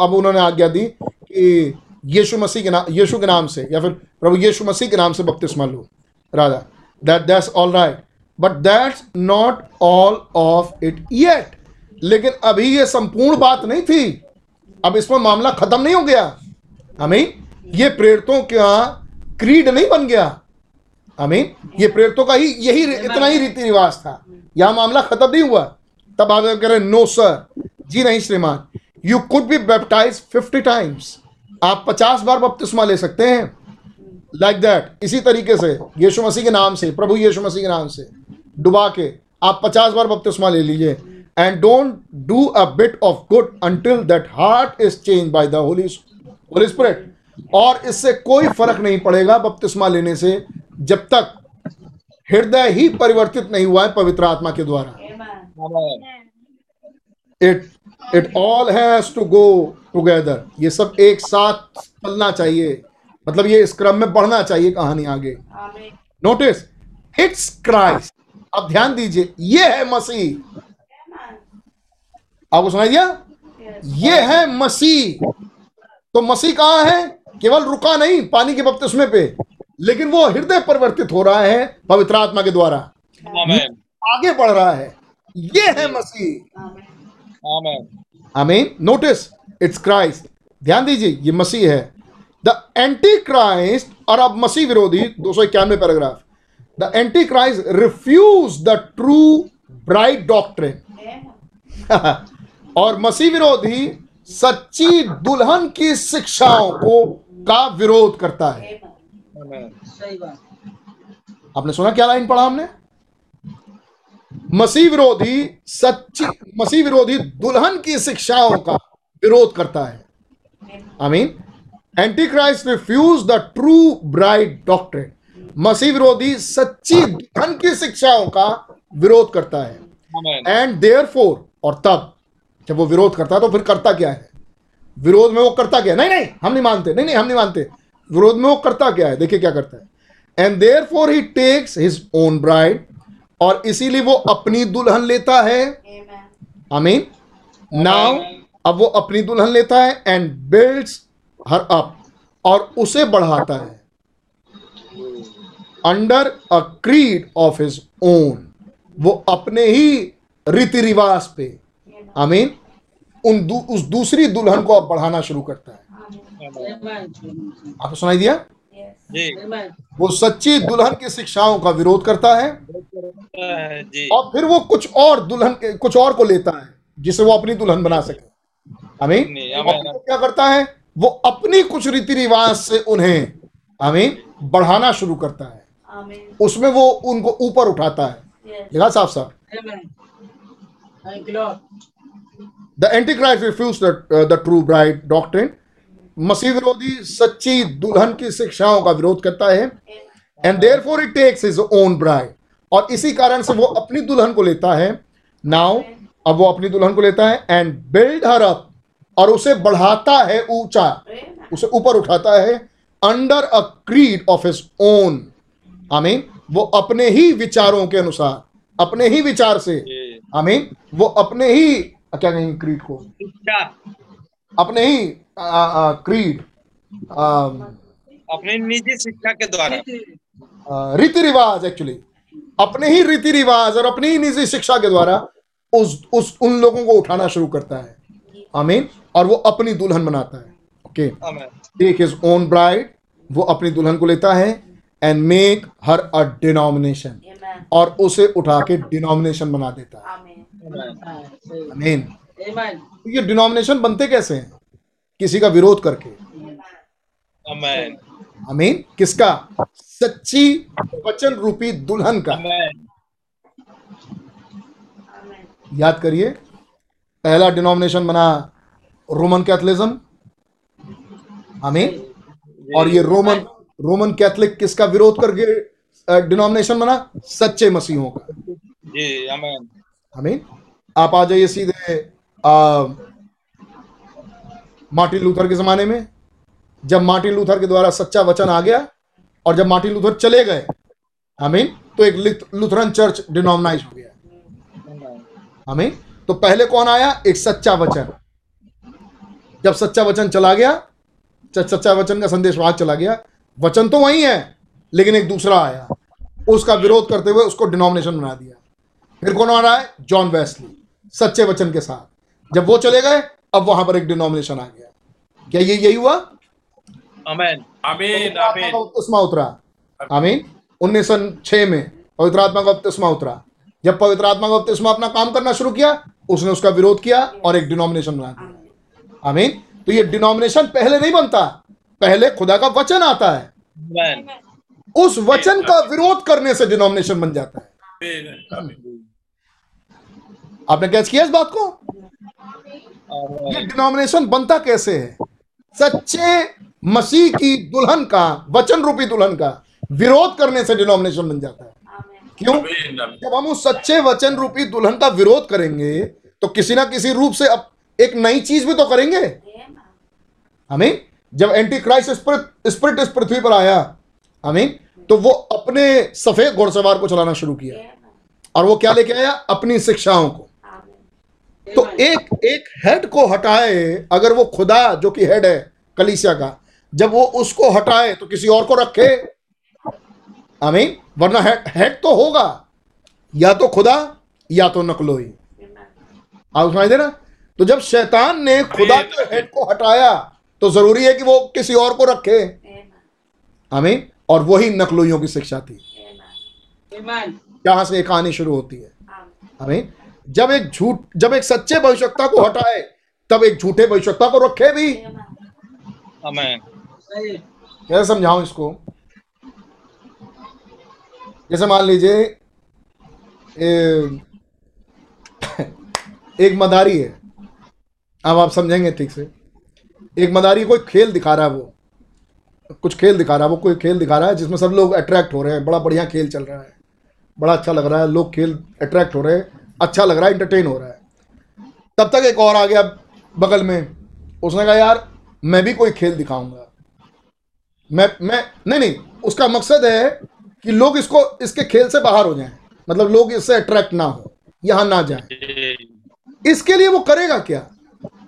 अब उन्होंने आज्ञा दी कि यीशु मसीह के नाम यीशु के नाम से या फिर प्रभु यीशु मसीह के नाम से बपतिस्मा लो rather that that's all right but that's not all of it yet लेकिन अभी ये संपूर्ण बात नहीं थी। अब इसमें मामला खत्म नहीं हो गया। हमें ये प्रेरितों का क्रीड नहीं बन गया। आमीन। ये प्रेरितों का ही यही इतना ही रीति रिवाज था। यह मामला खत्म नहीं हुआ। तब आप कह रहे नो सर जी नहीं, श्रीमान। You could be baptize fifty times आप पचास बार बपतिस्मा ले सकते हैं। लाइक like दैट इसी तरीके से, यीशु मसीह के नाम से, प्रभु यीशु मसीह के नाम से, डुबा के आप पचास बार बपतिस्मा ले लीजिए। And don't do a bit of good until that heart is change by the holy holy spirit और इससे कोई फ़र्क नहीं पड़ेगा बपतिस्मा लेने से जब तक हृदय ही परिवर्तित नहीं हुआ है पवित्र आत्मा के द्वारा। It it all has to go together ये सब एक साथ चलना चाहिए। मतलब ये इस क्रम में बढ़ना चाहिए कहानी आगे। नोटिस इट्स क्राइस्ट अब ध्यान दीजिए ये है मसीह। आपको सुनाई दिया? ये है मसीह। तो मसीह कहाँ है? केवल रुका नहीं पानी के बपतिस्मे पे। लेकिन वो हृदय परिवर्तित हो रहा है पवित्र आत्मा के द्वारा। आगे बढ़ रहा है। ये है मसीह. आमीन। नोटिस इट्स क्राइस्ट ध्यान दीजिए ये मसीह है। द एंटी क्राइस्ट और अब मसीह विरोधी दो सौ इक्यानवे paragraph. The antichrist refuse the true bride doctrine और मसीह विरोधी सच्ची दुल्हन की शिक्षाओं को का विरोध करता है। Amen. सही बात। आपने सुना क्या लाइन पढ़ा हमने? मसीह विरोधी सच्ची मसीह विरोधी दुल्हन की शिक्षाओं का विरोध करता है। I mean antichrist refuse the true bride doctrine मसीह विरोधी सच्ची दुल्हन की शिक्षाओं का विरोध करता है। एंड देयर फोर और तब जब वो विरोध करता है तो फिर करता क्या है? विरोध में वो करता क्या है? नहीं नहीं हम नहीं मानते। नहीं नहीं हम नहीं मानते। विरोध में वो करता क्या है? देखिए क्या करता है। And therefore he takes his own bride और इसीलिए वो अपनी दुल्हन लेता है। आमीन नाउ अब वो अपनी दुल्हन लेता है एंड बिल्ड्स हर अप और उसे बढ़ाता है। Under a creed of his own वो अपने ही रीति रिवाज पे। आमीन उन दू, उस दूसरी दुल्हन को अब बढ़ाना शुरू करता है. आपको सुनाई दिया? जी। वो सच्ची दुल्हन की शिक्षाओं का विरोध करता है जी। और फिर वो कुछ और दुल्हन के कुछ और को लेता है जिसे वो अपनी दुल्हन बना सके। वो क्या करता है? वो अपनी कुछ रीति रिवाज से उन्हें आमीन बढ़ाना शुरू करता है। उसमें वो उनको ऊपर उठाता है। लिखा साफ़ साफ़ the antichrist refuse the true bride doctrine मसीह विरोधी सच्ची दुल्हन की शिक्षाओं का विरोध करता है and therefore it takes his own bride और इसी कारण से वो अपनी दुल्हन को लेता है। नाउ अब वो अपनी दुल्हन को लेता है एंड बिल्ड हर अप और उसे बढ़ाता है ऊँचा उसे ऊपर उठाता है under a creed of his own आमीन वो अपने ही विचारों के अनुसार अपने ही विचार से जी। आमीन वो अपने ही क्या कहेंगे क्रीड को? अपने ही आ, आ, क्रीड आ, अपनी निजी शिक्षा के द्वारा। रीति रिवाज एक्चुअली अपने ही रीति रिवाज और अपनी ही निजी शिक्षा के द्वारा उस उस उन लोगों को उठाना शुरू करता है। आमीन। और वो अपनी दुल्हन बनाता है। Okay take his own bride वो अपनी दुल्हन को लेता है and make her a denomination और उसे उठा के डिनोमिनेशन बना देता है। Amen. Amen. आमीन तो ये डिनोमिनेशन बनते कैसे हैं? किसी का विरोध करके। Amen. आमीन किसका? सच्ची वचन रूपी दुल्हन का। Amen. Amen. याद करिए पहला डिनोमिनेशन बना रोमन कैथलिज्म आमीन और ये रोमन रोमन कैथलिक किसका विरोध करके डिनोमिनेशन बना? सच्चे मसीहों का। जी आमीन आप आ जाइए सीधे मार्टिन लूथर के जमाने में, जब मार्टिन लूथर के द्वारा सच्चा वचन आ गया और जब मार्टिन लूथर चले गए आमीन तो एक लिथ- लूथरन चर्च डिनोमनाइज हो गया. आमीन तो पहले कौन आया? एक सच्चा वचन। जब सच्चा वचन चला गया, जब सच्चा वचन का संदेश वहाँ चला गया, वचन तो वही है, लेकिन एक दूसरा आया। उसका विरोध करते हुए उसको डिनोमिनेशन बना दिया। फिर कौन आ रहा है? जॉन वेस्ली सच्चे वचन के साथ। जब वो चले गए अब वहाँ पर एक डिनोमिनेशन आ गया। क्या ये यही हुआ? Amen. Amen. आत्मा Amen. का बपतिस्मा उतरा। आमीन उन्नीस सौ छह में पवित्र आत्मा का बपतिस्मा उतरा। जब पवित्र आत्मा का बपतिस्मा अपना काम करना शुरू किया उसने उसका विरोध किया और एक डिनोमिनेशन बना दिया। आमीन तो ये डिनोमिनेशन पहले नहीं बनता। पहले खुदा का वचन आता है। उस वचन का विरोध करने से डिनोमिनेशन बन जाता है. आपने कैच किया इस बात को? ये डिनोमिनेशन बनता कैसे है? सच्चे मसीह की दुल्हन का वचन रूपी दुल्हन का विरोध करने से डिनोमिनेशन बन जाता है। Amen. क्यों? जब हम उस सच्चे वचन रूपी दुल्हन का विरोध करेंगे तो किसी ना किसी रूप से अब एक नई चीज़ भी तो करेंगे। हमें जब एंटी क्राइस्ट स्पिरिट स्पिरिट इस पृथ्वी पर आया हमें तो वो अपने सफ़ेद घोड़सवार को चलाना शुरू किया। और वो क्या लेके आया? अपनी शिक्षाओं को. तो एक एक हेड को हटाए अगर वो खुदा जो कि हेड है कलीसिया का जब वो उसको हटाए तो किसी और को रखे। आमीन। वरना हेड हेड तो होगा। या तो खुदा या तो नकलोई। आप समझ दे रहा तो जब शैतान ने खुदा के हेड को हटाया तो ज़रूरी है कि वो किसी और को रखे। Amen. आमीन। और वही नकलोइयों की शिक्षा थी। Amen. Amen. से ये कहानी शुरू होती है। Amen. आमीन। जब एक झूठ जब एक सच्चे भविष्यता को हटाए तब एक झूठे भविष्यता को रखे भी. कैसे समझाऊं इसको? जैसे मान लीजिए एक मदारी है। अब आप समझेंगे ठीक से। एक मदारी कोई खेल दिखा रहा है वो। कुछ खेल दिखा रहा है वो कोई खेल दिखा रहा है जिसमें सब लोग अट्रैक्ट हो रहे हैं। बड़ा बढ़िया खेल चल रहा है। बड़ा अच्छा लग रहा है लोग खेल अट्रैक्ट हो रहे हैं। अच्छा लग रहा है इंटरटेन हो रहा है। तब तक एक और आ गया बगल में। उसने कहा, यार, मैं भी कोई खेल दिखाऊँगा। मैं मैं, नहीं नहीं, उसका मकसद है कि लोग इसको, इसके खेल से बाहर हो जाएँ। मतलब लोग इससे अट्रैक्ट ना हो, यहाँ ना जाएँ। इसके लिए वो करेगा क्या?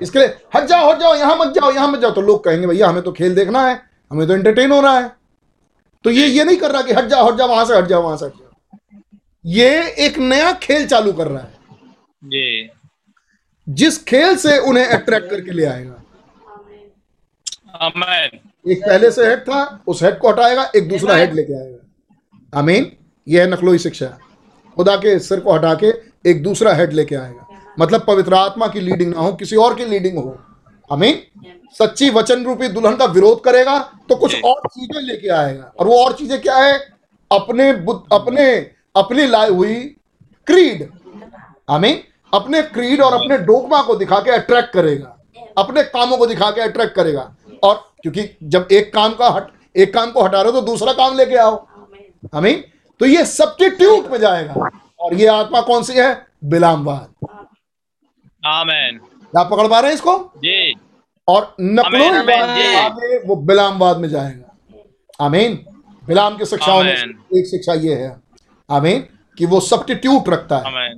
इसके लिए, हट जाओ हट जाओ, यहाँ मत जाओ, यहाँ मत जाओ। तो लोग कहेंगे, भैया, हमें तो खेल देखना है, हमें तो एंटरटेन हो रहा है। तो ये ये नहीं कर रहा कि, हट जाओ हट जाओ, वहाँ से हट जाओ, वहाँ से हट जाओ। ये एक नया खेल चालू कर रहा है। जी। जिस खेल से उन्हें अट्रैक्ट करके ले आएगा। Amen. Amen. एक पहले से हेड था उस हेड को हटाएगा एक दूसरा हेड लेके आएगा। आमीन। यह है नकलोई शिक्षा। खुदा के सिर को हटा के एक दूसरा हेड लेके आएगा। मतलब पवित्र आत्मा की लीडिंग ना हो किसी और की लीडिंग हो। आमीन। सच्ची वचन रूपी दुल्हन का विरोध करेगा तो कुछ और चीज़ें लेके आएगा। और वो और चीज़ें क्या है? अपने अपने अपनी लाई हुई क्रीड आमीन। अपने क्रीड और अपने डोगमा को दिखा के अट्रैक्ट करेगा। अपने कामों को दिखा के अट्रैक्ट करेगा। और क्योंकि जब एक काम का हट एक काम को हटा रहे हो तो दूसरा काम लेके आओ. आमीन। तो ये सब्स्टिट्यूट में जाएगा। और ये आत्मा कौन सी है? बिलामवाद। Amen. आप पकड़ पा रहे हैं इसको? जी। और आमीन, आमीन। आगे वो बिलामवाद में जाएगा। आमीन। बिलाम की शिक्षाओं में एक शिक्षा ये है। आमीन कि वो सब्स्टिट्यूट रखता है।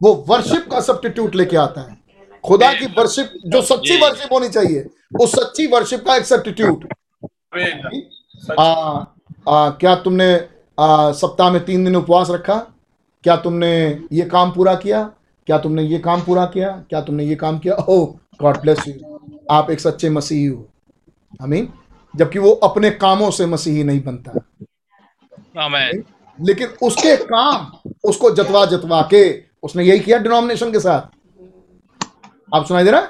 वो वर्शिप का सब्स्टिट्यूट लेके आता है। खुदा की वर्शिप जो सच्ची वर्शिप होनी चाहिए उस सच्ची वर्शिप का एक सब्स्टिट्यूट आ, क्या तुमने सप्ताह में तीन दिन उपवास रखा? क्या तुमने ये काम पूरा किया? क्या तुमने ये काम पूरा किया? क्या तुमने ये काम किया? ओह गॉड ब्लेस यू आप एक सच्चे मसीही हो। आमीन। जबकि वो अपने कामों से मसीही नहीं बनता। Amen. लेकिन उसके काम उसको जतवा जतवा के उसने यही किया डिनोमिनेशन के साथ। आप सुनाई दे रहा है?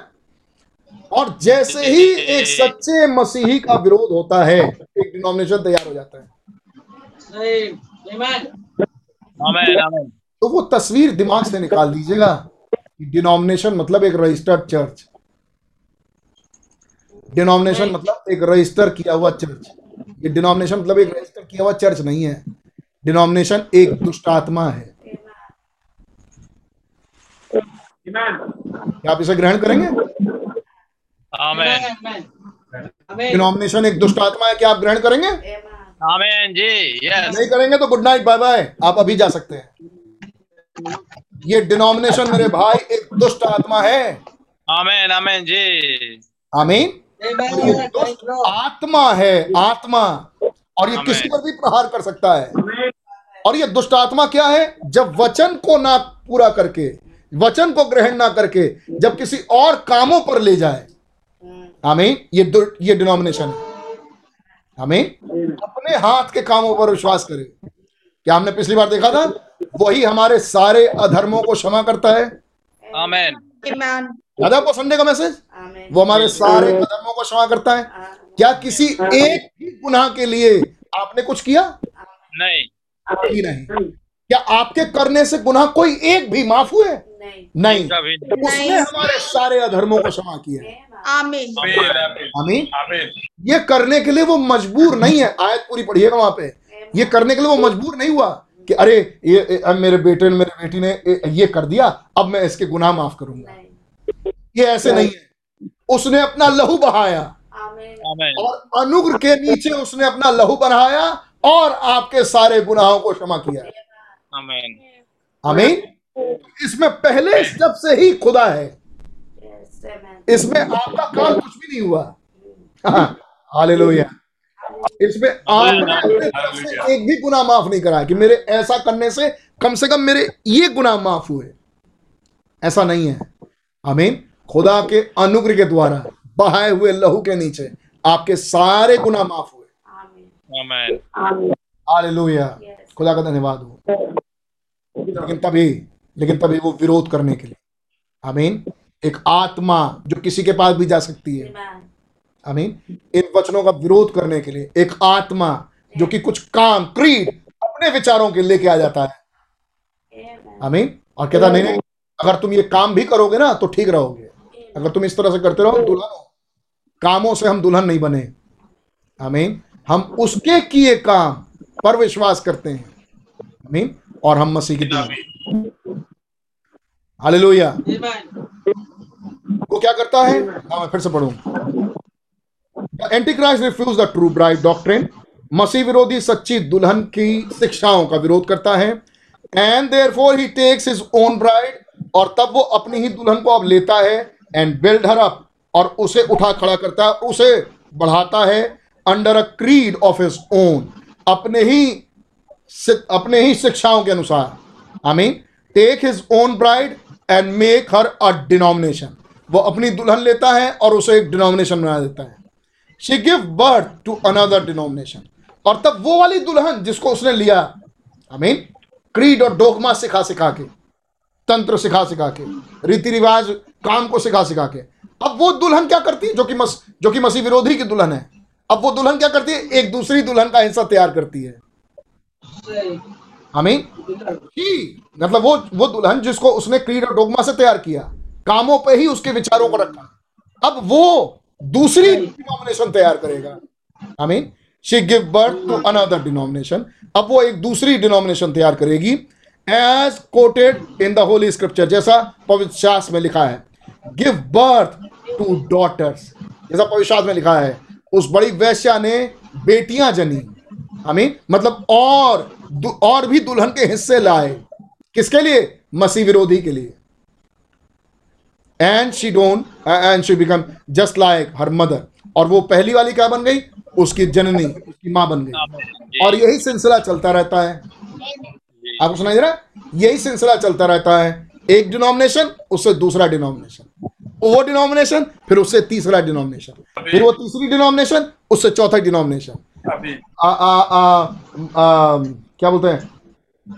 और जैसे ही एक सच्चे मसीही का विरोध होता है एक डिनोमिनेशन तैयार हो जाता है. तो वो तस्वीर दिमाग से निकाल दीजिएगा डिनोमिनेशन मतलब एक रजिस्टर्ड चर्च डिनोमिनेशन मतलब एक रजिस्टर किया हुआ चर्च ये डिनोमिनेशन मतलब एक रजिस्टर किया हुआ चर्च नहीं है। डिनोमिनेशन एक दुष्ट आत्मा है क्या आप इसे ग्रहण करेंगे Amen. Amen. Amen. डिनोमिनेशन एक दुष्ट आत्मा है क्या आप ग्रहण करेंगे Amen. जी yes. नहीं करेंगे तो गुड नाइट बाय बाय आप अभी जा सकते हैं ये डिनोमिनेशन मेरे भाई एक दुष्ट आत्मा है Amen. Amen. जी आमीन ये दुष्ट आत्मा है आत्मा और ये किसी पर भी प्रहार कर सकता है। और ये दुष्ट आत्मा क्या है? जब वचन को ना पूरा करके वचन को ग्रहण ना करके जब किसी और कामों पर ले जाए। आमीन। ये ये डिनोमिनेशन है। आमीन। अपने हाथ के कामों पर विश्वास करे। क्या हमने पिछली बार देखा था? वही हमारे सारे अधर्मों को क्षमा करता है. याद है आपको संडे का मैसेज वो हमारे सारे अधर्मों को क्षमा करता है। क्या किसी एक भी गुनाह के लिए आपने कुछ किया? नहीं। ही नहीं। क्या आपके करने से गुनाह कोई एक भी माफ़ हुए? नहीं। नहीं। उसने हमारे सारे अधर्मों को क्षमा किया आमीन। आमीन ये करने के लिए वो मजबूर नहीं है। आयत पूरी पढ़िएगा वहाँ पे। ये करने के लिए वो मजबूर नहीं हुआ कि अरे ये ये- मेरे बेटे ने मेरे बेटी ने ये- ये कर दिया अब मैं इसके गुनाह माफ़ करूँगा। ये ऐसे नहीं है। उसने अपना लहू बहाया। Amen. और अनुग्र के नीचे उसने अपना लहू बहाया और आपके सारे गुनाहों को क्षमा किया। Amen. आमीन इसमें पहले स्टेप से ही खुदा है। इसमें आपका काम कुछ भी नहीं हुआ। हालेलुया इसमें आपने अपने तरफ़ से एक भी गुना माफ़ नहीं करा कि मेरे ऐसा करने से कम से कम मेरे ये गुना माफ़ हुए। ऐसा नहीं है। आमीन। खुदा के अनुग्रह के द्वारा बहाए हुए लहू के नीचे आपके सारे गुना माफ़ हुए। हालेलुया। खुदा का धन्यवाद हो। लेकिन तभी लेकिन तभी वो विरोध करने के लिए। आमीन। एक आत्मा जो किसी के पास भी जा सकती है। आमीन। इन वचनों का विरोध करने के लिए एक आत्मा जो कि कुछ काम क्रीड अपने विचारों के लेके आ जाता है। आमीन। और कहता नहीं नहीं। अगर तुम ये काम भी करोगे ना तो ठीक रहोगे। अगर तुम इस तरह से करते रहो, दुल्हन कामों से हम दुल्हन नहीं बने। आमीन। हम उसके किए काम पर विश्वास करते हैं। आमीन। और हम मसीह की हालेलुया। Amen. वो क्या करता है? हाँ मैं फिर से पढ़ूं। Anti refuse the true bride doctrine मसीह विरोधी सच्ची दुल्हन की शिक्षाओं का विरोध करता है। And therefore he takes his own bride और तब वो अपनी ही दुल्हन को अब लेता है एंड बिल्ड हर अप और उसे उठा खड़ा करता है, उसे बढ़ाता है under a creed of his own अपने ही अपने ही शिक्षाओं के अनुसार। आमीन। Take his own bride and make her a denomination वो अपनी दुल्हन लेता है और उसे एक डिनोमिनेशन बना देता है। She give birth to another denomination और तब वो वाली दुल्हन जिसको उसने लिया आई मीन क्रीड और डोगमा सिखा सिखा के। तंत्र सिखा सिखा के रीति रिवाज काम को सिखा सिखा के। अब वो दुल्हन क्या करती? है जो कि मस, जो कि मसीह विरोधी की दुल्हन है। अब वो दुल्हन क्या करती? है एक दूसरी दुल्हन का हिस्सा तैयार करती है। आमीन? मतलब वो वो दुल्हन जिसको उसने क्रीड और डोगमा से तैयार किया, कामों पे ही उसके विचारों को रखा। अब वो दूसरी डिनोमिनेशन तैयार करेगा। आमीन? She give birth to another denomination अब वो एक दूसरी डिनोमिनेशन तैयार करेगी। As quoted in the holy scripture जैसा पवित्र शास्त्र में लिखा है गिव बर्थ टू डॉटर्स जैसा पवित्र शास्त्र में लिखा है उस बड़ी वैश्या ने बेटियाँ जनी। आमीन। मतलब और और भी दुल्हन के हिस्से लाए। किसके लिए? मसीह विरोधी के लिए। And she don't and she become just like her mother और वो पहली वाली क्या बन गई? उसकी जननी उसकी माँ बन गई। और यही सिलसिला चलता रहता है। आपको दे रहा है यही सिलसिला चलता रहता है। एक डिनोमिनेशन उससे दूसरा डिनोमिनेशन वो डिनोमिनेशन फिर उससे तीसरा डिनोमिनेशन फिर वो तीसरी डिनोमिनेशन उससे चौथा डिनोमिनेशन आ, आ, आ, आ, क्या बोलते हैं?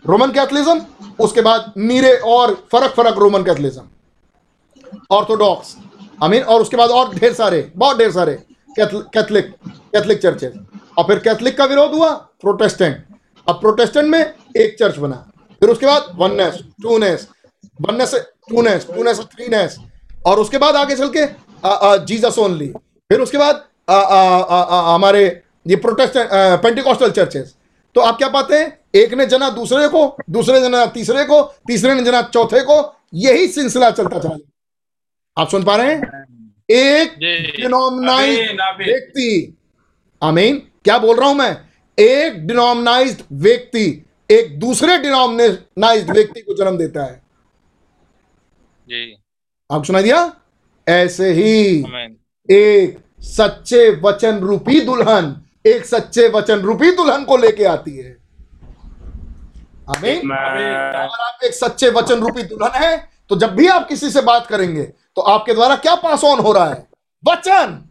रोमन कैथलिज्म उसके बाद नीरे और फरक फरक Roman Catholicism orthodox I mean और उसके बाद और ढेर सारे बहुत ढेर सारे कैथलिक कैथलिक चर्चेज और फिर कैथलिक का विरोध हुआ प्रोटेस्टेंट अब प्रोटेस्टेंट में एक चर्च बना। फिर उसके बाद वननेस टूनेस वननेस से टूनेस टूनेस से थ्रीनेस और उसके बाद आगे चल के जीसस ओनली फिर उसके बाद हमारे ये प्रोटेस्टेंट पेंटिकॉस्टल चर्चेस तो आप क्या पाते हैं? एक ने जना दूसरे को दूसरे ने जना तीसरे को तीसरे ने जना चौथे को यही सिलसिला चलता चला आप सुन पा रहे हैं? एक डिनोमिनाइज। व्यक्ति। आमीन क्या बोल रहा हूँ मैं? एक डिनोमनाइज व्यक्ति। एक दूसरे डिनोमिनाइज्ड व्यक्ति को जन्म देता है। जी। आप सुना दिया? ऐसे ही एक सच्चे वचन रूपी दुल्हन एक सच्चे वचन रूपी दुल्हन को लेके आती है। आमीन अगर आप एक सच्चे वचन रूपी दुल्हन है तो जब भी आप किसी से बात करेंगे तो आपके द्वारा क्या पास ऑन हो रहा है? वचन।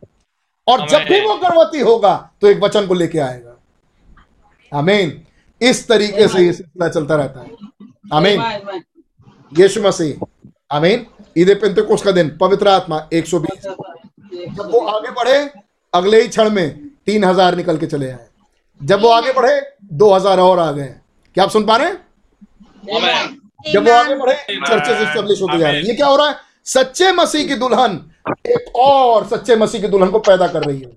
और जब भी वो गर्भवती होगा तो एक वचन को लेके आएगा। आमीन इस तरीके से ये सिलसिला चलता रहता है। आमीन. यीशु मसीह। आमीन। ईद पेंतेकोस का दिन पवित्र आत्मा 120 जब वो आगे बढ़े अगले ही क्षण में तीन हज़ार निकल के चले आए। जब वो आगे बढ़े दो हज़ार और आ गए। क्या आप सुन पा रहे हैं? जब वो आगे बढ़े चर्चेस स्टेब्लिश होते जा रहे हैं। ये क्या हो रहा है? सच्चे मसीह की दुल्हन एक और सच्चे मसीह की दुल्हन को पैदा कर रही है।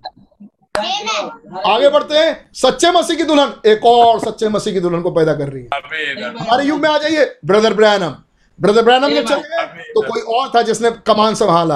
आगे बढ़ते हैं। सच्चे मसीह की दुल्हन एक और सच्चे मसीह की दुल्हन को पैदा कर रही है। हमारे युग में आ जाइए ब्रदर ब्रैनम। ब्रदर ब्रैनम जब चले गए तो कोई और था जिसने कमान संभाला।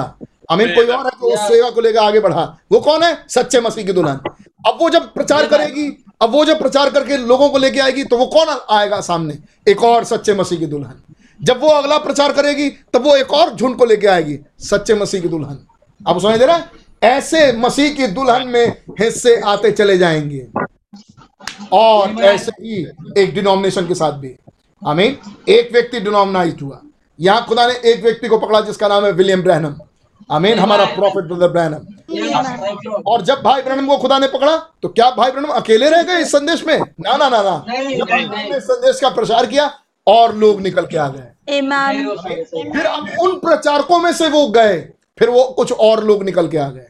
अमीन कोई और है जो उस सेवा को लेकर आगे बढ़ा। वो कौन है? सच्चे मसीह की दुल्हन। अब वो जब प्रचार करेगी अब वो जब प्रचार करके लोगों को लेके आएगी तो वो कौन आएगा सामने? एक और सच्चे मसीह की दुल्हन। जब वो अगला प्रचार करेगी तब वो एक और झुंड को लेके आएगी सच्चे मसीह की दुल्हन। आप सुनाई दे रहा है? ऐसे मसीह की दुल्हन में हिस्से आते चले जाएँगे। और ऐसे ही एक डिनोमिनेशन के साथ भी। आमीन। एक व्यक्ति डिनोमिनाइज हुआ। यहाँ खुदा ने एक व्यक्ति को पकड़ा जिसका नाम है विलियम ब्रैनम। आमीन। हमारा प्रॉफिट ब्रदर you. और जब भाई ब्रैनम को खुदा ने पकड़ा तो क्या भाई ब्रैनम अकेले रह गए इस संदेश में? ना ना ना ना। संदेश का प्रचार किया और लोग निकल के आ गए। फिर अब उन प्रचारकों में से वो गए फिर वो कुछ और लोग निकल के आ गए।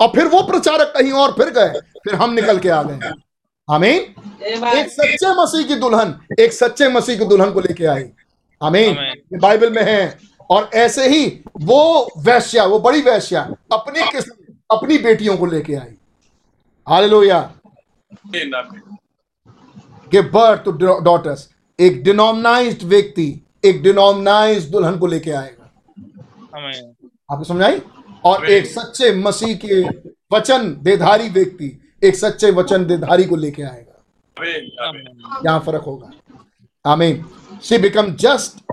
और फिर वो प्रचारक कहीं और फिर गए फिर हम निकल के आ गए। आमीन? एक सच्चे मसीह की दुल्हन एक सच्चे मसीह की दुल्हन को लेके आई। आमीन। बाइबल में है। और ऐसे ही वो वैश्या वो बड़ी वैश्या अपनी किस्म अपनी बेटियों को लेके आई। हालेलुया। गिव बर्थ टू डॉटर्स एक डिनोमनाइज व्यक्ति एक डिनोमनाइज दुल्हन को लेके आएगा। आमेन। आपको समझाई और एक सच्चे मसीह के वचन देधारी व्यक्ति एक सच्चे वचन देधारी को लेके आएगा। यहाँ फ़र्क होगा। आमीन she become just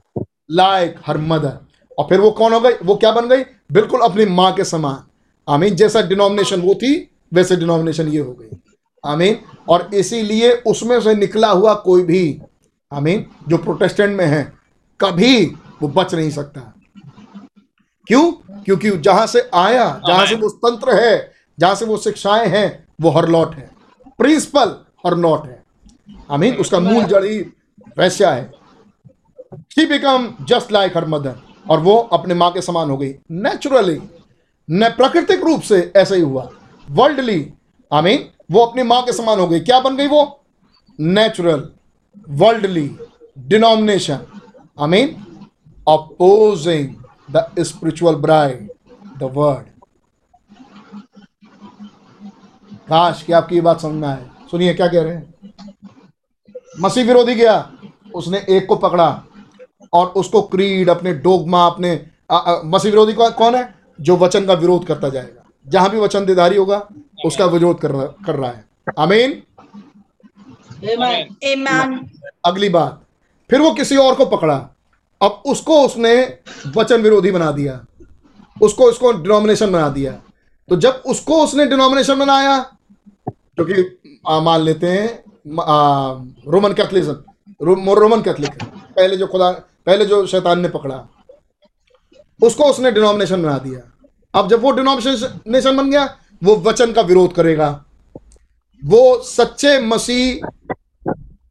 like her mother और फिर वो कौन हो गई? वो क्या बन गई? बिल्कुल अपनी माँ के समान। आमीन जैसा डिनोमिनेशन वो थी वैसे डिनोमिनेशन ये हो गई। आमीन और इसीलिए उसमें से निकला हुआ कोई भी आमीन जो प्रोटेस्टेंट में है कभी वो बच नहीं सकता। क्यों? क्योंकि जहाँ से आया जहाँ से वो तंत्र है जहाँ से वो शिक्षाएँ हैं वो हरलॉट है। प्रिंसिपल हरलॉट है। आमीन उसका मूल जड़ ही वैश्या है। She become just like her mother और वो अपने माँ के समान हो गई। नेचुरली न प्राकृतिक रूप से ऐसा ही हुआ। वर्ल्डली आमीन वो अपनी माँ के समान हो गई। क्या बन गई वो? Natural worldly denomination I mean opposing the spiritual bride the word काश कि आपकी ये बात समझ में आए। सुनिए क्या कह रहे हैं? मसीह विरोधी गया। उसने एक को पकड़ा और उसको क्रीड अपने डोगमा अपने मसीह विरोधी कौन है? जो वचन का विरोध करता जाएगा। जहाँ भी वचन देदारी होगा उसका विरोध कर रहा कर रहा है। आमीन. अगली बात। फिर वो किसी और को पकड़ा। अब उसको उसने वचन विरोधी बना दिया। उसको उसको डिनोमिनेशन बना दिया। तो जब उसको उसने डिनोमिनेशन बनाया क्योंकि मान लेते हैं आ, रोमन कैथलिज्म रो, रोमन कैथलिक पहले जो खुदा पहले जो शैतान ने पकड़ा उसको उसने डिनोमिनेशन बना दिया। अब जब वो डिनोमिनेशन बन गया वो वचन का विरोध करेगा। वो सच्चे मसीह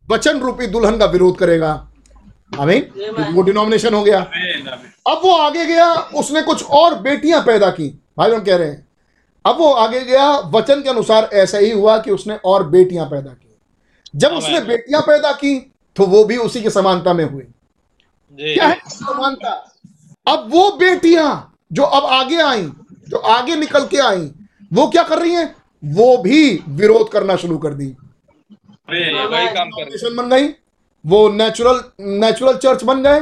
वचन रूपी दुल्हन का विरोध करेगा। हमें वो डिनोमिनेशन हो गया। अब वो आगे गया उसने कुछ और बेटियाँ पैदा की। भाई हम कह रहे हैं। अब वो आगे गया वचन के अनुसार ऐसा ही हुआ कि उसने और बेटियाँ पैदा की। जब उसने बेटियाँ पैदा की तो वो भी उसी की समानता में हुई। क्या है समानता? अब वो बेटियाँ जो अब आगे आई जो आगे निकल के आई वो क्या कर रही हैं? वो भी विरोध करना शुरू कर दी। बन गई। वो नेचुरल नेचुरल चर्च बन गए,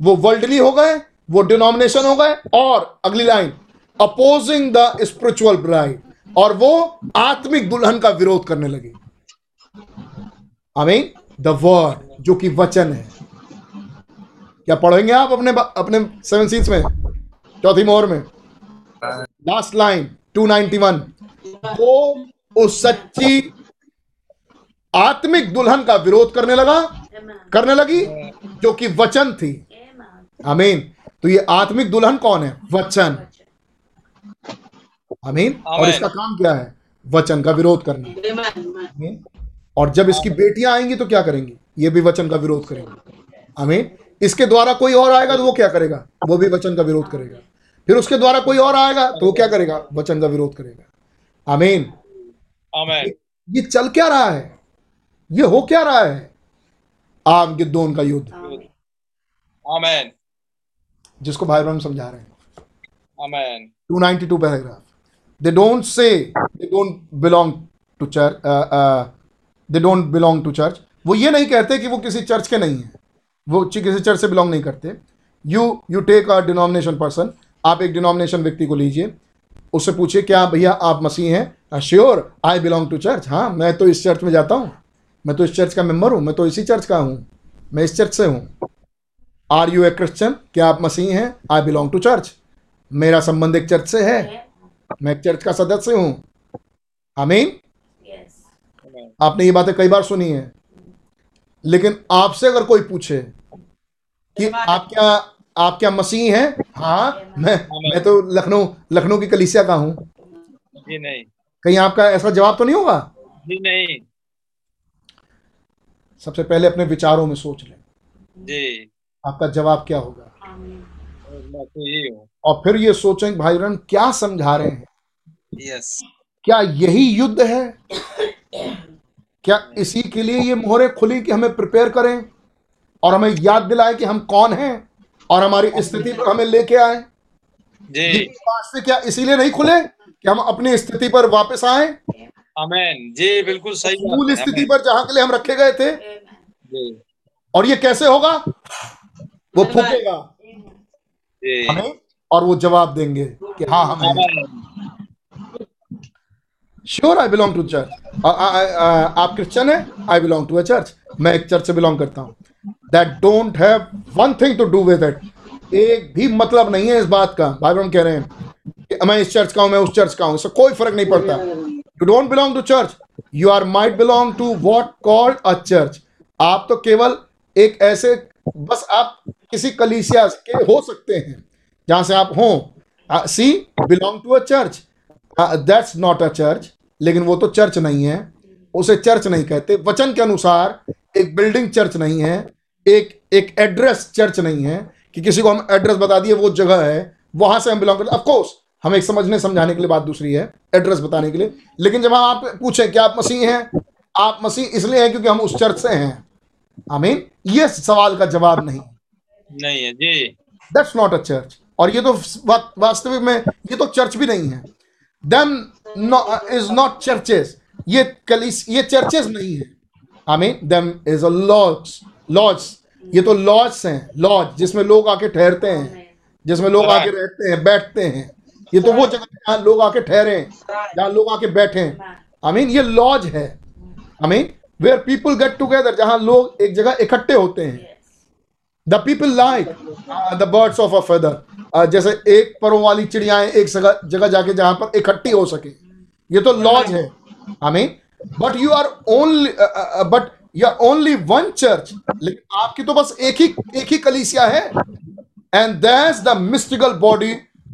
वो वर्ल्डली हो गए, वो डिनोमिनेशन हो गए, और अगली line opposing the spiritual bride और वो आत्मिक दुल्हन का विरोध करने लगी। आमीन द वर्ड जो कि वचन है। क्या पढ़ेंगे आप अपने अपने सेवन सीट्स में? चौथी मोहर में। लास्ट लाइन 291 वो उस सच्ची आत्मिक दुल्हन का विरोध करने लगा. करने लगी? जो कि वचन थी। अमीन तो ये आत्मिक दुल्हन कौन है? वचन। अमीन और इसका काम क्या है? वचन का विरोध करना। और जब इसकी बेटियाँ आएँगी तो क्या करेंगी? ये भी वचन का विरोध करेंगी। अमीन इसके द्वारा कोई और आएगा तो वो क्या करेगा? वो भी वचन का विरोध करेगा। फिर उसके द्वारा कोई और आएगा तो वो क्या करेगा? वचन का विरोध करेगा। आमीन आमीन ये चल क्या रहा है? ये हो क्या रहा है? आग गिद्दोन का युद्ध. आमीन। जिसको भाई बहन समझा रहे हैं। आमीन। 292 paragraph they don't say they don't belong to church uh, uh, they don't belong to वो ये नहीं कहते कि वो किसी चर्च के नहीं है। वो किसी चर्च से बिलोंग नहीं करते। You you take a denomination person आप एक डिनोमिनेशन व्यक्ति को लीजिए। उससे पूछिए क्या भैया आप मसीह हैं? Sure I belong to church हाँ मैं तो इस चर्च में जाता हूँ। मैं तो इस चर्च का मेंबर हूँ मैं तो इसी चर्च का हूँ। मैं इस चर्च से हूँ। आर यू ए क्रिश्चियन क्या आप मसीह हैं? आई बिलोंग टू चर्च मेरा संबंध एक चर्च से है। मैं एक चर्च का सदस्य हूँ। आमीन Yes. आपने ये बातें कई बार सुनी है। लेकिन आपसे अगर कोई पूछे कि आप क्या आप क्या मसीह हैं? हाँ मैं मैं तो लखनऊ लखनऊ की कलीसिया का हूँ। जी नहीं। कहीं आपका ऐसा जवाब तो नहीं होगा? जी नहीं। सबसे पहले अपने विचारों में सोच लें। जी। आपका जवाब क्या होगा? तो यही और फिर ये सोचें भाई बहन क्या समझा रहे हैं? यस। क्या यही युद्ध है? क्या इसी के लिए ये मोहरें खुली कि हमें प्रिपेयर करें? और हमें याद दिलाए कि हम कौन हैं? और हमारी स्थिति पर हमें लेके आए? जी। वास्ते क्या इसीलिए नहीं खुले कि हम अपनी स्थिति पर वापस आए? आमीन जी बिल्कुल सही मूल स्थिति पर जहाँ के लिए हम रखे गए थे। और ये कैसे होगा? वो फूकेगा हमें और वो जवाब देंगे कि हाँ हम। Sure I belong to church आप क्रिश्चियन है? I belong to a church मैं एक चर्च से बिलोंग करता हूँ। That don't have one thing to do with it एक भी मतलब नहीं है इस बात का। भाई बहन कह रहे हैं कि मैं इस चर्च का हूँ मैं उस चर्च का हूँ। इससे कोई फ़र्क नहीं पड़ता। You don't belong to church you are might belong to what called a church आप तो केवल एक ऐसे, बस आप किसी कलीसिया के हो सकते हैं, जहाँ से आप हों। See belong to a church that's not a church लेकिन वो तो चर्च नहीं है। उसे चर्च नहीं कहते। वचन के अनुसार एक बिल्डिंग चर्च नहीं है। एक एक एड्रेस चर्च नहीं है कि किसी को हम एड्रेस बता दिए, वो जगह है, वहाँ से हम बिलोंग करते ऑफकोर्स हम एक समझने, समझाने के लिए बात दूसरी है। एड्रेस बताने के लिए। लेकिन जब हम आप पूछें कि आप मसीह हैं आप मसीह इसलिए हैं क्योंकि हम उस चर्च से हैं। आमीन। ये सवाल का जवाब नहीं। नहीं है जी। दैट्स नॉट अ चर्च और ये तो वास्तविक में ये तो चर्च भी नहीं है। देम इज़ नॉट चर्चेस ये कलिस ये चर्चेस नहीं है। I mean them is a lodge lodge ये तो लॉज हैं। लॉज जिसमें लोग आके ठहरते हैं। जिसमें लोग आके रहते हैं बैठते हैं। ये तो वो जगह है जहाँ लोग आके ठहरे हैं जहाँ लोग आके बैठे हैं। आई मीन ये लॉज है। I mean where people get together जहाँ लोग एक जगह इकट्ठे होते हैं। The people like the uh, of birds of a feather. Uh, जैसे एक परों वाली चिड़ियाएँ एक जगह जगह जाके जहाँ पर इकट्ठी हो सके। ये तो लॉज है। Amen but you are only but you only one church लेकिन आपकी तो बस एक ही एक ही कलीसिया है। And that's the mystical body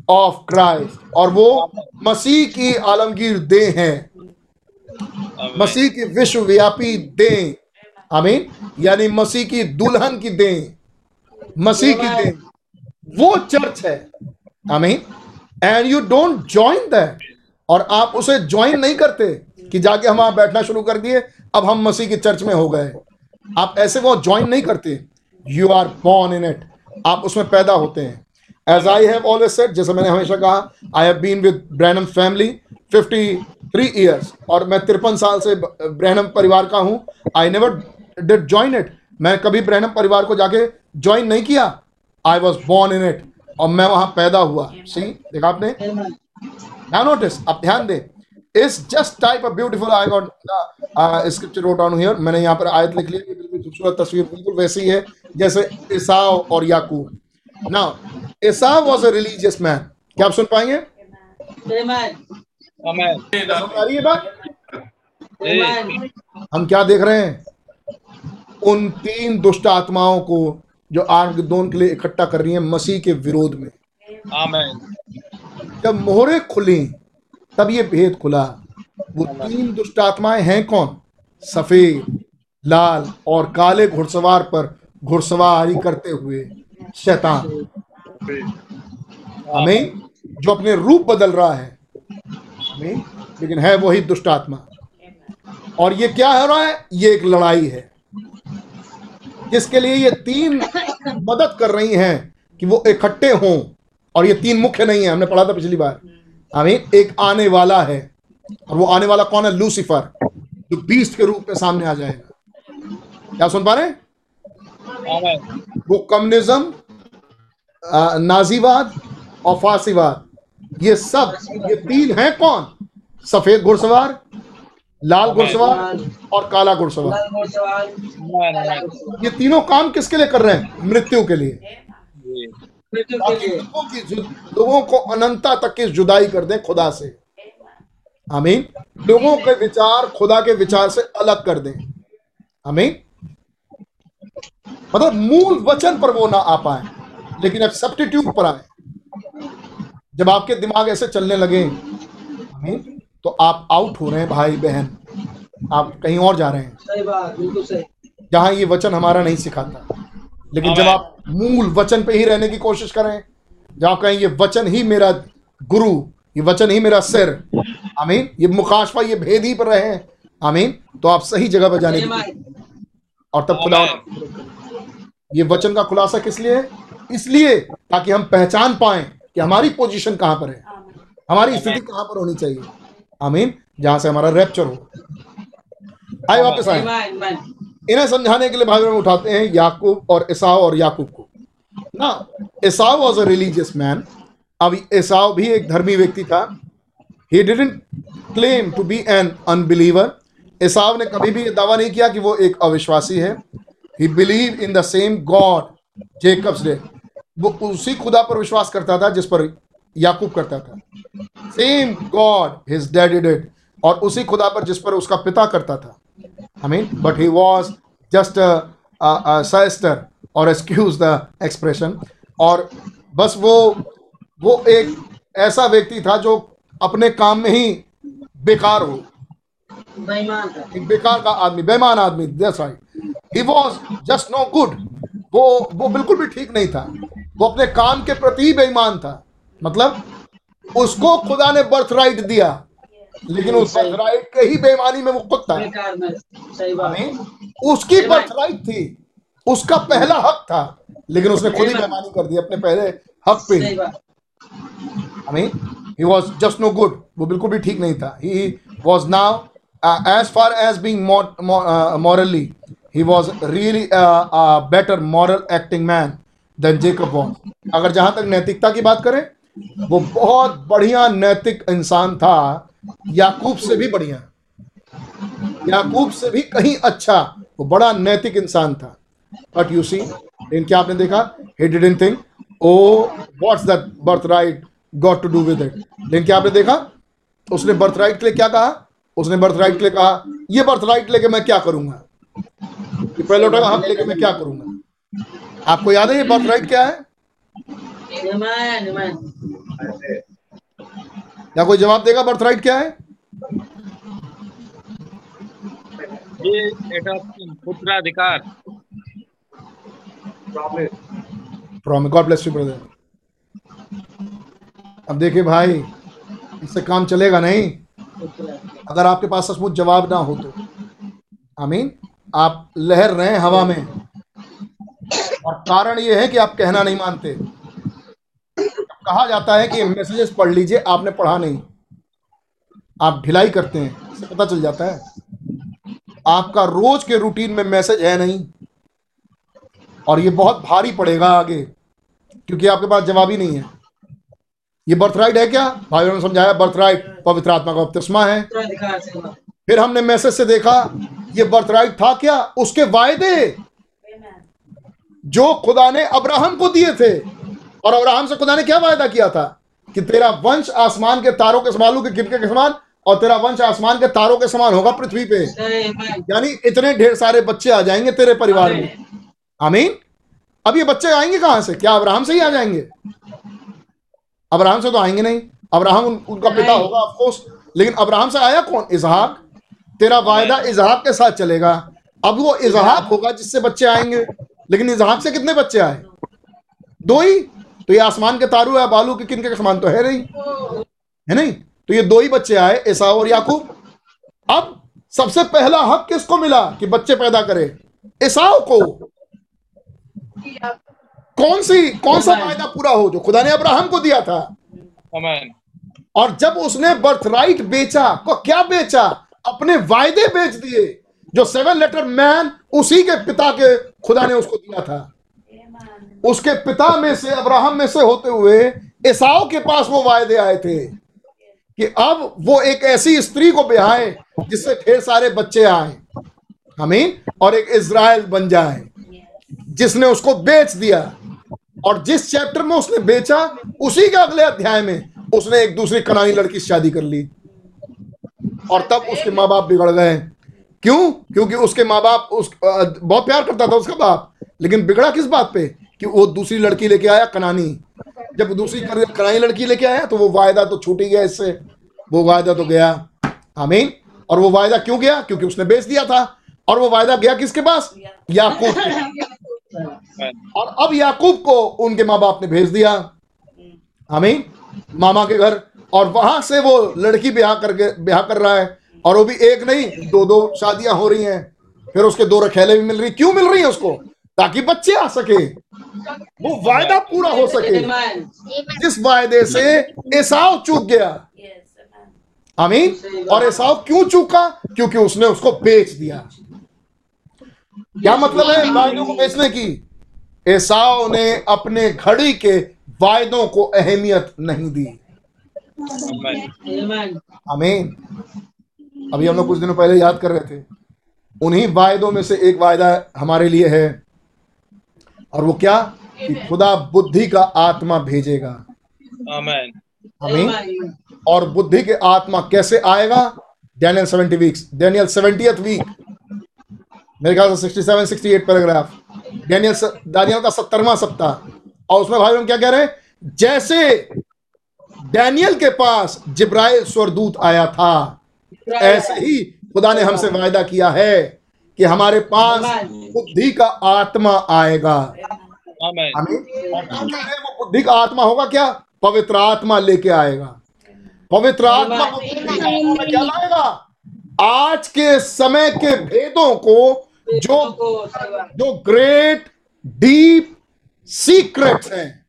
of Christ और वो मसीह की आलमगीर देह है। मसीह की विश्वव्यापी देह। आमीन। यानी मसीह की दुल्हन की देह। मसीह की देह। वो चर्च है। Amen. And you don't join that और आप उसे ज्वाइन नहीं करते कि जाके हम आप बैठना शुरू कर दिए अब हम मसीह की चर्च में हो गए। आप ऐसे वो ज्वाइन नहीं करते। You are born in it आप उसमें पैदा होते हैं। As I have always said जैसे मैंने हमेशा कहा I have been with Branham family 53 years और मैं तिरपन साल से ब्रैनम परिवार का हूँ। I never did join it मैं कभी ब्रैनम परिवार को जाके ज्वाइन नहीं किया। I was born in it और मैं वहाँ पैदा हुआ। सी देखा आपने? Now notice, आप ध्यान दें। इस just type of beautiful I got scripture wrote down here मैंने यहाँ पर आयत लिख लिया बिल्कुल खूबसूरत तस्वीर बिल्कुल वैसी है जैसे ईसाव और याकूब। Now Esau was a religious man क्या आप सुन पाएँगे? समझ आ रही है बात हम क्या देख रहे हैं? उन तीन दुष्ट आत्माओं को जो आर्गदोन के लिए इकट्ठा कर रही हैं मसीह के विरोध में। आमीन जब मोहरे खुली तब ये भेद खुला। वो तीन दुष्ट आत्माएँ हैं कौन? सफ़ेद लाल और काले घुड़सवार पर घुड़सवारी करते हुए शैतान। हमें जो अपने रूप बदल रहा है। हमें लेकिन है वही दुष्ट आत्मा। और ये क्या हो रहा है? ये एक लड़ाई है। जिसके लिए ये तीन मदद कर रही हैं कि वो इकट्ठे हों? और ये तीन मुख्य नहीं है। हमने पढ़ा था पिछली बार। आमीन। एक आने वाला है। और वो आने वाला कौन है? लूसीफर। जो बीस्ट के रूप में सामने आ जाएगा। क्या सुन पा रहे हैं। वो कम्युनिज्म नाजीवाद और फासीवाद ये सब ये तीन हैं कौन? सफ़ेद घुड़सवार लाल घुड़सवार और काला घुड़सवार। ये तीनों काम किसके लिए कर रहे हैं? मृत्यु के लिए। लोगों की लोगों को अनंता तक की जुदाई कर दें खुदा से। आमीन। लोगों के विचार खुदा के विचार से अलग कर दें। आमीन। मतलब मूल वचन पर वो ना आ पाए। लेकिन अब सब्टिट्यूट पर आए। जब आपके दिमाग ऐसे चलने लगे तो आप आउट हो रहे हैं भाई बहन। आप कहीं और जा रहे हैं। सही बात बिल्कुल सही। जहाँ ये वचन हमारा नहीं सिखाता। लेकिन जब आप मूल वचन पे ही रहने की कोशिश करें जब आप कहें ये वचन ही मेरा गुरु ये वचन ही मेरा सिर। आमीन ये मुकाशफा ये भेद ही पर रहे आमीन तो आप सही जगह पर जाने की और तब खुदा ये वचन का खुलासा किस लिए? इसलिए ताकि हम पहचान पाए कि हमारी पोजीशन कहाँ पर है। हमारी स्थिति कहाँ पर होनी चाहिए। आमीन। जहाँ से हमारा रैप्चर हो। आए वापस आए. इन्हें समझाने के लिए भाई बहन उठाते हैं याकूब और ईसाव और याकूब को। Now Esau was a religious man अब ईसाव भी एक धर्मी व्यक्ति था। He didn't claim to be an unbeliever Esau ने कभी भी दावा नहीं किया कि वो एक अविश्वासी है। He believe in the same God Jacob's day वो उसी खुदा पर विश्वास करता था जिस पर याकूब करता था। Same God his daddy did और उसी खुदा पर जिस पर उसका पिता करता था। I mean, but he was just a, a, a sister or excuse the expression और बस वो वो एक ऐसा व्यक्ति था जो अपने काम में ही बेकार हो। एक बेकार का आदमी बेमान आदमी that's right he was just no good वो वो बिल्कुल भी ठीक नहीं था। वो अपने काम के प्रति ही बेईमान था। मतलब उसको खुदा ने बर्थ राइट दिया लेकिन उस बर्थ राइट के ही बेईमानी में वो खुद था। हमें उसकी बर्थ राइट थी। उसका पहला हक था लेकिन उसने खुद ही बेईमानी कर दी अपने पहले हक पे। सही ही was just no good. वो बिल्कुल भी ठीक नहीं था. He was now uh, as far as being really uh, a better moral acting man than Jacob was. अगर जहाँ तक नैतिकता की बात करें, वो बहुत बढ़िया नैतिक इंसान था. याकूब से भी बढ़िया. याकूब से भी कहीं अच्छा. वो बड़ा नैतिक इंसान था. But यू सी लेकिन क्या आपने देखा? He didn't think, oh what's that birth right got to do with it लेकिन क्या आपने देखा उसने बर्थ राइट के लिए क्या कहा उसने बर्थ राइट के लिए कहा ये बर्थ राइट लेके मैं क्या करूँगा कि पहलोटा का हाथ लेके मैं क्या करूँगा? आपको याद है ये बर्थ राइट क्या है? या कोई जवाब देगा बर्थ राइट क्या है? ब्रदर अब देखिए भाई इससे काम चलेगा नहीं। अगर आपके पास सचमुच जवाब ना हो तो। आई मीन आप लहर रहे हैं हवा में। और कारण यह है कि आप कहना नहीं मानते। कहा जाता है कि मैसेजेस पढ़ लीजिए, आपने पढ़ा नहीं। आप ढिलाई करते हैं, इससे पता चल जाता है। आपका रोज के रूटीन में मैसेज है नहीं। और ये बहुत भारी पड़ेगा आगे, क्योंकि आपके पास जवाब ही नहीं है। ये बर्थ राइट है क्या? भाइयों ने समझाया बर्थ राइट पवित्र आत्मा का बपतिस्मा है। फिर हमने मैसेज से देखा ये बर्थ राइट था क्या? उसके वायदे। जो खुदा ने अब्राहम को दिए थे। और अब्राहम से खुदा ने क्या वायदा किया था? कि तेरा वंश आसमान के तारों के समालू के किनके के समान और तेरा वंश आसमान के तारों के समान होगा पृथ्वी पे। यानी इतने ढेर सारे बच्चे आ जाएँगे तेरे परिवार में। आमीन? अब ये बच्चे आएँगे कहाँ से? क्या अब्राहम से ही आ जाएँगे? अब्राहम से तो आएँगे नहीं। अब्राहम उन, उनका पिता होगा ऑफकोर्स लेकिन अब्राहम से आया कौन? इजहाक तेरा वायदा इजहाब के साथ चलेगा। अब वो इजहाब होगा जिससे बच्चे आएँगे। लेकिन इजहाब से कितने बच्चे आए? दो ही? तो ये आसमान के तारू है बालू के किनके समान तो है नहीं। है नहीं? तो ये दो ही बच्चे आए ऐसा और याकूब। अब सबसे पहला हक किसको मिला कि बच्चे पैदा करे? एसाव को। कौन सी कौन सा वायदा पूरा हो जो खुदा ने अब्राहम को दिया था? और जब उसने बर्थ राइट बेचा को क्या बेचा? अपने वायदे बेच दिए, जो सेवन लेटर मैन उसी के पिता के खुदा ने उसको दिया था। उसके पिता में से, अब्राहम में से होते हुए, एसाव के पास वो वायदे आए थे कि अब वो एक ऐसी स्त्री को ब्याहे, जिससे ढेर सारे बच्चे आए हमीन और एक इज़राइल बन जाए, जिसने उसको बेच दिया। और जिस चैप्टर में उसने बेचा, उसी के अगले अध्याय में उसने एक दूसरी कनानी लड़की शादी कर ली। और तब उसके माँ बाप बिगड़ गए। क्यों? क्योंकि उसके माँ बाप उस बहुत प्यार करता था उसका बाप। लेकिन बिगड़ा किस बात पे? कि वो दूसरी लड़की लेके आया कनानी। जब दूसरी कनानी लड़की लेके आया तो वो वायदा तो छूट ही गया इससे। वो वायदा तो गया। आमीन। और वो वायदा क्यों गया? क्योंकि उसने बेच दिया था। और वो वायदा गया किसके पास? याकूब और अब याकूब को उनके माँ बाप ने भेज दिया। आमीन। मामा के घर और वहाँ से वो लड़की ब्याह करके ब्याह कर रहा है, और वो भी एक नहीं दो दो शादियाँ हो रही हैं। फिर उसके दो रखेले भी मिल रही, क्यों मिल रही है उसको? ताकि बच्चे आ सके। वो वायदा पूरा हो सके। जिस वायदे से एसाव चूक गया. आमीन? और एसाव क्यों चूका? क्योंकि उसने उसको बेच दिया। क्या मतलब है वायदों को बेचने की? एसाव ने अपने घड़ी के वायदों को अहमियत नहीं दी। आमीन अभी हम लोग कुछ दिनों पहले याद कर रहे थे। उन्हीं वायदों में से एक वायदा हमारे लिए है। और वो क्या? कि खुदा बुद्धि का आत्मा भेजेगा। आमेन आमीन और बुद्धि के आत्मा कैसे आएगा? Daniel seventy weeks Daniel seventieth week मेरे ख्याल से sixty seven sixty eight paragraph Daniel Daniel का सत्तरवा सप्ताह। और उसमें भाई हम क्या कह रहे हैं? जैसे डैनियल के पास जिब्राइल स्वरदूत आया था। ऐसे ही खुदा ने हमसे वायदा किया है कि हमारे पास बुद्धि का आत्मा आएगा। हैं वो बुद्धि का आत्मा होगा क्या? पवित्र आत्मा लेके आएगा। पवित्र आत्मा क्या लाएगा? आज के समय के भेदों को जो जो ग्रेट डीप सीक्रेट्स हैं।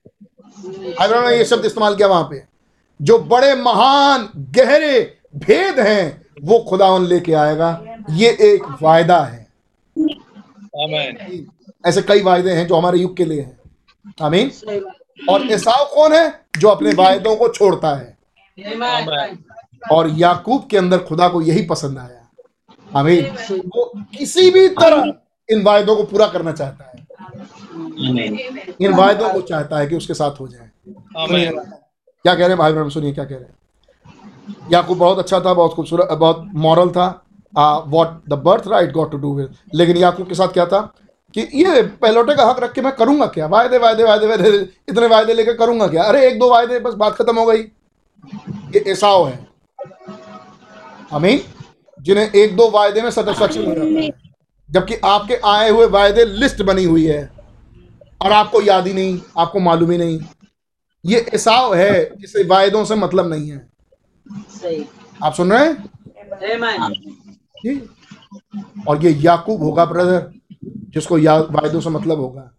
ये शब्द इस्तेमाल किया वहाँ पे। जो बड़े महान गहरे भेद हैं वो खुदावन लेके आएगा। ये एक वायदा है। ऐसे कई वायदे हैं जो हमारे युग के लिए हैं। आमीन। और एसाव कौन है? जो अपने वायदों को छोड़ता है। और याकूब के अंदर खुदा को यही पसंद आया। आमीन। वो किसी भी तरह इन वायदों को पूरा करना चाहता है। इन वायदों को चाहता है कि उसके साथ हो जाए. क्या कह रहे हैं भाई बहन, सुनिए क्या कह रहे हैं। याकूब, बहुत अच्छा था, बहुत खूबसूरत, बहुत मॉरल था। What the birth right got to do with लेकिन याकूब के साथ क्या था कि ये पहलौटे का हक रख के मैं करूँगा क्या? वायदे वायदे वायदे वायदे, इतने वायदे लेके करूँगा क्या? अरे, एक दो वायदे, बस बात खत्म हो गई। ये एसाव है। हमें जिन्हें एक दो वायदे में सेटिस्फेक्शन हो जाता है। जबकि आपके आए हुए वायदे लिस्ट बनी हुई है। और आपको याद ही नहीं, आपको मालूम ही नहीं। ये एसाव है जिसे वायदों से मतलब नहीं है। सही। आप सुन रहे हैं? जी। और ये याकूब होगा ब्रदर जिसको या वायदों से मतलब होगा।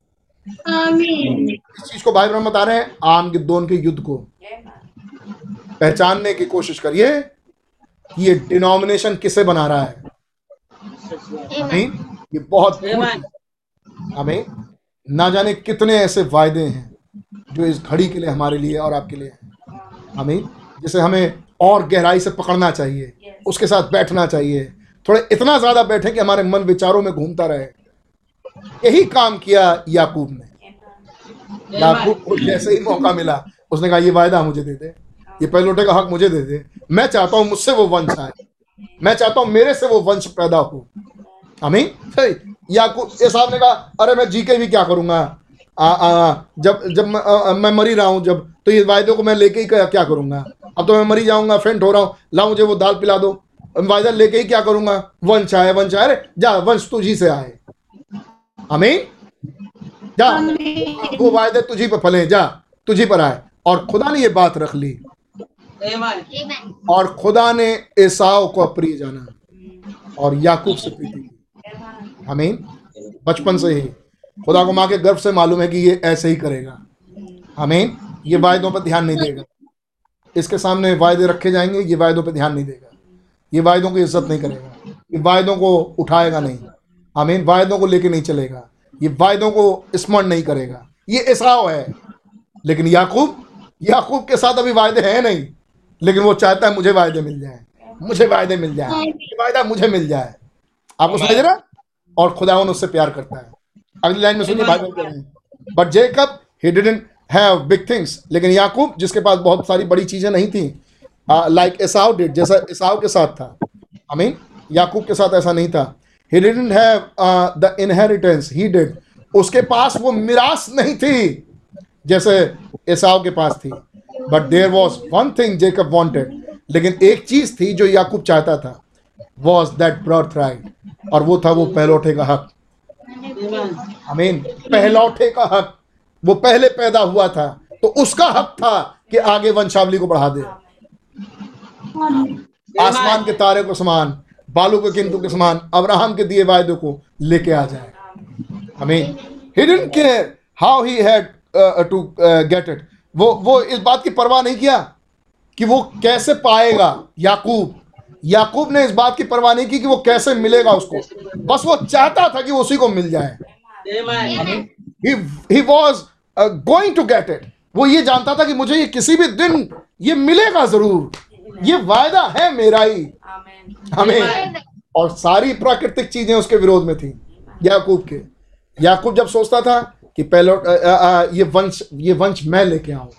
इस चीज़ को भाई ब्रह्म बता रहे हैं आम गिद्दोन के युद्ध को। पहचानने की कोशिश करिए कि ये डिनोमिनेशन किसे बना रहा है। नहीं ये बहुत हमें ना जाने कितने ऐसे वायदे हैं। जो इस घड़ी के लिए हमारे लिए और आपके लिए। हैं हमें जिसे हमें और गहराई से पकड़ना चाहिए उसके साथ बैठना चाहिए। थोड़े इतना ज़्यादा बैठे कि हमारे मन विचारों में घूमता रहे। यही काम किया याकूब ने। याकूब को जैसे ही मौका मिला उसने कहा ये वायदा मुझे दे दे। ये पहलोटे का हक मुझे दे दे। मैं चाहता हूँ मुझसे वो वंश आए। मैं चाहता हूँ मेरे से वो वंश पैदा हो। अमीन याकूब ये साहब ने कहा अरे मैं जी के भी क्या करूँगा? आ, आ, जब जब मैं, आ, मैं मरी रहा हूँ जब तो ये वायदे को मैं लेके ही क्या, क्या करूँगा? अब तो मैं मरी जाऊँगा फेंट हो रहा हूँ। ला मुझे वो दाल पिला दो। वायदा लेके ही क्या करूँगा? वंश आए वंश आए। जा वंश तुझी से आए। अमीन जा। वो वायदे तुझी पर फले जा। तुझी पर आए। और खुदा ने ये बात रख ली। और खुदा ने एसाव को अप्रिय जाना। और याकूब से प्रीति हमें बचपन से ही। खुदा को माँ के गर्भ से मालूम है कि ये ऐसे ही करेगा। हमें ये वायदों पर ध्यान नहीं देगा। इसके सामने वायदे रखे जाएँगे ये वायदों पर ध्यान नहीं देगा। ये वायदों की इज़्ज़त नहीं करेगा। ये वायदों को उठाएगा नहीं। हमें वायदों को लेके नहीं चलेगा। ये वायदों को स्मरण नहीं करेगा। ये एसाव है। लेकिन याकूब याकूब के साथ अभी वायदे हैं नहीं। लेकिन वो चाहता है मुझे वायदे मिल जाए। मुझे वायदे मिल जाए। वायदा मुझे मिल जाए। आपको समझ रहा और खुदावन उससे प्यार करता है। अगली लाइन में सुनिए भाई हैं but Jacob he didn't have big things लेकिन याकूब जिसके पास बहुत सारी बड़ी चीज़ें नहीं थी लाइक एसाव डिड जैसा एसाव के साथ था। आई मीन याकूब के साथ ऐसा नहीं था। He didn't have the inheritance he did उसके पास वो मिरास नहीं थी जैसे एसाव के पास थी। But there was one thing Jacob wanted लेकिन एक चीज़ थी जो याकूब चाहता था वॉज़ दैट बर्थ राइट और वो था वो पहलौठे का हक। Amen. अमीन पहलौठे का हक। वो पहले पैदा हुआ था तो उसका हक था कि आगे वंशावली को बढ़ा दे। आसमान के तारे को समान बालू के किंतु के समान अब्राहम के दिए वायदे को लेके आ जाए। Amen he didn't care how he had to get it वो वो इस बात की परवाह नहीं किया कि वो कैसे पाएगा याकूब। याकूब ने इस बात की परवाह नहीं की कि वो कैसे मिलेगा उसको। बस वो चाहता था कि उसी को मिल जाए। Was uh, going to get it वो ये जानता था कि मुझे ये किसी भी दिन ये मिलेगा ज़रूर। ये वायदा है मेरा ही। हमें और सारी प्राकृतिक चीज़ें उसके विरोध में थी याकूब के। याकूब जब सोचता था कि पहले अ, अ, अ, ये वंश ये वंश मैं लेके आऊँ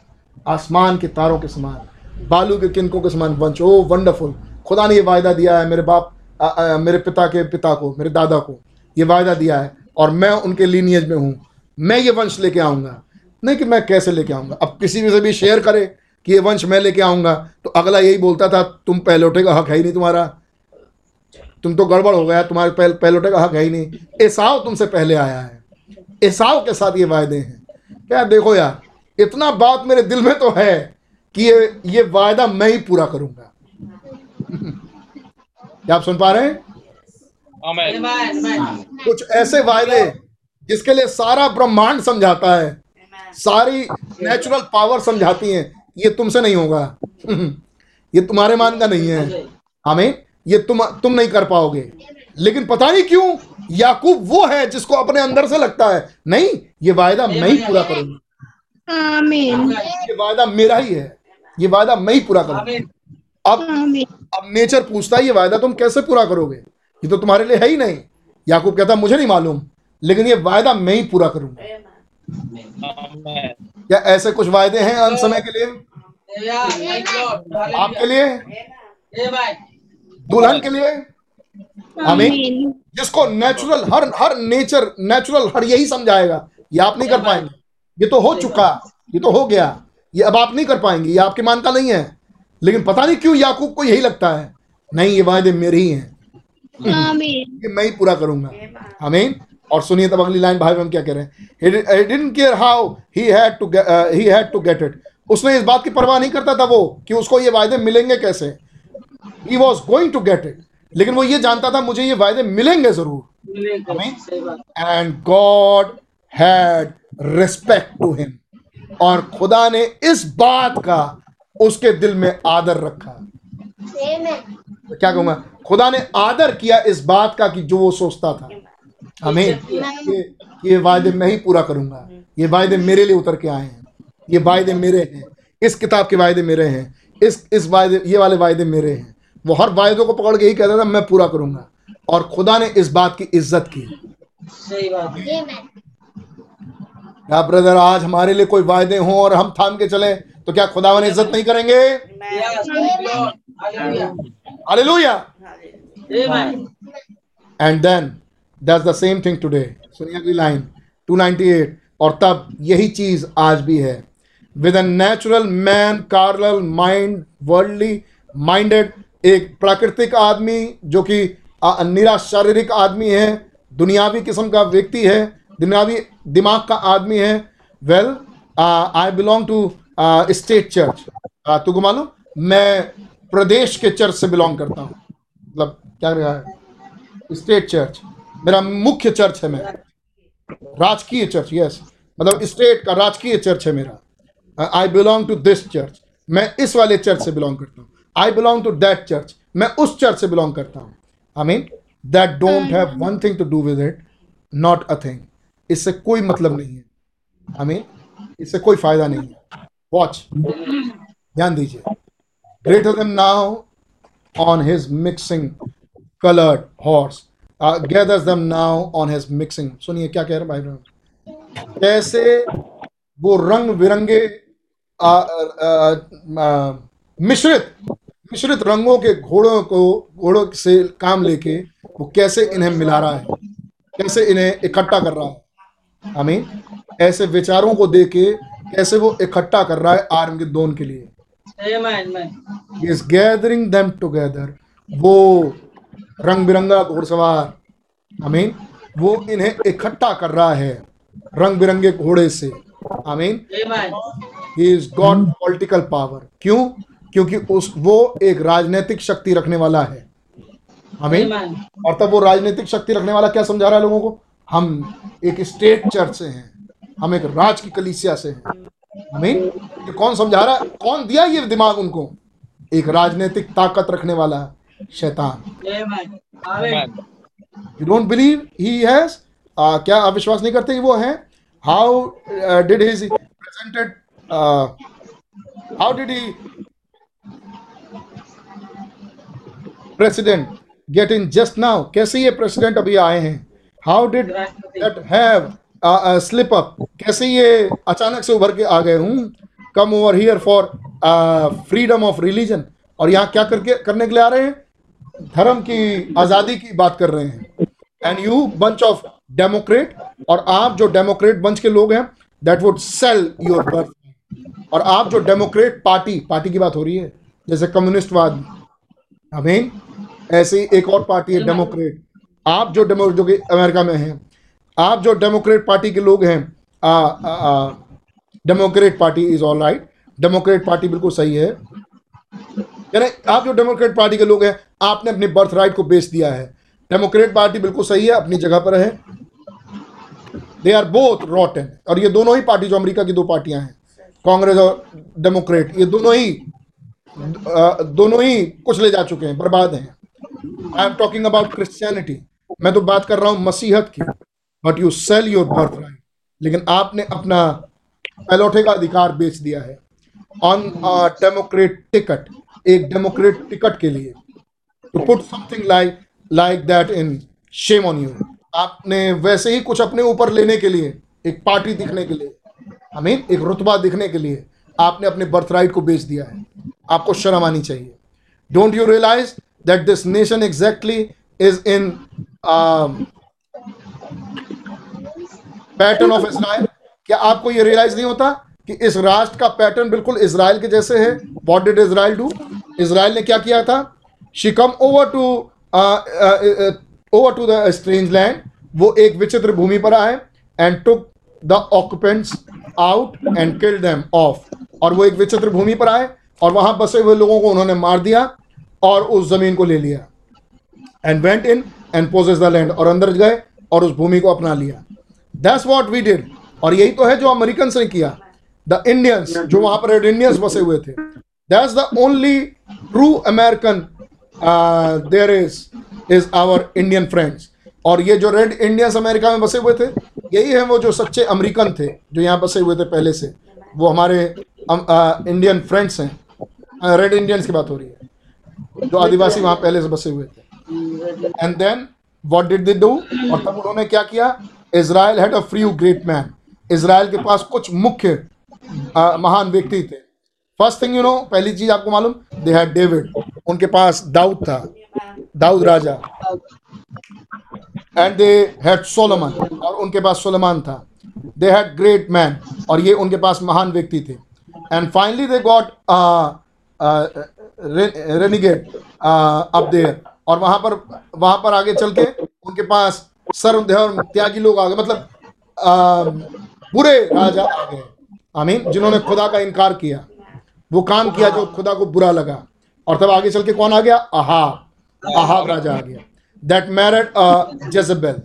आसमान के तारों के समान बालू के किनकों के समान वंश ओ वंडरफुल खुदा ने ये वायदा दिया है मेरे बाप अ, अ, मेरे पिता के पिता को मेरे दादा को। ये वायदा दिया है और मैं उनके लीनियज में हूँ। मैं ये वंश लेके आऊँगा। नहीं कि मैं कैसे लेके आऊँगा। अब किसी भी से भी शेयर करे कि ये वंश मैं लेके आऊँगा तो अगला यही बोलता था तुम पहलोटे का हक है ही नहीं तुम्हारा। तुम तो गड़बड़ हो गया तुम्हारे पहल, पहलौठे का हक है ही नहीं। एसाव तुमसे पहले आया है। एसाव के साथ ये वायदे हैं। क्या देखो यार इतना बात मेरे दिल में तो है कि ये ये वायदा मैं ही पूरा करूँगा। क्या आप सुन पा रहे हैं. कुछ ऐसे वायदे जिसके लिए सारा ब्रह्मांड समझाता है। सारी नेचुरल पावर समझाती है। ये तुमसे नहीं होगा। ये तुम्हारे मान का नहीं है। हमें ये तुम तुम नहीं कर पाओगे। लेकिन पता नहीं क्यों याकूब वो है जिसको अपने अंदर से लगता है। नहीं ये वायदा मैं ही पूरा करूँगा। ये वायदा मेरा ही है। ये वायदा मैं ही पूरा करूँगा. अब अब नेचर पूछता है ये वायदा तुम कैसे पूरा करोगे? ये तो तुम्हारे लिए है ही नहीं। याकूब कहता मुझे नहीं मालूम लेकिन ये वायदा मैं ही पूरा करूँगा. या ऐसे कुछ वायदे हैं अंत समय के लिए. आपके लिए? दुल्हन के लिए? आमीन जिसको natural her her nature natural her यही समझाएगा ये आप नहीं कर पाएँगे। ये तो हो चुका ये तो हो गया ये अब आप नहीं कर पाएँगे ये आपके मान का नहीं है। लेकिन पता नहीं क्यों याकूब को यही लगता है। नहीं ये वायदे मेरे ही हैं। आमीन। ये मैं ही पूरा करूँगा। आमीन। और सुनिए तब अगली लाइन भाई हम क्या कह रहे हैं? He didn't care how he had to get, uh, he had to get it उसने इस बात की परवाह नहीं करता था वो कि उसको ये वायदे मिलेंगे कैसे। He was going to get it लेकिन वो ये जानता था मुझे ये वायदे मिलेंगे ज़रूर। And God had respect to him और खुदा ने इस बात का उसके दिल में आदर रखा। तो क्या कहूँगा? खुदा ने आदर किया इस बात का कि जो वो सोचता था। हमें ये ये वायदे मैं ही पूरा करूँगा। ये वायदे मेरे लिए उतर के आए हैं। ये वायदे मेरे हैं। इस किताब के वायदे मेरे हैं। इस इस वायदे ये वाले वायदे मेरे हैं। वो हर वायदों को पकड़ के ही कहता था मैं पूरा करूँगा। और खुदा ने इस बात की इज़्ज़त की। सही बात है। ब्रदर आज हमारे लिए कोई वायदे हों और हम थाम के चले? तो क्या खुदावन इज़्ज़त नहीं करेंगे. Hallelujah. Hallelujah and then that's the same thing today सुनिए अगली लाइन 298 और तब यही चीज़ आज भी है. With a natural man carnal mind worldly minded एक प्राकृतिक आदमी जो कि निरा शारीरिक आदमी है दुनियावी किस्म का व्यक्ति है दुनियावी दिमाग का आदमी है well I belong to state church तुमको मालूम? मैं प्रदेश के चर्च से बिलोंग करता हूँ। मतलब क्या रहा है? स्टेट चर्च मेरा मुख्य चर्च है मैं। राजकीय चर्च यस मतलब स्टेट का राजकीय चर्च है मेरा। I belong to this church मैं इस वाले चर्च से बिलोंग करता हूँ। I belong to that church मैं उस चर्च से बिलोंग करता हूँ। I mean that don't have one thing to do with it not a thing इससे कोई मतलब नहीं है। आई मीन इससे कोई फ़ायदा नहीं है। वॉच ध्यान दीजिए। Greater them now his mixing colored horse. Uh, gathers them now on his mixing. सुनिए क्या कह रहे भाई बहन? कैसे वो रंग बिरंगे मिश्रित मिश्रित रंगों के घोड़ों को घोड़ों से काम लेके वो कैसे इन्हें मिला रहा है? कैसे इन्हें इकट्ठा कर रहा है? आमीन। ऐसे विचारों को दे के कैसे वो इकट्ठा कर रहा है आर्म के दोन के लिए Amen. Amen. He is gathering them together. वो रंग बिरंगा घोड़सवार आमीन वो इन्हें इकट्ठा कर रहा है रंग बिरंगे घोड़े से amen Amen. He is got political power क्यों क्योंकि उस वो एक राजनीतिक शक्ति रखने वाला है आमीन और तब वो राजनीतिक शक्ति रखने वाला क्या समझा रहा है लोगों को हम एक स्टेट चर्च से हैं हम एक राज की कलीसिया से हैं। आमीन ये कौन समझा रहा है? कौन दिया ये दिमाग उनको? एक राजनीतिक ताकत रखने वाला शैतान. You don't believe he has क्या आप विश्वास नहीं करते वो है? How did he presented how did he president get in just now कैसे ये प्रेसिडेंट अभी आए हैं? How did that have slip up कैसे ये अचानक से उभर के आ गए हूँ? Come over here for freedom of religion और यहाँ क्या करके करने के लिए आ रहे हैं? धर्म की आज़ादी की बात कर रहे हैं। And you bunch of Democrat और आप जो डेमोक्रेट बंच के लोग हैं that would sell your birth और आप जो डेमोक्रेट पार्टी पार्टी की बात हो रही है जैसे कम्युनिस्टवाद अमीन ऐसे एक और पार्टी है डेमोक्रेट आप जो डेमो जो कि अमेरिका में हैं आप जो डेमोक्रेट पार्टी के लोग हैं Democrat party is all right Democrat party बिल्कुल सही है। यानी आप जो डेमोक्रेट पार्टी के लोग हैं, आपने अपने बर्थ राइट को बेच दिया है। डेमोक्रेट पार्टी बिल्कुल सही है, अपनी जगह पर है। दे आर बोथ रॉटन और ये दोनों ही पार्टी, जो अमेरिका की दो पार्टियाँ हैं, कांग्रेस और डेमोक्रेट, ये दोनों ही दोनों ही कुछ ले जा चुके हैं, बर्बाद हैं। I am talking about Christianity मैं तो बात कर रहा हूँ मसीहत की। But you sell your birth right लेकिन आपने अपना पैलोठे का अधिकार बेच दिया है। ऑन डेमोक्रेट टिकट एक डेमोक्रेट टिकट के लिए। To put something like like that in shame on you आपने वैसे ही कुछ अपने ऊपर लेने के लिए, एक पार्टी दिखने के लिए हमीन एक रुतबा दिखने के लिए, आपने अपने बर्थ राइट को बेच दिया है। आपको शर्म आनी चाहिए। Don't you realize that this nation exactly is in pattern of Israel क्या आपको ये रियलाइज़ नहीं होता कि इस राष्ट्र का पैटर्न बिल्कुल इसराइल के जैसे है? What did Israel do Israel ने क्या किया था? She come over to over to the strange land वो एक विचित्र भूमि पर आए and took the occupants out and kill them off और वो एक विचित्र भूमि पर आए और वहाँ बसे हुए लोगों को उन्होंने मार दिया और उस ज़मीन को ले लिया and went in and possess the land और अंदर गए और उस भूमि को अपना लिया। दैट्स व्हाट वी डिड और यही तो है जो अमेरिकन ने किया। द इंडियंस जो वहाँ पर रेड इंडियंस बसे हुए थे। That's the only true American there is is our Indian friends और ये जो रेड इंडियंस अमेरिका में बसे हुए थे, यही है वो जो सच्चे अमेरिकन थे, जो यहाँ बसे हुए थे पहले से। वो हमारे इंडियन फ्रेंड्स हैं। रेड इंडियंस की बात हो रही है। जो आदिवासी वहाँ पहले से बसे हुए थे। And then what did they do और तब उन्होंने क्या किया? Israel had a few great man Israel के पास कुछ मुख्य महान व्यक्ति थे। फ़र्स्ट थिंग यू नो पहली चीज़ आपको मालूम दे हैड डेविड उनके पास दाऊद था। दाऊद राजा। एंड दे हैड सोलोमन और उनके पास सोलोमान था। दे हैड ग्रेट मैन और ये उनके पास महान व्यक्ति थे। And finally they got renegade up there और वहाँ पर वहाँ पर आगे चल के उनके पास त्यागी लोग आ गए। मतलब uh, बुरे राजा आ गए। आमीन। जिन्होंने खुदा का इनकार किया। वो काम किया जो खुदा को बुरा लगा। और तब आगे चल के कौन आ गया? अहाब। अहाब राजा आ गया। That married Jezebel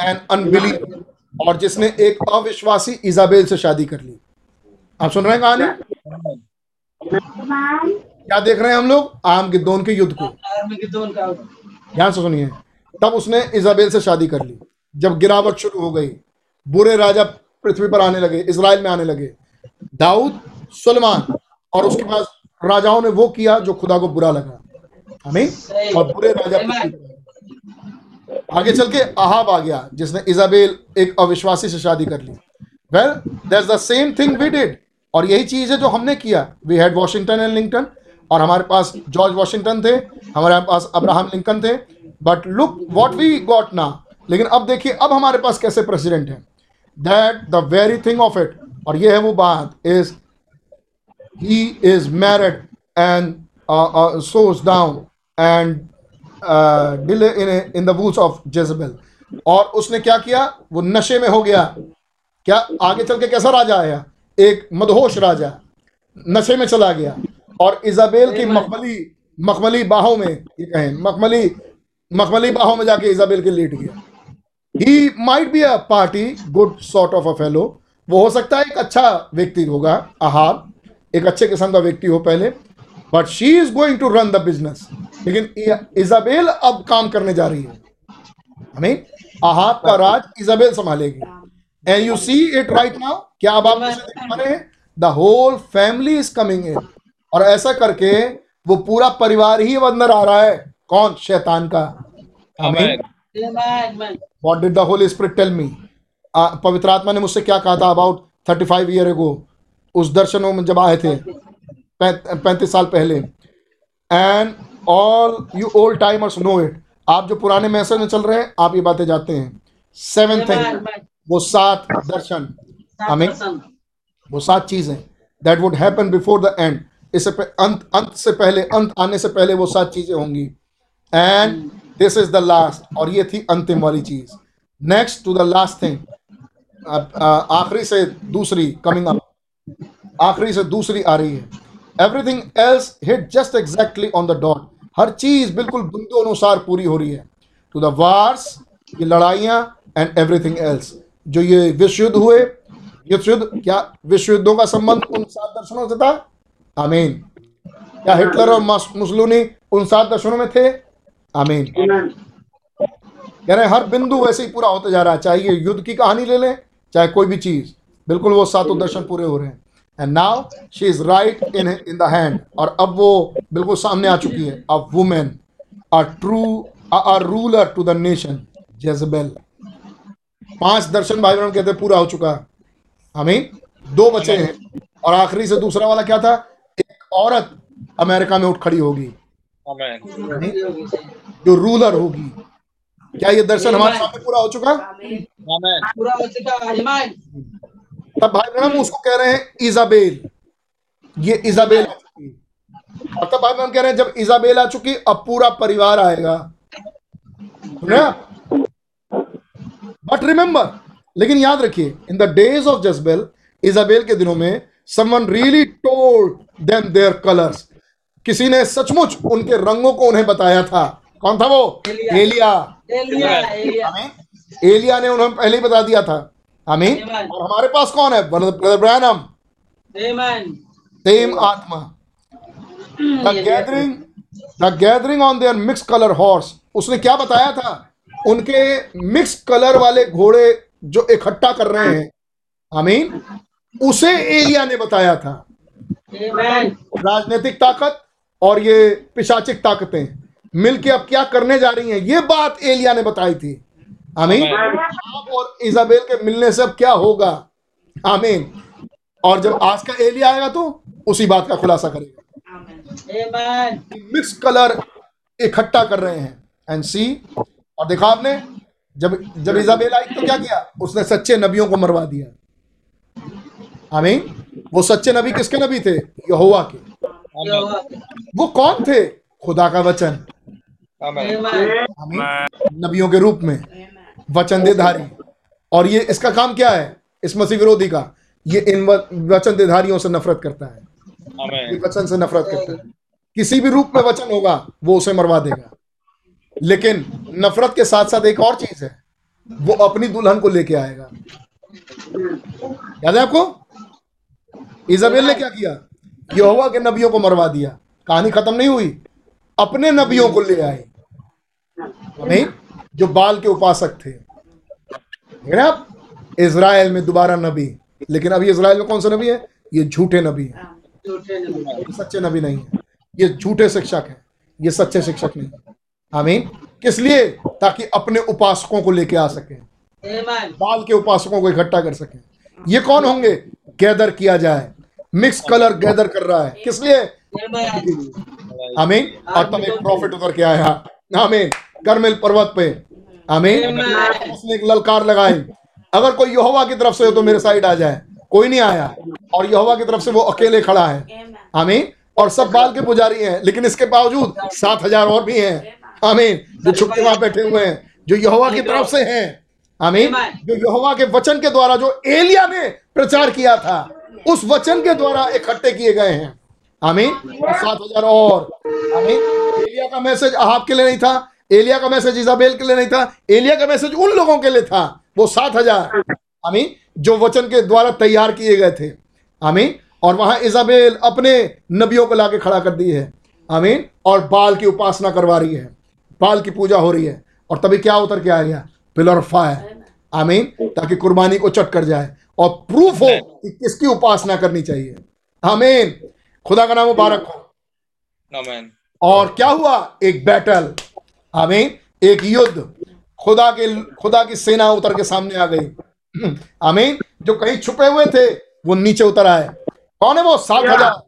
an unbelieve और जिसने एक अविश्वासी इजाबेल से शादी कर ली। आप सुन रहे हैं कहानी? क्या देख रहे हैं हम लोग? आम के दोन के युद्ध को। ध्यान से सुनिए। तब उसने इजाबेल से शादी कर ली। जब गिरावट शुरू हो गई, बुरे राजा पृथ्वी पर आने लगे इसराइल में आने लगे, दाऊद, सुलेमान, और उसके पास राजाओं ने वो किया जो खुदा को बुरा लगा। हमें और बुरे राजा। आगे चल के अहाब आ गया, जिसने इजाबेल एक अविश्वासी से शादी कर ली। Well that's the same thing we did और यही चीज़ है जो हमने किया। We had Washington and Lincoln और हमारे पास जॉर्ज वॉशिंगटन थे, हमारे पास अब्राहम लिंकन थे but look what we got ना लेकिन अब देखिए अब हमारे पास कैसे प्रेसिडेंट हैं? That the very thing of it और ये है वो बात is he is married and uh, uh, sows down and uh, delay in, in the woods of Jezebel. और उसने क्या किया? वो नशे में हो गया। क्या आगे चल के कैसा राजा आया? एक मदहोश राजा। नशे में चला गया। और इजाबेल की मखमली मखमली बाहों में ये कहें मखमली मखमली बाहों में जाके इजाबेल के लेट गया। He might be a party good sort of a fellow वो हो सकता है एक अच्छा व्यक्ति होगा आहाब एक अच्छे किस्म का व्यक्ति हो पहले। But she is going to run the business लेकिन इजाबेल अब काम करने जा रही है। हमें आहाब का राज Isabel संभालेगी। And you see it right now क्या अब आप the whole family is coming in और ऐसा करके वो पूरा परिवार ही अंदर आ रहा है। कौन? शैतान का। Amen. Amen. What did the Holy Spirit tell me? आ, पवित्र आत्मा ने मुझसे क्या कहा था about thirty five year ago उस दर्शनों में जब आए थे पैंतीस साल पहले। And all you old timers know it आप जो पुराने मैसेज में चल रहे हैं आप ये बातें जाते हैं। सेवन थिंग वो सात दर्शन। हमें वो सात चीज़ें। That would happen before the end इससे अंत अंत से पहले अंत आने से पहले वो सात चीज़ें होंगी। And this is the last और ये थी अंतिम वाली चीज़। Next to the last thing आखिरी से दूसरी कमिंग अप आखिरी से दूसरी आ रही है। Everything else hit just exactly on the dot हर चीज़ बिल्कुल बिंदु अनुसार पूरी हो रही है। टू द वार्स ये लड़ाइयाँ एंड एवरीथिंग एल्स जो ये विश्व युद्ध हुए युद्ध युद्ध क्या विश्व युद्धों का संबंध उन सात दर्शनों से था? आमीन क्या हिटलर और मस- मुसलूनी उन सात दर्शनों में थे? आमीन कह रहे हर बिंदु वैसे ही पूरा होता जा रहा है। चाहे ये युद्ध की कहानी ले लें चाहे कोई भी चीज़। बिल्कुल वो सातों दर्शन पूरे हो रहे हैं। And now she is right in in the hand और अब वो बिल्कुल सामने आ चुकी है। A women a true a ruler to the nation Jezebel पाँच दर्शन भाई बहन कहते पूरा हो चुका है। हमें दो बचे हैं। और आखिरी से दूसरा वाला क्या था? एक औरत अमेरिका में उठ खड़ी होगी। Amen. जो रूलर होगी। क्या ये दर्शन हमारे सामने पूरा हो चुका. पूरा हो चुका तब भाई ब्रह्म उसको कह रहे हैं इजाबेल। ये इजाबेल आ चुकी और तब भाई ब्रह्म कह रहे हैं जब इजाबेल आ चुकी अब पूरा परिवार आएगा। बट रिमेंबर लेकिन याद रखिए in the days of Jezebel Jezebel के दिनों में someone really told them their colours किसी ने सचमुच उनके रंगों को उन्हें बताया था। कौन था वो? एलिया। एलिया। एलिया एलिया। ने उन्हें पहले ही बता दिया था। आमीन और हमारे पास कौन है? Brother Branham. सेम आत्मा। The gathering the gathering on their mix colour horse उसने क्या बताया था? उनके मिक्स कलर वाले घोड़े जो इकट्ठा कर रहे हैं। आमीन। उसे एलिया ने बताया था। राजनीतिक ताकत और ये पिशाचिक ताकतें। मिलके अब क्या करने जा रही हैं? ये बात एलिया ने बताई थी। आमीन। आप और इजाबेल के मिलने से अब क्या होगा? आमीन। और जब आज का एलिया आएगा तो उसी बात का खुलासा करेगा। मिक्स कलर इकट्ठा कर रहे हैं। एंड सी और देखा आपने जब जब इजाबेल आई तो क्या किया? उसने सच्चे नबियों को मरवा दिया। आमीन। वो सच्चे नबी किसके नबी थे? यहोवा के। वो कौन थे? खुदा का वचन। Amen. नबियों के रूप में। वचन देधारी और ये इसका काम क्या है? इस मसीह विरोधी का। ये इन वचन देधारियों से नफरत करता है। ये वचन से नफरत करता है। किसी भी रूप में वचन होगा वो उसे मरवा देगा। लेकिन नफरत के साथ साथ एक और चीज़ है। वो अपनी दुल्हन को लेके आएगा। याद है आपको? इजाबेल ने क्या किया? यहोवा के नबियों को मरवा दिया। कहानी खत्म नहीं हुई। अपने नबियों को ले आए। नहीं जो बाल के उपासक थे। आप इज़राइल में दोबारा नबी। लेकिन अभी इसराइल में कौन सा नबी है? ये झूठे नबी है। झूठे नबी ये सच्चे नबी नहीं है। ये झूठे शिक्षक हैं। ये सच्चे शिक्षक नहीं है। आमीन। किस लिए? ताकि अपने उपासकों को लेके आ सके। बाल के उपासकों को इकट्ठा कर सके। ये कौन होंगे? गैदर किया जाए। मिक्स कलर गैदर कर रहा है। किस लिए? आमेन। और तब एक प्रॉफिट उतर के आया। आमीन। करमेल पर्वत पे। आमीन। उसने एक ललकार लगाई। अगर कोई यहोवा की तरफ़ से हो तो मेरे साइड आ जाए। कोई नहीं आया। और यहोवा की तरफ़ से वो अकेले खड़ा है. आमीन। और सब बाल के पुजारी हैं लेकिन इसके बावजूद सात हज़ार और भी हैं। आमीन। जो छुपके वहाँ बैठे हुए हैं जो यहोवा की तरफ़ से हैं। आमीन। जो यहोवा के वचन के द्वारा जो एलिया ने प्रचार किया था उस वचन के द्वारा इकट्ठे किए गए हैं। आमीन? सात हज़ार और। आमीन? एलिया का मैसेज अहाब के लिए नहीं था, एलिया का मैसेज इजाबेल के लिए नहीं था, एलिया का मैसेज उन लोगों के लिए था, वो सात हज़ार। आमीन? जो वचन के द्वारा तैयार किए गए थे। आमीन? और वहाँ इजाबेल अपने नबियों को लाके खड़ा कर दी है। आमीन? और बाल की उपासना करवा रही है। बाल की पूजा हो रही है। और तभी क्या उतर के आ गया? Pillar fire. आमीन? ताकि कुर्बानी को चट कर जाए। और प्रूफ हो कि किसकी उपासना करनी चाहिए। आमीन? खुदा का नाम मुबारक हो। Amen. और क्या हुआ? एक बैटल आमीन। एक युद्ध। खुदा के खुदा की सेना उतर के सामने आ गई। आमीन। जो कहीं छुपे हुए थे वो नीचे उतर आए। कौन है वो? सात हज़ार।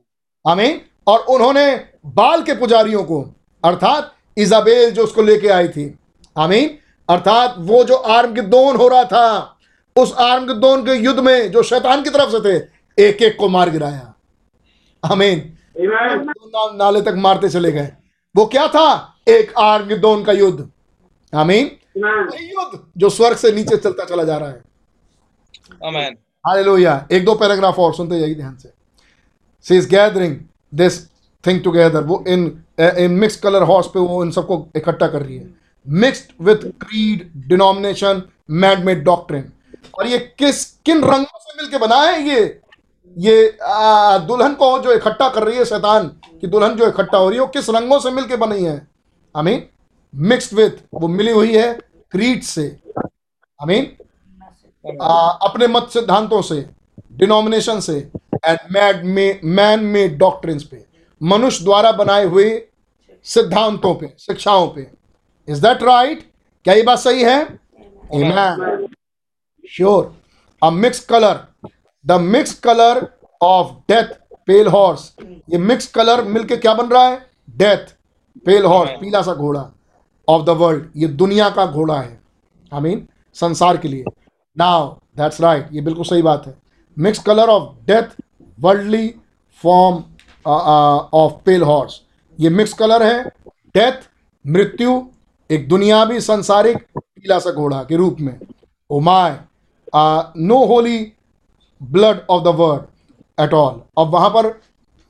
आमीन। और उन्होंने बाल के पुजारियों को अर्थात इजाबेल जो उसको लेके आई थी आमीन। अर्थात वो जो आर्मगिद्दोन हो रहा था उस आर्मगिद्दोन के युद्ध में जो शैतान की तरफ़ से थे एक एक को मार गिराया। आमीन ना, नाले तक मारते चले गए। वो क्या था? एक आर्मगिद्दोन का युद्ध। आमीन युद्ध जो स्वर्ग से नीचे चलता चला जा रहा है। Amen. हालेलुया एक दो पैराग्राफ और सुनते जाइए ध्यान से। She is gathering this thing together वो इन इन मिक्स कलर हॉर्स पे वो इन सबको इकट्ठा कर रही है। Mixed with creed denomination mad made doctrine और ये किस किन रंगों से मिलके बना है ये? ये आ, दुल्हन को जो इकट्ठा कर रही है शैतान की दुल्हन जो इकट्ठा हो रही है वो किस रंगों से मिलके बनी है? आमीन। मिक्स्ड विथ वो मिली हुई है क्रीड से। आमीन। अपने मत सिद्धांतों से डिनोमिनेशन से and mad men man made doctrines पे। मनुष्य द्वारा बनाए हुए सिद्धांतों पे शिक्षाओं पे। इज़ दैट राइट क्या ये बात सही है. Sure a mix colour the mix colour of death pale horse. ये मिक्स कलर मिलके क्या बन रहा है? डेथ पेल हॉर्स पीला सा घोड़ा ऑफ़ द वर्ल्ड ये दुनिया का घोड़ा है। आई मीन संसार के लिए। नाउ दैट्स राइट ये बिल्कुल सही बात है। Mix colour of death worldly form of pale horse. ये मिक्स कलर है। डेथ मृत्यु एक दुनियावी संसारिक पीला सा घोड़ा के रूप में। ओ my no holy blood of the word at all अब वहाँ पर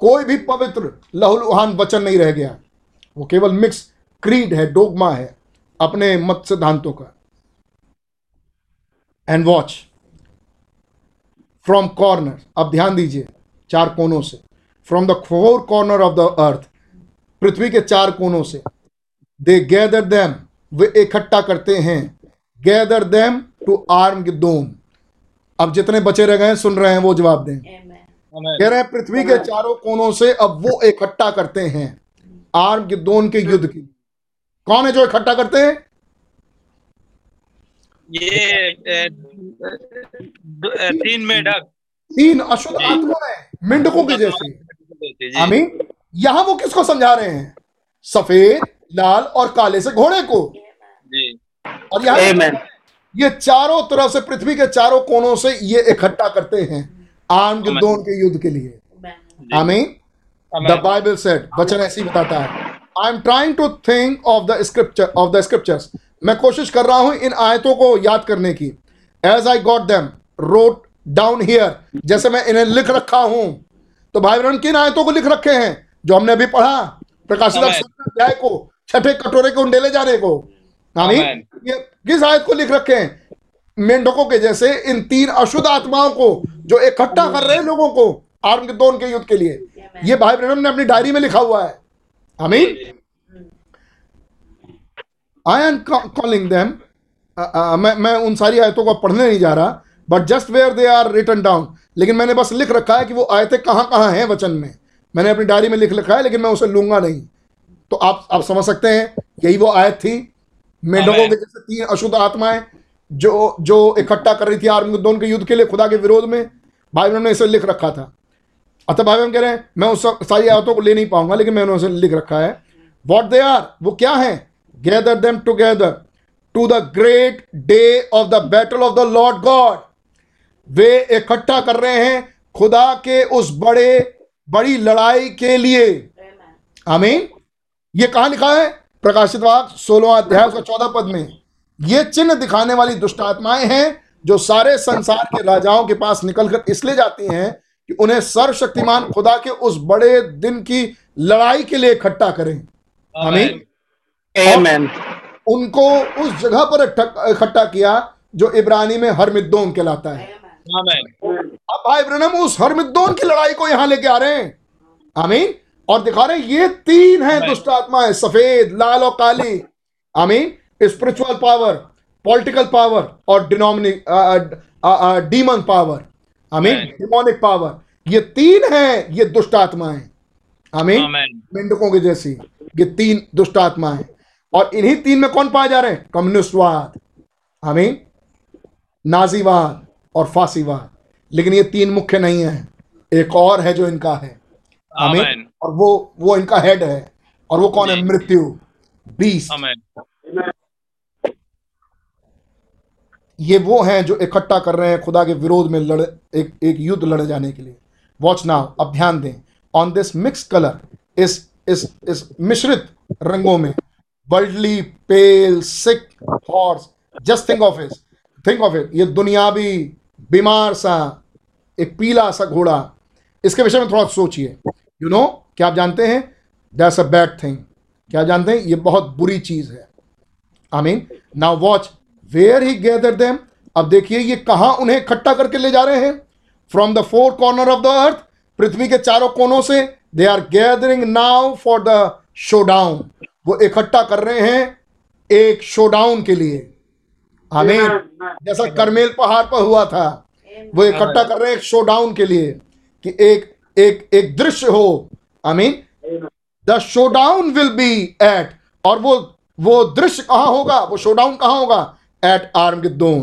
कोई भी पवित्र लहूलुहान वचन नहीं रह गया। वो केवल मिक्स क्रीड है डोगमा है, अपने मत सिद्धांतों का। एंड वॉच फ्रॉम कॉर्नर अब ध्यान दीजिए, चार कोनों से। From the four corner of the earth पृथ्वी के चार कोनों से। दे गैदर दैम वे इकट्ठा करते हैं। Gather them to Armageddon अब जितने बचे रह गए सुन रहे हैं वो जवाब दें. कह रहे हैं पृथ्वी के चारों कोनों से अब वो इकट्ठा करते हैं। आर्म गिदोन के युद्ध की कौन है जो इकट्ठा करते हैं? ये तीन मेढक। तीन अशुद्ध आत्माएँ मेंढकों के जैसे। जी। आमीन। यहाँ वो किसको समझा रहे हैं? सफ़ेद लाल और काले से घोड़े को। जी। और यहाँ ये चारों तरफ़ से पृथ्वी के चारों कोनों से ये इकट्ठा करते हैं आर्म गिदोन के युद्ध के लिए। आमीन द बाइबल सेड वचन ऐसी बताता है। I am trying to think of the scripture of the scriptures मैं कोशिश कर रहा हूँ इन आयतों को याद करने की। As I got them wrote down here जैसे मैं इन्हें लिख रखा हूँ। तो भाई बहन किन आयतों को लिख रखे हैं? जो हमने अभी पढ़ा प्रकाशित अध्याय को छठे कटोरे को उंडेले जाने को। आमीन ये किस आयत को लिख रखे हैं? मेंढकों के जैसे इन तीन अशुद्ध आत्माओं को जो इकट्ठा कर रहे हैं लोगों को आर्म के दोन के युद्ध के लिए. ये भाई ब्रम ने अपनी डायरी में लिखा हुआ है। आमीन आई एम कॉलिंग देम मैं मैं उन सारी आयतों को पढ़ने नहीं जा रहा but just where they are written down लेकिन मैंने बस लिख रखा है कि वो आयतें कहाँ कहाँ हैं वचन में। मैंने अपनी डायरी में लिख रखा है लेकिन मैं उसे लूँगा नहीं। तो आप आप समझ सकते हैं यही वो आयत थी। मेढकों के जैसे तीन अशुद्ध आत्माएँ जो जो इकट्ठा कर रही थी आर्मगुद्दोन के युद्ध के लिए खुदा के विरोध में भाई बहनों ने इसे लिख रखा था। अतः भाई बहन कह रहे हैं मैं उस सारी आयतों को ले नहीं पाऊँगा लेकिन मैंने उसे लिख रखा है। वॉट दे आर वो क्या है? Gather them together to the great day of the battle of the Lord God वे इकट्ठा कर रहे हैं खुदा के उस बड़े बड़ी लड़ाई के लिए। आमीन। ये कहा लिखा है? प्रकाशित वाक सोलह अध्याय उसका चौदह पद में। ये चिन्ह दिखाने वाली दुष्ट आत्माएँ हैं जो सारे संसार के राजाओं के पास निकलकर इसलिए जाती हैं कि उन्हें सर्वशक्तिमान खुदा के उस बड़े दिन की लड़ाई के लिए इकट्ठा करें। आमीन। Amen. उनको उस जगह पर इकट्ठा- किया जो इब्रानी में हरमिद्दोन कहलाता है. अब भाई ब्रनम उस हरमिद्दोन की लड़ाई को यहाँ लेके आ रहे हैं। आमीन। और दिखा रहे ये तीन हैं. दुष्ट आत्माएँ सफ़ेद लाल और काली। आमीन। स्पिरिचुअल पावर पॉलिटिकल पावर और डिनोमिनिक डीमन पावर आमीन. डिमोनिक पावर ये तीन हैं ये दुष्ट आत्माएँ। आमीन। Amen. मेंढकों के जैसी। ये तीन दुष्ट आत्माएँ। और इन्हीं तीन में कौन पाए जा रहे हैं? कम्युनिस्टवाद। आमीन। नाजीवाद और फांसीवाद। लेकिन ये तीन मुख्य नहीं है। एक और है जो इनका है। आमीन। और वो वो इनका हेड है। और वो कौन है? मृत्यु। बीस. ये वो हैं जो इकट्ठा कर रहे हैं खुदा के विरोध में लड़ एक एक युद्ध लड़े जाने के लिए। वॉच नाउ अब ध्यान दें। ऑन दिस मिक्स कलर इस इस इस मिश्रित रंगों में worldly pale sick horse just think of it think of it ये दुनियावी बीमार सा एक पीला सा घोड़ा। इसके विषय में थोड़ा सोचिए। यू नो क्या आप जानते हैं? दैट्स अ बैड थिंग क्या आप जानते हैं? ये बहुत बुरी चीज़ है। आमीन now watch where he gather them अब देखिए ये कहाँ उन्हें इकट्ठा करके ले जा रहे हैं। From the four corner of the earth पृथ्वी के चारों कोनों से they are gathering now for the showdown वो इकट्ठा कर रहे हैं एक शोडाउन के लिए। आमीन जैसा करमेल पहाड़ पर हुआ था वो इकट्ठा कर रहे हैं एक शोडाउन के लिए कि एक एक एक दृश्य हो। आमीन। The showdown will be at और वो वो दृश्य कहाँ होगा? वो शोडाउन कहाँ होगा? At Armageddon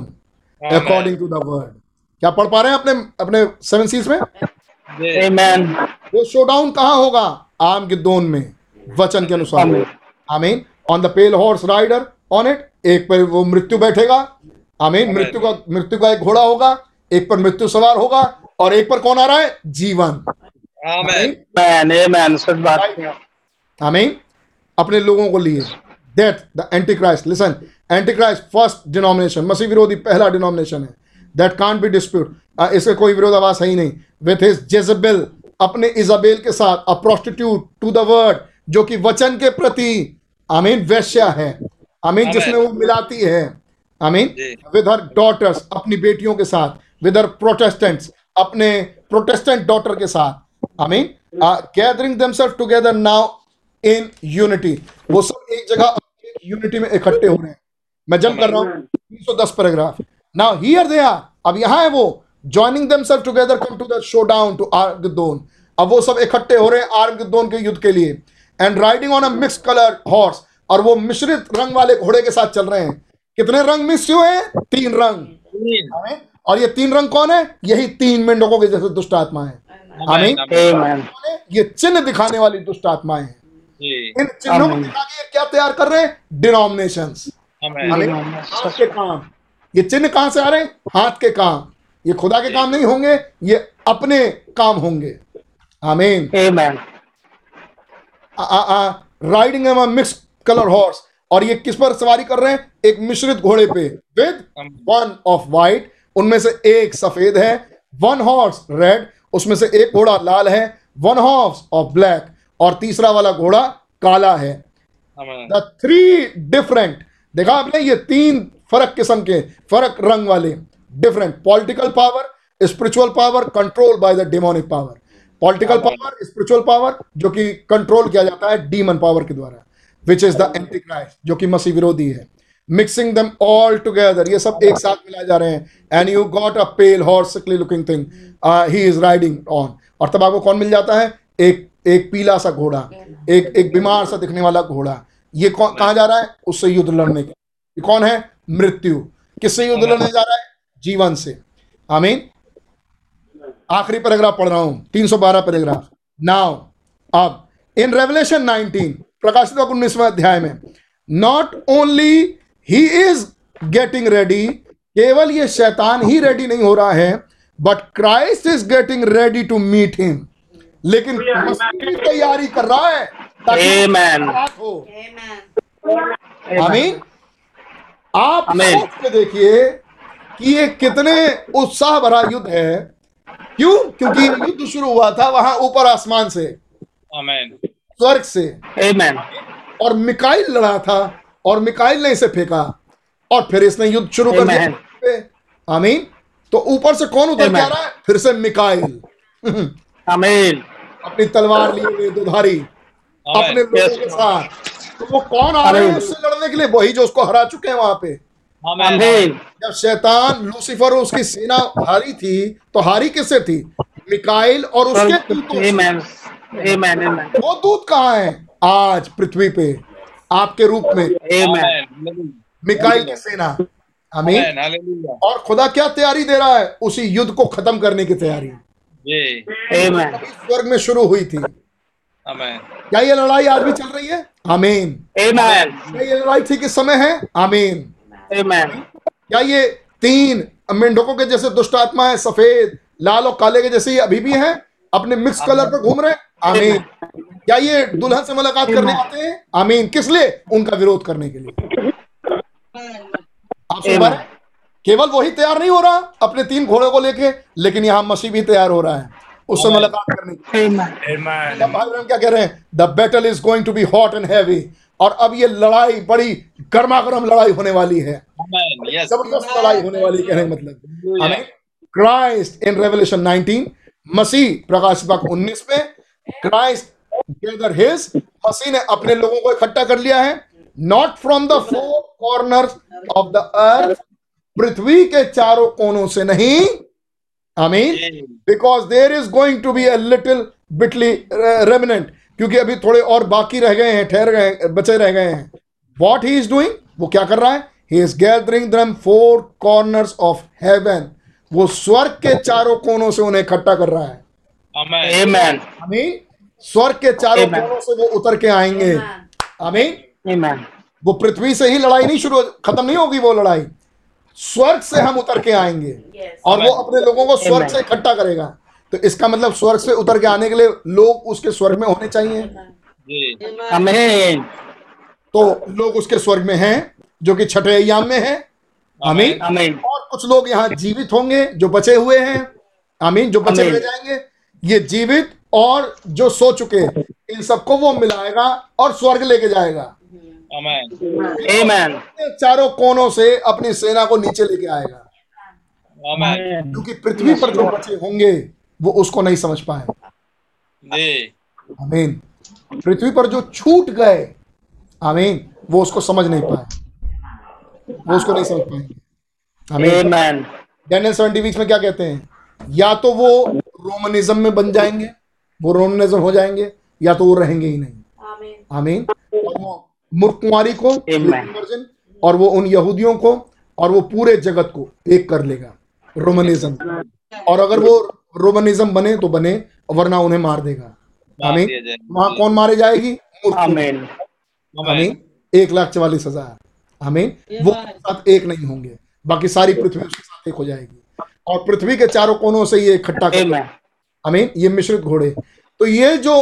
according to the word क्या पढ़ पा रहे हैं अपने अपने सेवन सीज में? Amen. वो शोडाउन कहाँ होगा? आर्म गिद्दोन में वचन के अनुसार। Amen. आमीन। On the pale horse rider on it एक पर वो मृत्यु बैठेगा। आमीन. मृत्यु का मृत्यु का एक घोड़ा होगा एक पर मृत्यु सवार होगा और एक पर कौन आ रहा है? जीवन। है आमीन। अपने लोगों को लिए that the antichrist listen antichrist first denomination मसीह विरोधी पहला डिनोमिनेशन है। दैट कांट बी डिस्प्यूट इसके कोई विरोधाभास है ही नहीं। विथ हिज जेजबेल अपने इजाबेल के साथ a prostitute to the word जो कि वचन के प्रति आमीन वैश्या है। आमीन. जिसमें वो मिलाती है। आमीन। विद हर डॉटर्स अपनी बेटियों के साथ। विद हर प्रोटेस्टेंट्स अपने प्रोटेस्टेंट डॉटर के साथ। आमीन gathering themselves together now in unity वो सब एक जगह यूनिटी में इकट्ठे हो रहे हैं। मैं जंप कर रहा हूँ। 310 paragraph now here they are अब यहाँ है वो। Joining themselves together come to the showdown to Armageddon अब वो सब इकट्ठे हो रहे हैं आर्गदोन के युद्ध के लिए। And riding on a mix colour horse और वो मिश्रित रंग वाले घोड़े के साथ चल रहे हैं। कितने रंग मिक्स हुए हैं? तीन रंग। और ये तीन रंग कौन है? यही तीन मेंढकों के जैसे दुष्ट आत्मा है। Amen. ये चिन्ह दिखाने वाली दुष्ट आत्माएँ हैं। इन चिन्हों को। दिखा के क्या तैयार कर रहे हैं? Denominations Amen. आमीन। हाथ के काम। ये चिन्ह कहाँ से आ रहे हैं? हाथ के काम। ये खुदा के काम नहीं होंगे ये अपने काम होंगे। आमीन. Riding a mix colour horse और ये किस पर सवारी कर रहे हैं? एक मिश्रित घोड़े पे। विद वन ऑफ़ वाइट उनमें से एक सफ़ेद है। वन हॉर्स रेड उसमें से एक घोड़ा लाल है वन हॉर्स ऑफ़ ब्लैक और तीसरा वाला घोड़ा काला है। द थ्री डिफरेंट देखा आपने ये तीन फ़र्क किस्म के फ़र्क रंग वाले different political power spiritual power control by the demonic power political power spiritual power जो कि कंट्रोल किया जाता है डीमन पावर के द्वारा which is the antichrist जो कि मसीह विरोधी है। मिक्सिंग दम ऑल टुगेदर ये सब एक साथ मिलाए जा रहे हैं। And you got a pale horse looking thing he is riding on और तब आपको कौन मिल जाता है? एक एक पीला सा घोड़ा। एक एक बीमार सा दिखने वाला घोड़ा। ये कौन, कहाँ जा रहा है? उससे युद्ध लड़ने के ये कौन है? मृत्यु। किससे युद्ध लड़ने जा रहा है? जीवन से। आमीन। आखिरी पैराग्राफ पढ़ रहा हूँ। 312 पैराग्राफ। नाउ अब इन रेवलेशन 19 प्रकाशित 19वें अध्याय में not only he is getting ready केवल ये शैतान ही रेडी नहीं हो रहा है but Christ is getting ready to meet him लेकिन तैयारी कर रहा है ताकि Amen. हो। Amen. आमीन। आप आमीन। सोच के देखिए कि ये कितने उत्साह भरा युद्ध है। क्यों? क्योंकि युद्ध शुरू हुआ था वहाँ ऊपर आसमान से स्वर्ग से। Amen. और मिकाइल लड़ा था। और मिकाइल ने इसे फेंका और फिर इसने युद्ध शुरू कर दिया। आमीन। तो ऊपर से कौन उतर के आ रहा है? फिर से मिकाइल। Amen. अपनी तलवार लिए हुए दुधारी अपने लोगों के साथ। तो वो कौन आ रहे हैं उससे लड़ने के लिए? वही जो उसको हरा चुके हैं वहाँ पे। Amen. Amen. जब शैतान लूसीफर और उसकी सेना हारी थी तो हारी किससे थी? मिकाइल और उसके दूतों. वो दूत कहाँ है? आज पृथ्वी पे। आपके रूप में. मिकाइल की सेना. Hallelujah. और खुदा क्या तैयारी दे रहा है? उसी युद्ध को खत्म करने की तैयारी। स्वर्ग में शुरू हुई थी। Amen. क्या ये लड़ाई आज भी चल रही है? आमीन। क्या ये लड़ाई थी किस समय है? आमीन। क्या ये तीन मेंढकों के जैसे दुष्ट आत्मा है? सफ़ेद लाल और काले के जैसे ये अभी भी हैं? अपने मिक्स कलर पर घूम रहे हैं? आमीन। क्या ये दुल्हन से मुलाकात करने आते हैं? आमीन। किस लिए? उनका विरोध करने के लिए। आप सुन रहे केवल वही तैयार नहीं हो रहा अपने तीन घोड़ों को लेके लेकिन यहाँ मसीह भी तैयार हो रहा है। उससे मुलाकात करने के लिए। भाई बहन क्या कह रहे हैं? The battle is going to be hot and heavy और अब ये लड़ाई बड़ी गर्मा गर्म लड़ाई होने वाली है। ज़बरदस्त लड़ाई होने वाली कहने मतलब। हमें क्राइस्ट इन रेवल्यूशन 19 मसीह प्रकाश वाक्य 19 में क्राइस्ट गैदर हिज मसीह ने अपने लोगों को इकट्ठा कर लिया है not from the four corner of the earth पृथ्वी के चारों कोनों से नहीं आमीन। Because there is going to be a little bitty remnant क्योंकि अभी थोड़े और बाकी रह गए हैं ठहर गए बचे रह गए हैं वॉट ही इज़ डूइंग वो क्या कर रहा है he is gathering them four corners of heaven वो स्वर्ग के चारों कोनों से उन्हें इकट्ठा कर रहा है Amen. Amen. आमीन स्वर्ग के चारों Amen. कोनों से वो उतर के आएँगे। आमीन। वो पृथ्वी से ही लड़ाई नहीं शुरू खत्म नहीं होगी वो लड़ाई। स्वर्ग से हम उतर के आएँगे। Yes. और वो अपने लोगों को स्वर्ग से इकट्ठा करेगा। तो इसका मतलब स्वर्ग से उतर के आने के लिए लोग उसके स्वर्ग में होने चाहिए। Amen. तो लोग उसके स्वर्ग में हैं जो कि छठे अयाम में है। आमीन। और कुछ लोग यहाँ जीवित होंगे जो बचे हुए हैं। आमीन जो बचे। रह जाएँगे। ये जीवित और जो सो चुके इन सबको वो मिलाएगा और स्वर्ग लेके जाएगा। Amen. Amen. चारों कोनों से अपनी सेना को नीचे लेके आएगा। क्योंकि पृथ्वी पर जो बचे होंगे वो उसको नहीं समझ पाए। आमीन पृथ्वी पर जो छूट गए आमीन वो उसको समझ नहीं पाए। वो उसको नहीं समझ पाएँगे। आमीन Amen. डैनियल सेवेंटी वीक्स में क्या कहते हैं? या तो वो रोमनिज्म में बन जाएँगे वो रोमनिज्म हो जाएँगे या तो वो रहेंगे ही नहीं। Amen. आमीन। वो को और वो उन यहूदियों को और वो पूरे जगत को एक कर लेगा रोमनिज्म। और अगर वो रोमनिज्म बने तो बने वरना उन्हें मार देगा। आमीन। वहाँ कौन मारे जाएगी. Amen. आमीन। एक लाख चवालीस हज़ार। आमीन। वो साथ एक नहीं होंगे। बाकी सारी पृथ्वी उसके साथ एक हो जाएगी। और पृथ्वी के चारों कोनों से ये इकट्ठा कर Amen. आमीन ये मिश्रित घोड़े। तो ये जो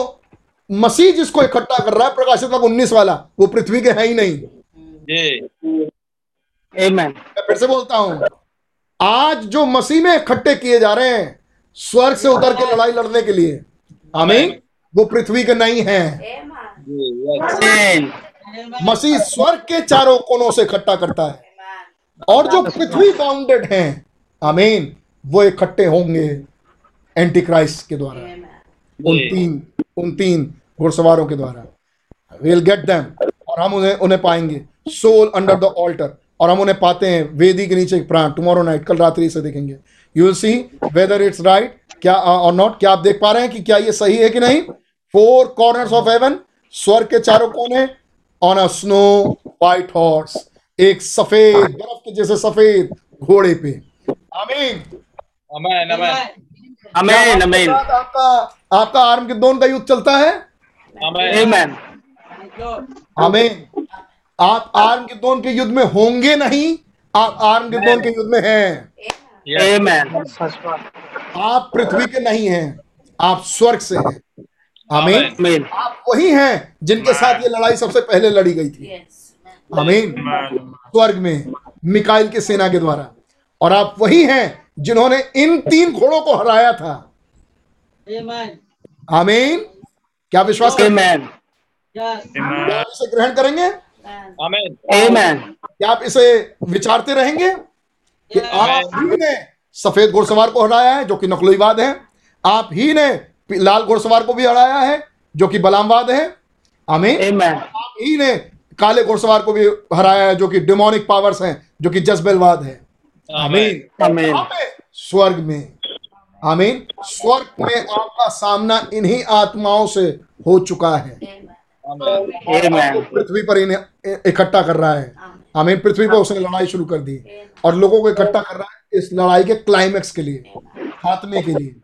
मसीह जिसको इकट्ठा कर रहा है प्रकाशित उन्नीस वाला वो पृथ्वी के है ही नहीं। Amen. मैं फिर से बोलता हूँ आज जो मसीह में इकट्ठे किए जा रहे हैं स्वर्ग से उतर के लड़ाई लड़ने के लिए आमीन वो पृथ्वी के नहीं है. मसीह स्वर्ग के चारों कोनों से इकट्ठा करता है। और जो पृथ्वी बाउंडेड हैं आमीन। वो इकट्ठे होंगे एंटी क्राइस्ट के द्वारा। Amen. उन तीन उन तीन घुड़सवारों के द्वारा। विल गेट देम और हम उन्हें उन्हें पाएँगे। सोल अंडर द ऑल्टर और हम उन्हें पाते हैं वेदी के नीचे प्राण। टुमारो नाइट कल रात्रि से देखेंगे। You will see whether it's right क्या और नॉट क्या आप देख पा रहे हैं कि क्या ये सही है कि नहीं? फोर कॉर्नर्स ऑफ़ हेवन स्वर्ग के चारों कोने। On a snow white horse एक सफ़ेद बर्फ़ के जैसे सफ़ेद घोड़े पे। आमीन Amen. Amen. Amen. Amen. आपका आपका आर्म के दोन का युद्ध चलता है Amen. Amen. आमीन आप आर्म के दोन के युद्ध में होंगे नहीं आप आर्म के दोन के युद्ध में हैं Yes. आप पृथ्वी के नहीं हैं आप स्वर्ग से हैं आमीन Amen. Amen. आप वही हैं जिनके साथ ये लड़ाई सबसे पहले लड़ी गई थी Yes. आमीन स्वर्ग में मिकाइल के सेना के द्वारा और आप वही हैं जिन्होंने इन तीन घोड़ों को हराया था। Amen. आमीन। क्या विश्वास करें Amen. क्या इसे ग्रहण करेंगे? Amen. Amen. Amen. क्या आप इसे विचारते रहेंगे कि आप ही ने सफ़ेद घोड़सवार को हराया है जो कि नकलुईवाद है। आप ही ने लाल घोड़सवार को भी हराया है जो कि बलामवाद है। आमीन। आप ही ने काले घोड़सवार को भी हराया है जो कि डिमोनिक पावर्स हैं जो कि जज्बेलवाद है। आमीन। पे? स्वर्ग में। आमीन। स्वर्ग में आपका सामना इन्हीं आत्माओं से हो चुका है. पृथ्वी पर इन्हें इकट्ठा कर रहा है. आमीन। पृथ्वी पर उसने लड़ाई शुरू कर दी। और लोगों को इकट्ठा कर रहा है इस लड़ाई के क्लाइमेक्स के लिए खात्मे के लिए।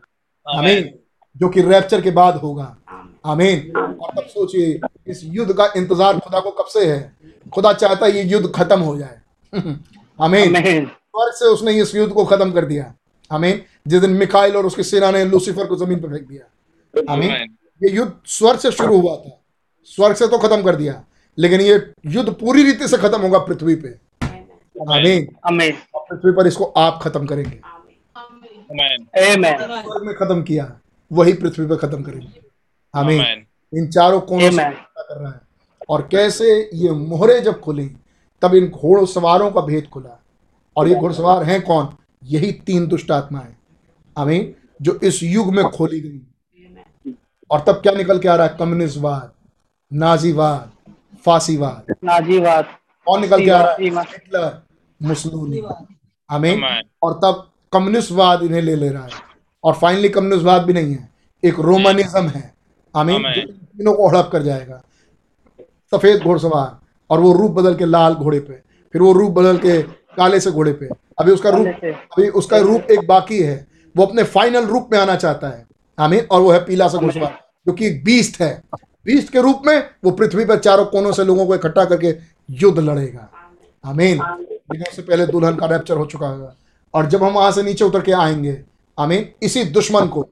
आमीन। जो कि रैप्चर के बाद होगा। Amen. आमीन। और तब सोचिए इस युद्ध का इंतज़ार खुदा को कब से है? खुदा चाहता है ये युद्ध खत्म हो जाए। आमीन। Amen. स्वर्ग से उसने इस युद्ध को खत्म कर दिया। हमें जिस दिन मिखाइल और उसकी सेना ने लूसीफर को ज़मीन पर फेंक दिया। हमें ये युद्ध स्वर्ग से शुरू हुआ था। स्वर्ग से तो खत्म कर दिया। लेकिन ये युद्ध पूरी रीति से खत्म होगा पृथ्वी पे. आमीन। पृथ्वी पर इसको आप खत्म करेंगे. स्वर्ग में खत्म किया वही पृथ्वी पर खत्म करेंगे। आमीन। Amen. इन चारों कोनों से. कर रहा है? और कैसे ये मोहरे जब खुली तब इन घोड़सवारों का भेद खुला। और ये घुड़सवार हैं कौन? यही तीन दुष्ट आत्माएँ आमीन। जो इस युग में खोली गई। और तब क्या निकल के आ रहा है? कम्युनिस्टवाद नाजीवाद फांसीवाद। नाजीवाद। और निकल के आ रहा है? हिटलर मुसलूनी आमीन। और तब कम्युनिस्टवाद इन्हें ले ले रहा है। और फाइनली कम्युनिस्टवाद भी नहीं है। एक रोमनिज्म है। आमीन। Amen. तीनों को हड़प कर जाएगा। सफ़ेद घोड़सवार। और वो रूप बदल के लाल घोड़े पे। फिर वो रूप बदल के काले से घोड़े पे अभी उसका रूप अभी उसका रूप एक बाकी है। वो अपने फाइनल रूप में आना चाहता है। आमीन। और वो है पीला सा घुड़सवार जो कि बीस्ट है। बीस्ट के रूप में वो पृथ्वी पर चारों कोनों से लोगों को इकट्ठा करके युद्ध लड़ेगा। आमीन। लेकिन उससे पहले दुल्हन का रैप्चर हो चुका होगा और जब हम वहाँ से नीचे उतर के आएँगे आमीन इसी दुश्मन को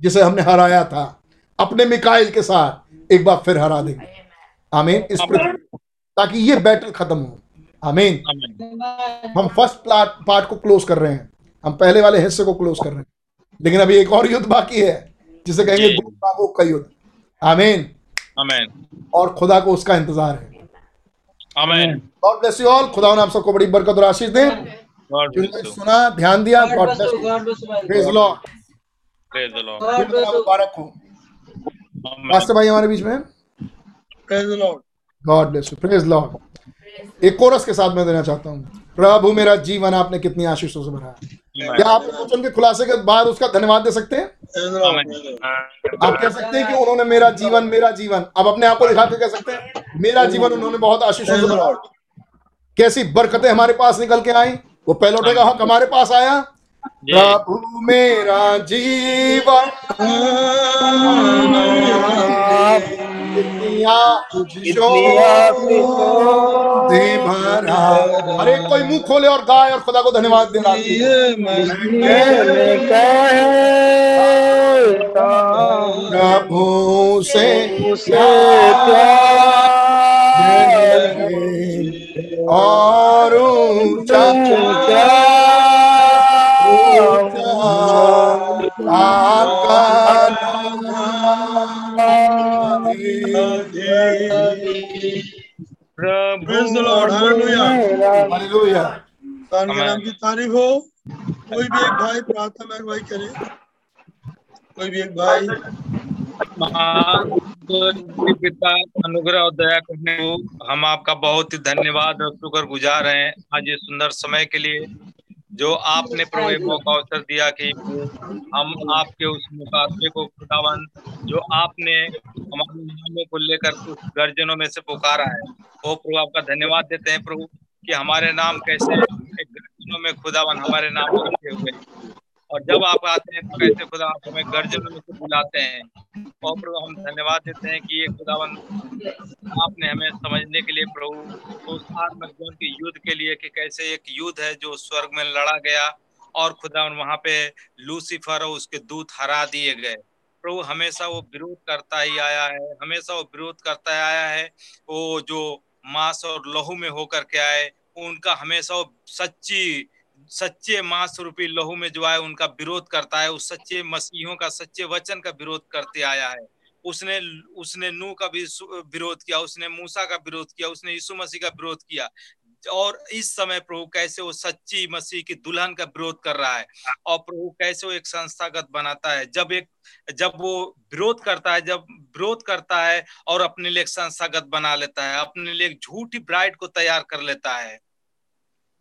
जिसे हमने हराया था अपने मिकाइल के साथ एक बार फिर हरा देंगे। आमीन। इस पृथ्वी ताकि ये बैटल खत्म हो। आमीन हम फ़र्स्ट पार्ट को क्लोज कर रहे हैं। हम पहले वाले हिस्से को क्लोज कर रहे हैं। लेकिन अभी एक और युद्ध बाकी है जिसे कहेंगे। गोग का युद्ध। आमीन आमीन और खुदा को उसका इंतज़ार है। आमीन गॉड ब्लेस यू ऑल खुदा ने आप सबको बड़ी बरकत और आशीष दे। सुना ध्यान दिया God bless. Praise Lord praise the Lord God bless you. मुबारक हो। मास्टर भाई हमारे बीच में? God bless you praise Lord एक कोरस के साथ मैं देना चाहता हूँ। प्रभु मेरा जीवन आपने कितनी आशीषों से भरा है। क्या आप वचन के खुलासे के बाद उसका धन्यवाद दे सकते हैं? आप कह सकते हैं कि उन्होंने मेरा जीवन मेरा जीवन अब अपने आप को दिखा के कह सकते हैं मेरा जीवन उन्होंने बहुत आशीषों से भरा। कैसी बरकतें हमारे पास निकल के आई? वो पहलौठे का हक हमारे पास आया। प्रभु मेरा जीवन। अरे कोई मुँह खोले और गाय और खुदा को धन्यवाद देना। प्रभु से और ऊँचा Praise the Lord. Hallelujah. हालेलुया के नाम की तारीफ़ हो। कोई भी एक भाई प्रार्थना में अगुवाई करे। कोई भी एक भाई। महान पिता अनुग्रह और दया करने। को हम आपका बहुत ही धन्यवाद और शुक्र गुजार हैं। आज ये सुंदर समय के लिए जो आपने प्रभु मौका अवसर दिया कि हम आपके उस मुकाबले को खुदावन जो आपने हमारे नामों को लेकर उस गर्जनों में से पुकारा है वो प्रभु आपका धन्यवाद देते हैं प्रभु कि हमारे नाम कैसे गर्जनों में खुदावन हमारे नाम लिखे हुए। और जब आप आते हैं तो कैसे खुदा आप हमें गर्जनों में से बुलाते हैं? और प्रभु, हम धन्यवाद देते हैं कि ये खुदावन आपने हमें समझने के लिए प्रभु, उस आत्मज्ञान के युद्ध के लिए कि कैसे एक युद्ध है जो स्वर्ग में लड़ा गया और खुदावन वहाँ पे लूसीफर और उसके दूत हरा दिए गए। प्रभु, हमेशा वो विरोध करता ही आया है, हमेशा वो विरोध करता आया है, वो जो मांस और लहू में होकर के आए, उनका हमेशा वो सच्ची सच्चे मांस रूपी लहू में जो है उनका विरोध करता है, उस सच्चे मसीहों का, सच्चे वचन का विरोध करते आया है। उसने उसने नू का भी विरोध किया, उसने मूसा का विरोध किया, उसने यीशु मसीह का विरोध किया। और इस समय प्रभु कैसे वो सच्ची मसीह की दुल्हन का विरोध कर रहा है और प्रभु कैसे वो एक संस्थागत बनाता है। जब एक, जब वो विरोध करता है, जब विरोध करता है और अपने लिए एक संस्थागत बना लेता है, अपने लिए एक झूठी ब्राइड को तैयार कर लेता है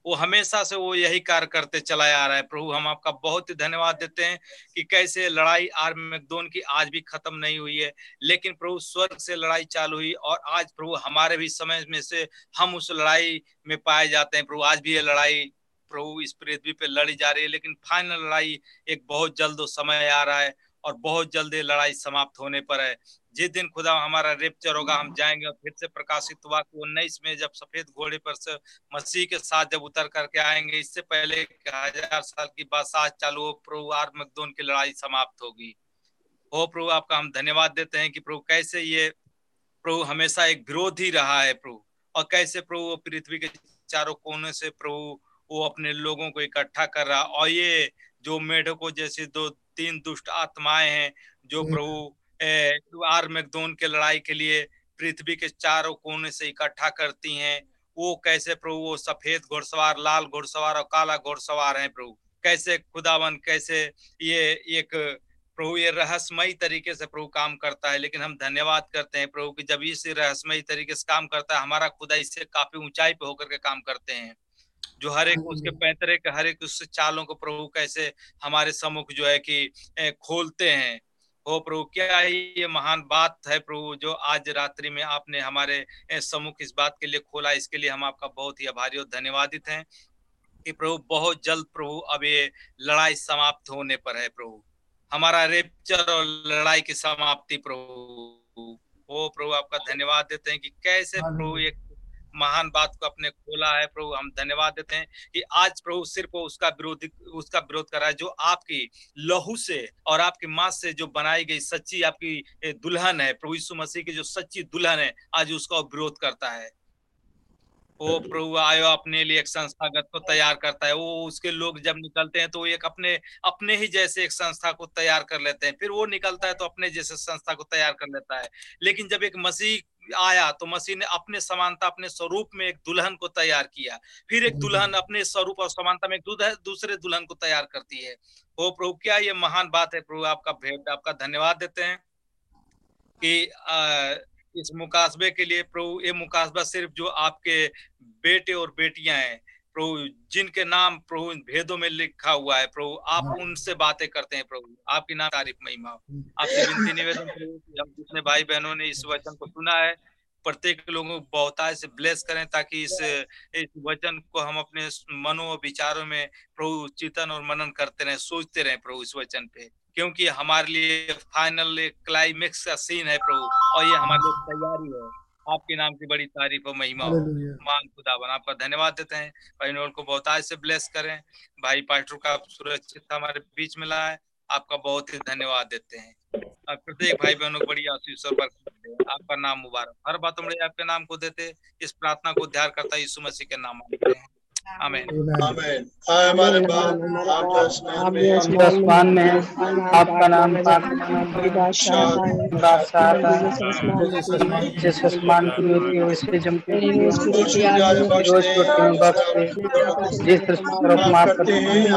वो हमेशा से वो यही कार्य करते चला आ रहा है। प्रभु, हम आपका बहुत ही धन्यवाद देते हैं कि कैसे लड़ाई आर्मगदोन की आज भी खत्म नहीं हुई है, लेकिन प्रभु स्वर्ग से लड़ाई चालू हुई और आज प्रभु हमारे भी समय में से हम उस लड़ाई में पाए जाते हैं। प्रभु, आज भी ये लड़ाई प्रभु इस पृथ्वी पे लड़ी जा रही है, लेकिन फाइनल लड़ाई एक बहुत जल्द समय आ रहा है और बहुत जल्द ये लड़ाई समाप्त होने पर है। जिस दिन खुदा हमारा रेप्चर होगा हम जाएँगे और फिर से प्रकाशित हुआ कि उन्नीस में जब सफ़ेद घोड़े पर से मसीह के साथ जब उतर करके आएँगे इससे पहले हज़ार साल की बरसात चालू हो प्रभु आर्मगदोन की लड़ाई समाप्त होगी। हो प्रभु आपका हम धन्यवाद देते हैं कि प्रभु कैसे ये प्रभु हमेशा एक विरोध ही रहा है प्रभु और कैसे प्रभु पृथ्वी के चारों कोने से प्रभु वो अपने लोगों को इकट्ठा कर रहा और ये जो मेढकों जैसे दो तीन दुष्ट आत्माएँ हैं जो प्रभु आर्मगदोन के लड़ाई के लिए पृथ्वी के चारों कोने से इकट्ठा करती हैं। वो कैसे प्रभु वो सफ़ेद घोड़सवार लाल घोड़सवार और काला घोड़सवार हैं प्रभु। कैसे खुदावन कैसे ये एक प्रभु ये रहस्यमयी तरीके से प्रभु काम करता है। लेकिन हम धन्यवाद करते हैं प्रभु कि जब इस रहस्यमयी तरीके से काम करता है हमारा खुदा इससे काफ़ी ऊंचाई पे होकर के काम करते हैं। जो हर एक उसके पैतरे के हर एक उस चालों को प्रभु कैसे हमारे सम्मुख जो है कि खोलते हैं। हो प्रभु क्या ये महान बात है प्रभु जो आज रात्रि में आपने हमारे सम्मुख इस बात के लिए खोला इसके लिए हम आपका बहुत ही आभारी और धन्यवादित हैं कि प्रभु बहुत जल्द प्रभु अब ये लड़ाई समाप्त होने पर है प्रभु। हमारा रेपचर और लड़ाई की समाप्ति प्रभु। ओ प्रभु आपका धन्यवाद देते हैं कि कैसे प्रभु एक महान बात को अपने खोला है प्रभु हम धन्यवाद देते हैं कि आज प्रभु सिर्फ़ उसका विरोधी उसका विरोध कर रहा है जो आपकी लहू से और आपकी माँ से जो बनाई गई सच्ची आपकी दुल्हन है प्रभु यीशु मसीह की जो सच्ची दुल्हन है आज उसका विरोध करता है। वो प्रभु आयो अपने लिए एक संस्थागत को तैयार करता है। वो उसके लोग जब निकलते हैं तो वो एक अपने अपने ही जैसे एक संस्था को तैयार कर लेते हैं। फिर वो निकलता है तो अपने जैसे संस्था को तैयार कर लेता है। लेकिन जब एक मसीह आया तो मसीह ने अपने समानता अपने स्वरूप में एक दुल्हन को तैयार किया। फिर एक दुल्हन अपने स्वरूप और समानता में एक दूसरे दुल्हन को तैयार करती है। ओ प्रभु क्या ये महान बात है प्रभु? आपका भेद आपका धन्यवाद देते हैं कि आ, इस मुकासबे के लिए प्रभु ये मुकासबा सिर्फ़ जो आपके बेटे और बेटियाँ हैं प्रभु जिनके नाम प्रभु भेदों में लिखा हुआ है प्रभु आप उनसे बातें करते हैं प्रभु आपकी नाम तारीफ़ महिमा आपसे विनती निवेदन हम जितने भाई बहनों ने इस वचन को सुना है प्रत्येक लोगों को बहुताय से ब्लेस करें ताकि इस इस वचन को हम अपने मनो और विचारों में प्रभु चिंतन और मनन करते रहे सोचते रहे प्रभु इस वचन पे। क्योंकि हमारे लिए फाइनल क्लाइमेक्स का सीन है प्रभु और ये हमारे लिए तैयारी है। आपके नाम की बड़ी तारीफ़ और महिमा हो। मान खुदावन आपका धन्यवाद देते हैं। भाई नोल को बहुत आज से ब्लेस करें। भाई पास्टर का सुरक्षित हमारे बीच में लाए। आपका बहुत ही धन्यवाद देते हैं। प्रत्येक भाई बहनों को बड़ी आशीष और बरकत आपका नाम मुबारक। हर बात हम आपके नाम को देते इस प्रार्थना को ध्यान करता यीशु मसीह के नाम आते हैं आमेन आमेन हमारे आसमान में आपका नाम जिस आसमान की रोटी है उसके जमते रोज रोटी में बख्शे जिस तरफ़ करते हैं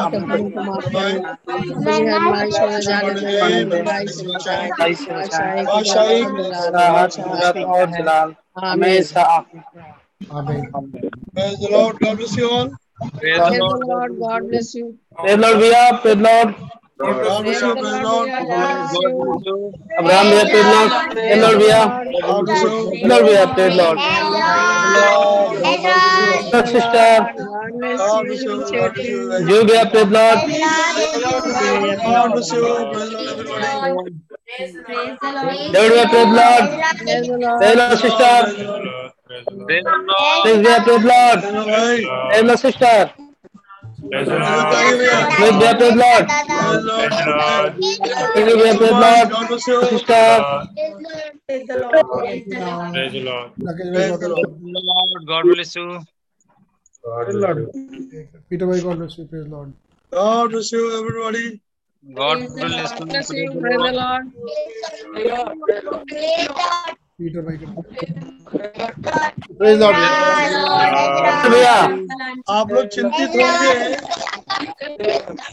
और जलाल हमेशा आप Amen. Praise the Lord. God bless you all. Praise the Lord. God bless you. Praise the Lord. Via. Praise the Lord. God bless you. Lord. Abraham. Via. Praise Lord. Praise the Lord. Praise the Lord. Praise the Lord. Lord, sister. You via. Praise Lord. Lord. Lord. Praise the Lord. Praise the Lord, sister. Praise the Lord. Praise the sister. Praise the Lord. Praise the Lord. Praise the Lord. Praise the Lord. God bless you. God Lord. Peter bhai, God bless you. Praise the Lord. God bless you, everybody. God bless you. Praise the Lord. Praise the Lord. Peter भाई praise Lord भैया आप लोग चिंतित होंगे।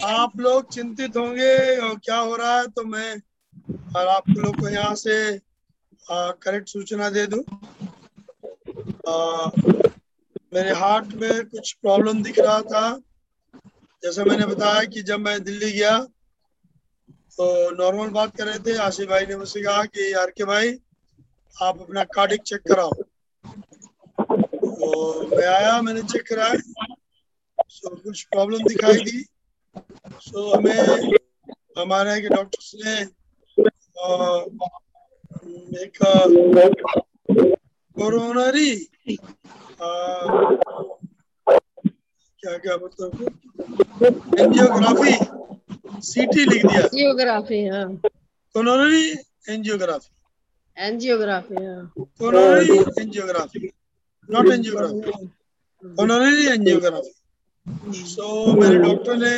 आप लोग चिंतित होंगे और क्या हो रहा है तो मैं और आप लोग को यहाँ से करेक्ट सूचना दे दूँ। आ, मेरे हार्ट में कुछ प्रॉब्लम दिख रहा था। जैसे मैंने बताया कि जब मैं दिल्ली गया तो नॉर्मल बात कर रहे थे। आशिफ भाई ने मुझसे कहा कि आर के भाई आप अपना कार्डिक चेक कराओ। तो मैं आया मैंने चेक कराया। सो कुछ प्रॉब्लम दिखाई दी। सो हमें हमारे के डॉक्टर्स ने एक कोरोनरी क्या क्या मतलब एंजियोग्राफी सीटी लिख दिया। Geography. हाँ. Coronary angiography Angiography. हाँ. Not angiography coronary angiography so मेरे डॉक्टर ने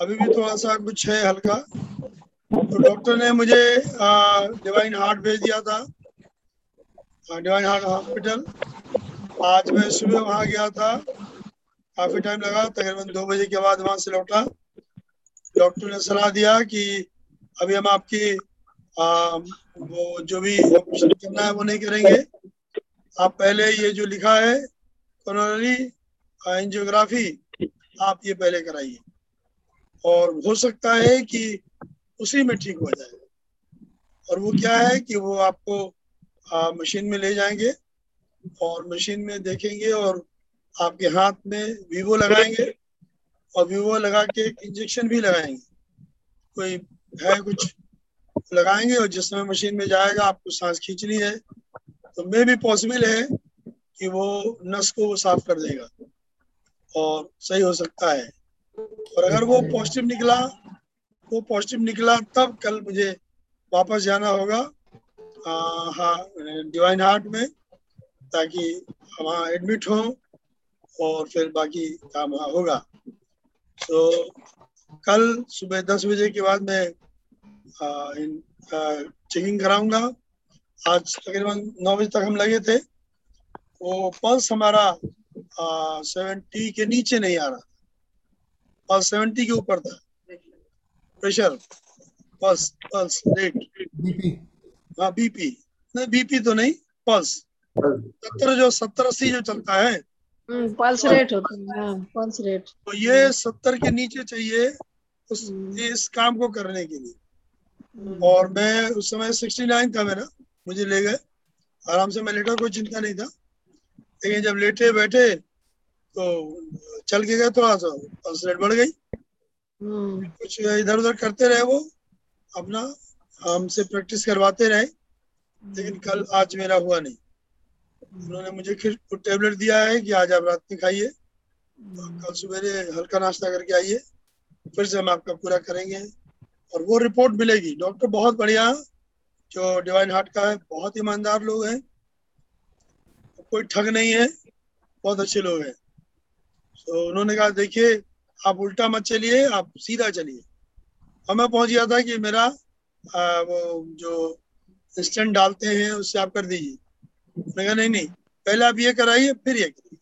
अभी भी थोड़ा सा कुछ है हल्का। तो डॉक्टर ने मुझे डिवाइन हार्ट भेज दिया था। डिवाइन हार्ट हॉस्पिटल आज मैं सुबह वहाँ गया था। काफ़ी टाइम लगा तकरीबन दो बजे के बाद वहाँ से लौटा। डॉक्टर ने सलाह दिया कि अभी हम आपकी आ, वो जो भी ऑपरेशन करना है वो नहीं करेंगे। आप पहले ये जो लिखा है कोरोनरी एंजियोग्राफी आप ये पहले कराइए। और हो सकता है कि उसी में ठीक हो जाए। और वो क्या है कि वो आपको आ, मशीन में ले जाएँगे और मशीन में देखेंगे और आपके हाथ में वीवो लगाएँगे और वीवो लगा के इंजेक्शन भी लगाएँगे। कोई है कुछ लगाएँगे और जिस समय मशीन में जाएगा, आपको सांस खींचनी है। तो मे भी पॉसिबल है कि वो नस को वो साफ़ कर देगा और सही हो सकता है। और अगर वो पॉजिटिव निकला, वो पॉजिटिव निकला, तब कल मुझे वापस जाना होगा हाँ डिवाइन हार्ट में, ताकि वहाँ एडमिट हो और फिर बाकी काम होगा। तो कल सुबह दस बजे के बाद मैं इन चेकिंग कराऊँगा। आज तकरीबन नौ बजे तक हम लगे थे। वो पल्स हमारा सेवेंटी के नीचे नहीं आ रहा पल्स सेवेंटी के ऊपर था। Pressure pulse pulse rate BP हाँ बीपी नहीं बीपी तो नहीं पल्स सत्तर जो सत्तर अस्सी जो चलता है हम्म, पल्स रेट होता है हाँ, पल्स रेट तो ये सत्तर के नीचे चाहिए उस हम्म। इस काम को करने के लिए। हम्म, और मैं उस समय सिक्सटी नाइन था मेरा मुझे ले गए। आराम से मैं लेटा कोई चिंता नहीं था। लेकिन जब लेटे बैठे तो चल के गए थोड़ा सा पल्स रेट बढ़ गई। हम्म, कुछ इधर उधर करते रहे वो अपना हमसे प्रैक्टिस करवाते रहे। लेकिन कल आज मेरा हुआ नहीं। उन्होंने मुझे फिर टेबलेट दिया है कि आज आप रात में खाइए। कल सवेरे हल्का नाश्ता करके आइए। फिर से हम आपका पूरा करेंगे। और वो रिपोर्ट मिलेगी। डॉक्टर बहुत बढ़िया जो डिवाइन हार्ट का है बहुत ईमानदार लोग हैं। कोई ठग नहीं है बहुत अच्छे लोग हैं। तो उन्होंने कहा देखिए आप उल्टा मत चलिए आप सीधा चलिए। और मैं पहुँच गया था कि मेरा आ, वो जो इंस्टेंट डालते हैं उससे आप कर दीजिए। मैं कहा नहीं नहीं पहले आप ये कराइए फिर ये करिए।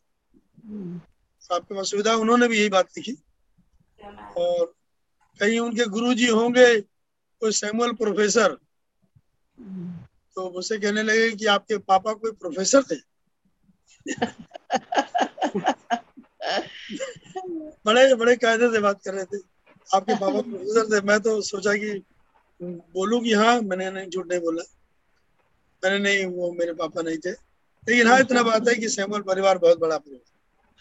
हम्म, आपके पास सुविधा उन्होंने भी यही बात लिखी। और कहीं उनके गुरुजी होंगे, कोई सैमुअल प्रोफेसर। तो मुझसे कहने लगे कि आपके पापा कोई प्रोफेसर थे? बड़े बड़े कायदे से बात कर रहे थे। आपके पापा प्रोफेसर थे। मैं तो सोचा कि बोलूँ कि हाँ मैंने नहीं, झूठ नहीं बोला। मैंने नहीं, वो मेरे पापा नहीं थे। लेकिन हाँ इतना बात है कि सैमुअल परिवार बहुत बड़ा परिवार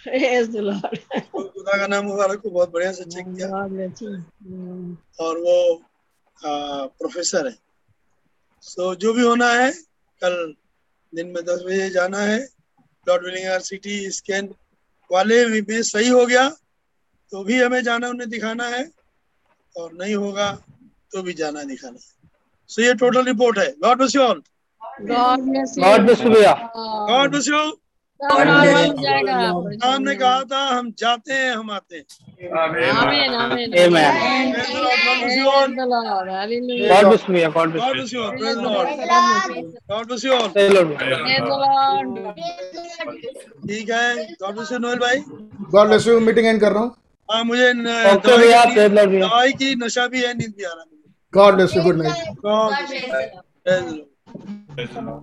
खुदा का नाम मुबारक को बहुत बढ़िया से चेक किया. हम्म, और वो आ, प्रोफेसर है। सो so, जो भी होना है कल दिन में दस बजे जाना है। लॉर्ड विलिंगर सिटी स्कैन वाले भी में सही हो गया तो भी हमें जाना उन्हें दिखाना है। और नहीं होगा तो भी जाना दिखाना है। सो so, ये टोटल रिपोर्ट है। God bless you all God bless God bless you God bless you ने कहा था हम जाते हैं हम आते हैं। ठीक है गॉड नोएल भाई। गॉड यू मीटिंग एंड कर रहा हूँ। हाँ, मुझे दवाई की नशा भी है नींद भी आ रहा है। God you good night.